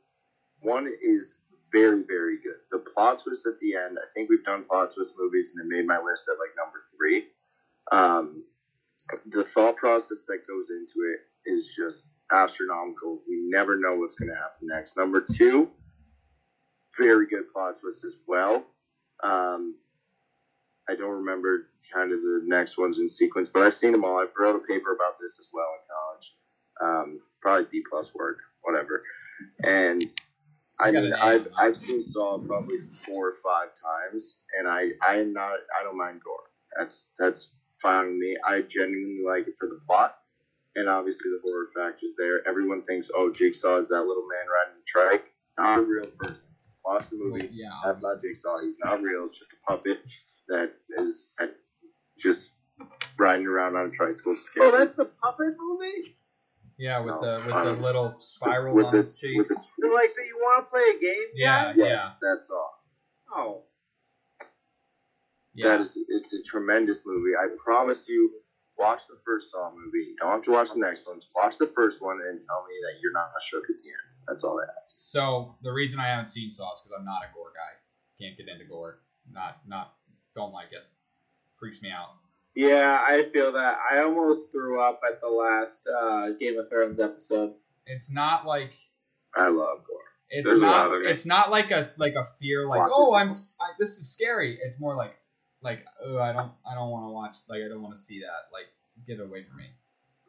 [SPEAKER 3] one is very very good the plot twist at the end i think we've done plot twist movies and it made my list at like number three um, the thought process that goes into it is just astronomical we never know what's going to happen next number two very good plot twist as well um, i don't remember kind of the next ones in sequence but i've seen them all i wrote a paper about this as well in college um, probably B plus work, whatever. And I mean, I've. I've seen Saw probably four or five times, and I I am not I don't mind gore. That's that's fine with me. I genuinely like it for the plot, and obviously the horror factor is there. Everyone thinks, oh, Jigsaw is that little man riding a trike. Not a real person. Watch the movie.
[SPEAKER 1] Yeah.
[SPEAKER 3] That's not Jigsaw. He's not real. It's just a puppet that is just riding around on a tricycle.
[SPEAKER 2] Oh, that's the puppet movie.
[SPEAKER 1] Yeah, with
[SPEAKER 3] No,
[SPEAKER 1] the with the
[SPEAKER 3] um,
[SPEAKER 1] little spirals
[SPEAKER 3] with
[SPEAKER 1] on
[SPEAKER 3] the-
[SPEAKER 1] his
[SPEAKER 3] with
[SPEAKER 1] cheeks.
[SPEAKER 3] the
[SPEAKER 2] So, like, so you want to play a game?
[SPEAKER 1] Yeah,
[SPEAKER 2] guy?
[SPEAKER 3] Yes,
[SPEAKER 1] yeah.
[SPEAKER 3] that's all.
[SPEAKER 2] Oh,
[SPEAKER 1] yeah.
[SPEAKER 3] That is, it's a tremendous movie. I promise you, watch the first Saw movie. You don't have to watch the next ones. Watch the first one and tell me that you're not a shook at the end. That's all I ask.
[SPEAKER 1] So the reason I haven't seen Saw is because I'm not a gore guy. Can't get into gore. Not not don't like it. Freaks me out.
[SPEAKER 2] yeah, I feel that. I almost threw up at the last uh, Game of Thrones episode.
[SPEAKER 1] It's not like
[SPEAKER 3] I love gore.
[SPEAKER 1] it's
[SPEAKER 3] There's a
[SPEAKER 1] not
[SPEAKER 3] lot of it.
[SPEAKER 1] it's not like a like a fear like
[SPEAKER 3] it.
[SPEAKER 1] oh I'm I, this is scary. It's more like like oh I don't I don't want to watch like I don't want to see that like get it away from me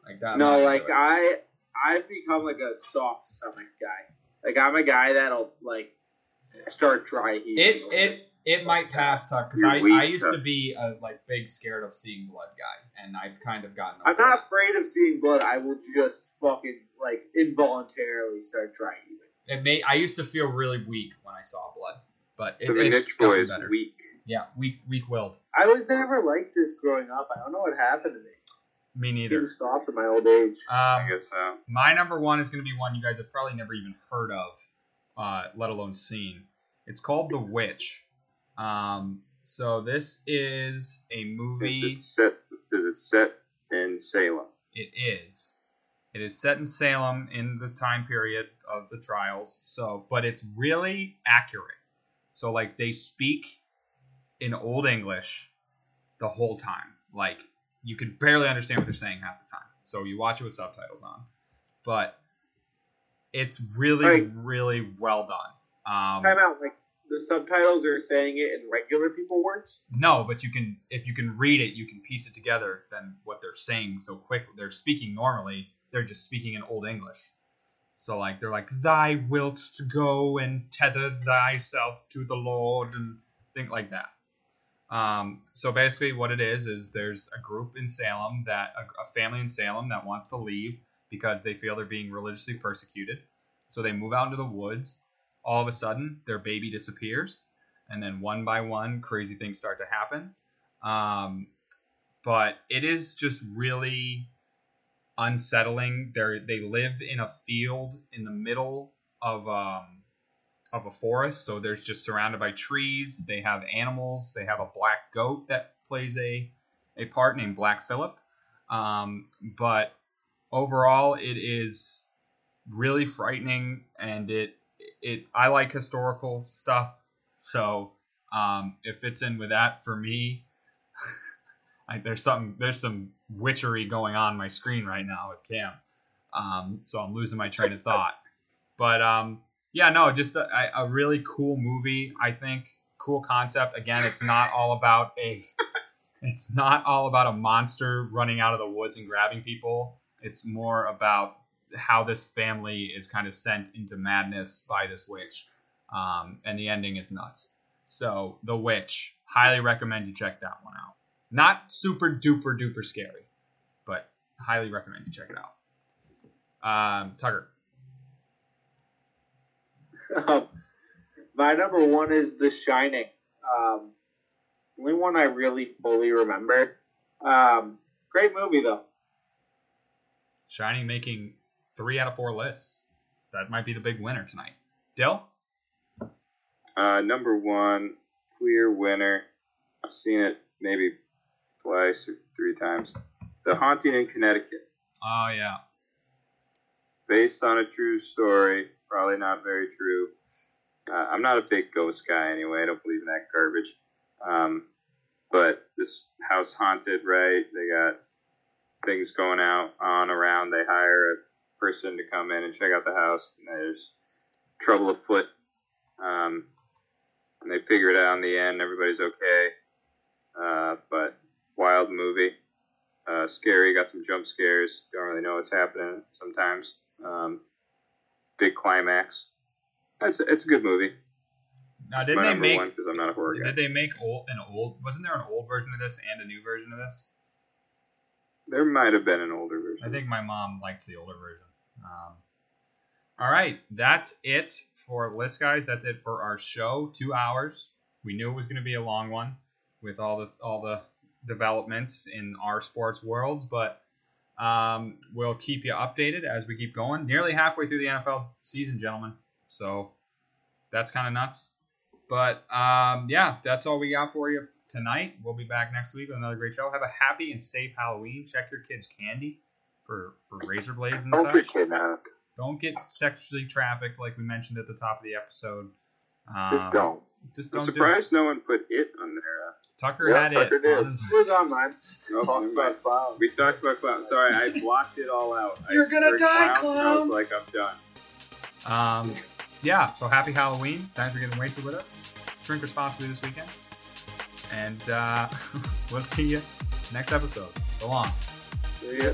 [SPEAKER 1] like that.
[SPEAKER 2] no, like. I, I've become like a soft stomach guy. Like I'm a guy that'll like start dry heaving.
[SPEAKER 1] It
[SPEAKER 2] over
[SPEAKER 1] it it might pass Tuck because I, I used to be a like big scared of seeing blood guy and I've kind of gotten.
[SPEAKER 2] I'm not
[SPEAKER 1] that.
[SPEAKER 2] afraid of seeing blood. I will just fucking like involuntarily start dry heaving.
[SPEAKER 1] It may I used to feel really weak when I saw blood, but it,
[SPEAKER 4] The
[SPEAKER 1] it's
[SPEAKER 4] Mitch boy is
[SPEAKER 1] better.
[SPEAKER 4] weak.
[SPEAKER 1] Yeah, weak weak willed.
[SPEAKER 2] I was never like this growing up. I don't know what happened to me.
[SPEAKER 1] Me neither.
[SPEAKER 2] Getting soft in my old age.
[SPEAKER 4] I
[SPEAKER 1] Um,
[SPEAKER 4] guess so.
[SPEAKER 1] my number one is going to be one you guys have probably never even heard of, uh, let alone seen. It's called The Witch. Um, so this is a
[SPEAKER 4] Is
[SPEAKER 1] movie.
[SPEAKER 4] it set? Is it set in Salem?
[SPEAKER 1] It is. It is set in Salem in the time period of the trials. So, but it's really accurate. So, like they speak in Old English the whole time. Like you can barely understand what they're saying half the time. So you watch it with subtitles on, but it's really,
[SPEAKER 2] Right.
[SPEAKER 1] really well done. Um,
[SPEAKER 2] Time out. Like the subtitles are saying it in regular people words.
[SPEAKER 1] No, but you can if you can read it, you can piece it together. Then what they're saying so quick, they're speaking normally. They're just speaking in Old English. So like they're like, "Thy wilt go and tether thyself to the Lord" and things like that. Um, so basically, what it is is there's a group in Salem that a, a family in Salem that wants to leave because they feel they're being religiously persecuted. So they move out into the woods. All of a sudden, their baby disappears and then one by one crazy things start to happen um, but it is just really unsettling they they live in a field in the middle of um, of a forest. So there's just surrounded by trees. They have animals. They have a black goat that plays a a part named black phillip. Um, but overall it is really frightening and it it i like historical stuff. So um, it fits in with that for me. I, there's some there's some witchery going on my screen right now with Cam, um, so I'm losing my train of thought. But um, yeah, no, just a, a really cool movie. I think cool concept. Again, it's not all about a it's not all about a monster running out of the woods and grabbing people. It's more about how this family is kind of sent into madness by this witch um, and the ending is nuts. So, The Witch, highly recommend you check that one out. Not super duper duper scary, but highly recommend you check it out. Um, Tucker,
[SPEAKER 2] Um, my number one is The Shining. Um, only one I really fully remember. Um, great movie though.
[SPEAKER 1] Shining making three out of four lists. that might be the big winner tonight. Dill?
[SPEAKER 4] Uh, number one, clear winner. I've seen it maybe twice or three times. The Haunting in Connecticut,
[SPEAKER 1] Oh yeah.
[SPEAKER 4] based on a true story. Probably not very true. Uh, I'm not a big ghost guy anyway. I don't believe in that garbage. Um, but this house haunted, right? They got things going out on around. They hire a person to come in and check out the house. And there's trouble afoot. Um, and they figure it out in the end. Everybody's okay. Uh, but wild movie. Uh, scary. Got some jump scares. Don't really know what's happening sometimes. Um, big climax. It's, it's a good movie.
[SPEAKER 1] Now, did they make?
[SPEAKER 4] because I'm not a horror guy.
[SPEAKER 1] Did they make old an old? Wasn't there an old version of this and a new version of this?
[SPEAKER 4] There might have been an older version.
[SPEAKER 1] I think my mom likes the older version. Um, all right, that's it for list, guys. That's it for our show. Two hours. We knew it was going to be a long one with all the all the developments in our sports worlds, but um, we'll keep you updated as we keep going. Nearly halfway through the NFL season, gentlemen. So that's kind of nuts. But um, yeah, that's all we got for you tonight. We'll be back next week with another great show. Have a happy and safe Halloween. Check your kids' candy for for razor blades and
[SPEAKER 3] Don't
[SPEAKER 1] such.
[SPEAKER 3] get kidnapped.
[SPEAKER 1] Don't get sexually trafficked, like we mentioned at the top of the episode. Um,
[SPEAKER 3] Just don't.
[SPEAKER 1] Just
[SPEAKER 4] I'm
[SPEAKER 1] don't do it.
[SPEAKER 4] surprised no one put it
[SPEAKER 1] Tucker
[SPEAKER 3] Yeah,
[SPEAKER 1] had
[SPEAKER 3] Tucker
[SPEAKER 1] it.
[SPEAKER 3] did.
[SPEAKER 1] on his-
[SPEAKER 2] It was on mine.
[SPEAKER 4] no,
[SPEAKER 3] Talk
[SPEAKER 4] never
[SPEAKER 3] about
[SPEAKER 4] mind.
[SPEAKER 3] clown.
[SPEAKER 4] we talked about clown. Sorry, I blocked it all out.
[SPEAKER 1] You're gonna die,
[SPEAKER 4] clowns, and I
[SPEAKER 1] clown.
[SPEAKER 4] was like, I'm done.
[SPEAKER 1] Um, yeah, so happy Halloween. Thanks for getting wasted with us. Drink responsibly this weekend. And uh, we'll see you next episode. So long.
[SPEAKER 4] See ya.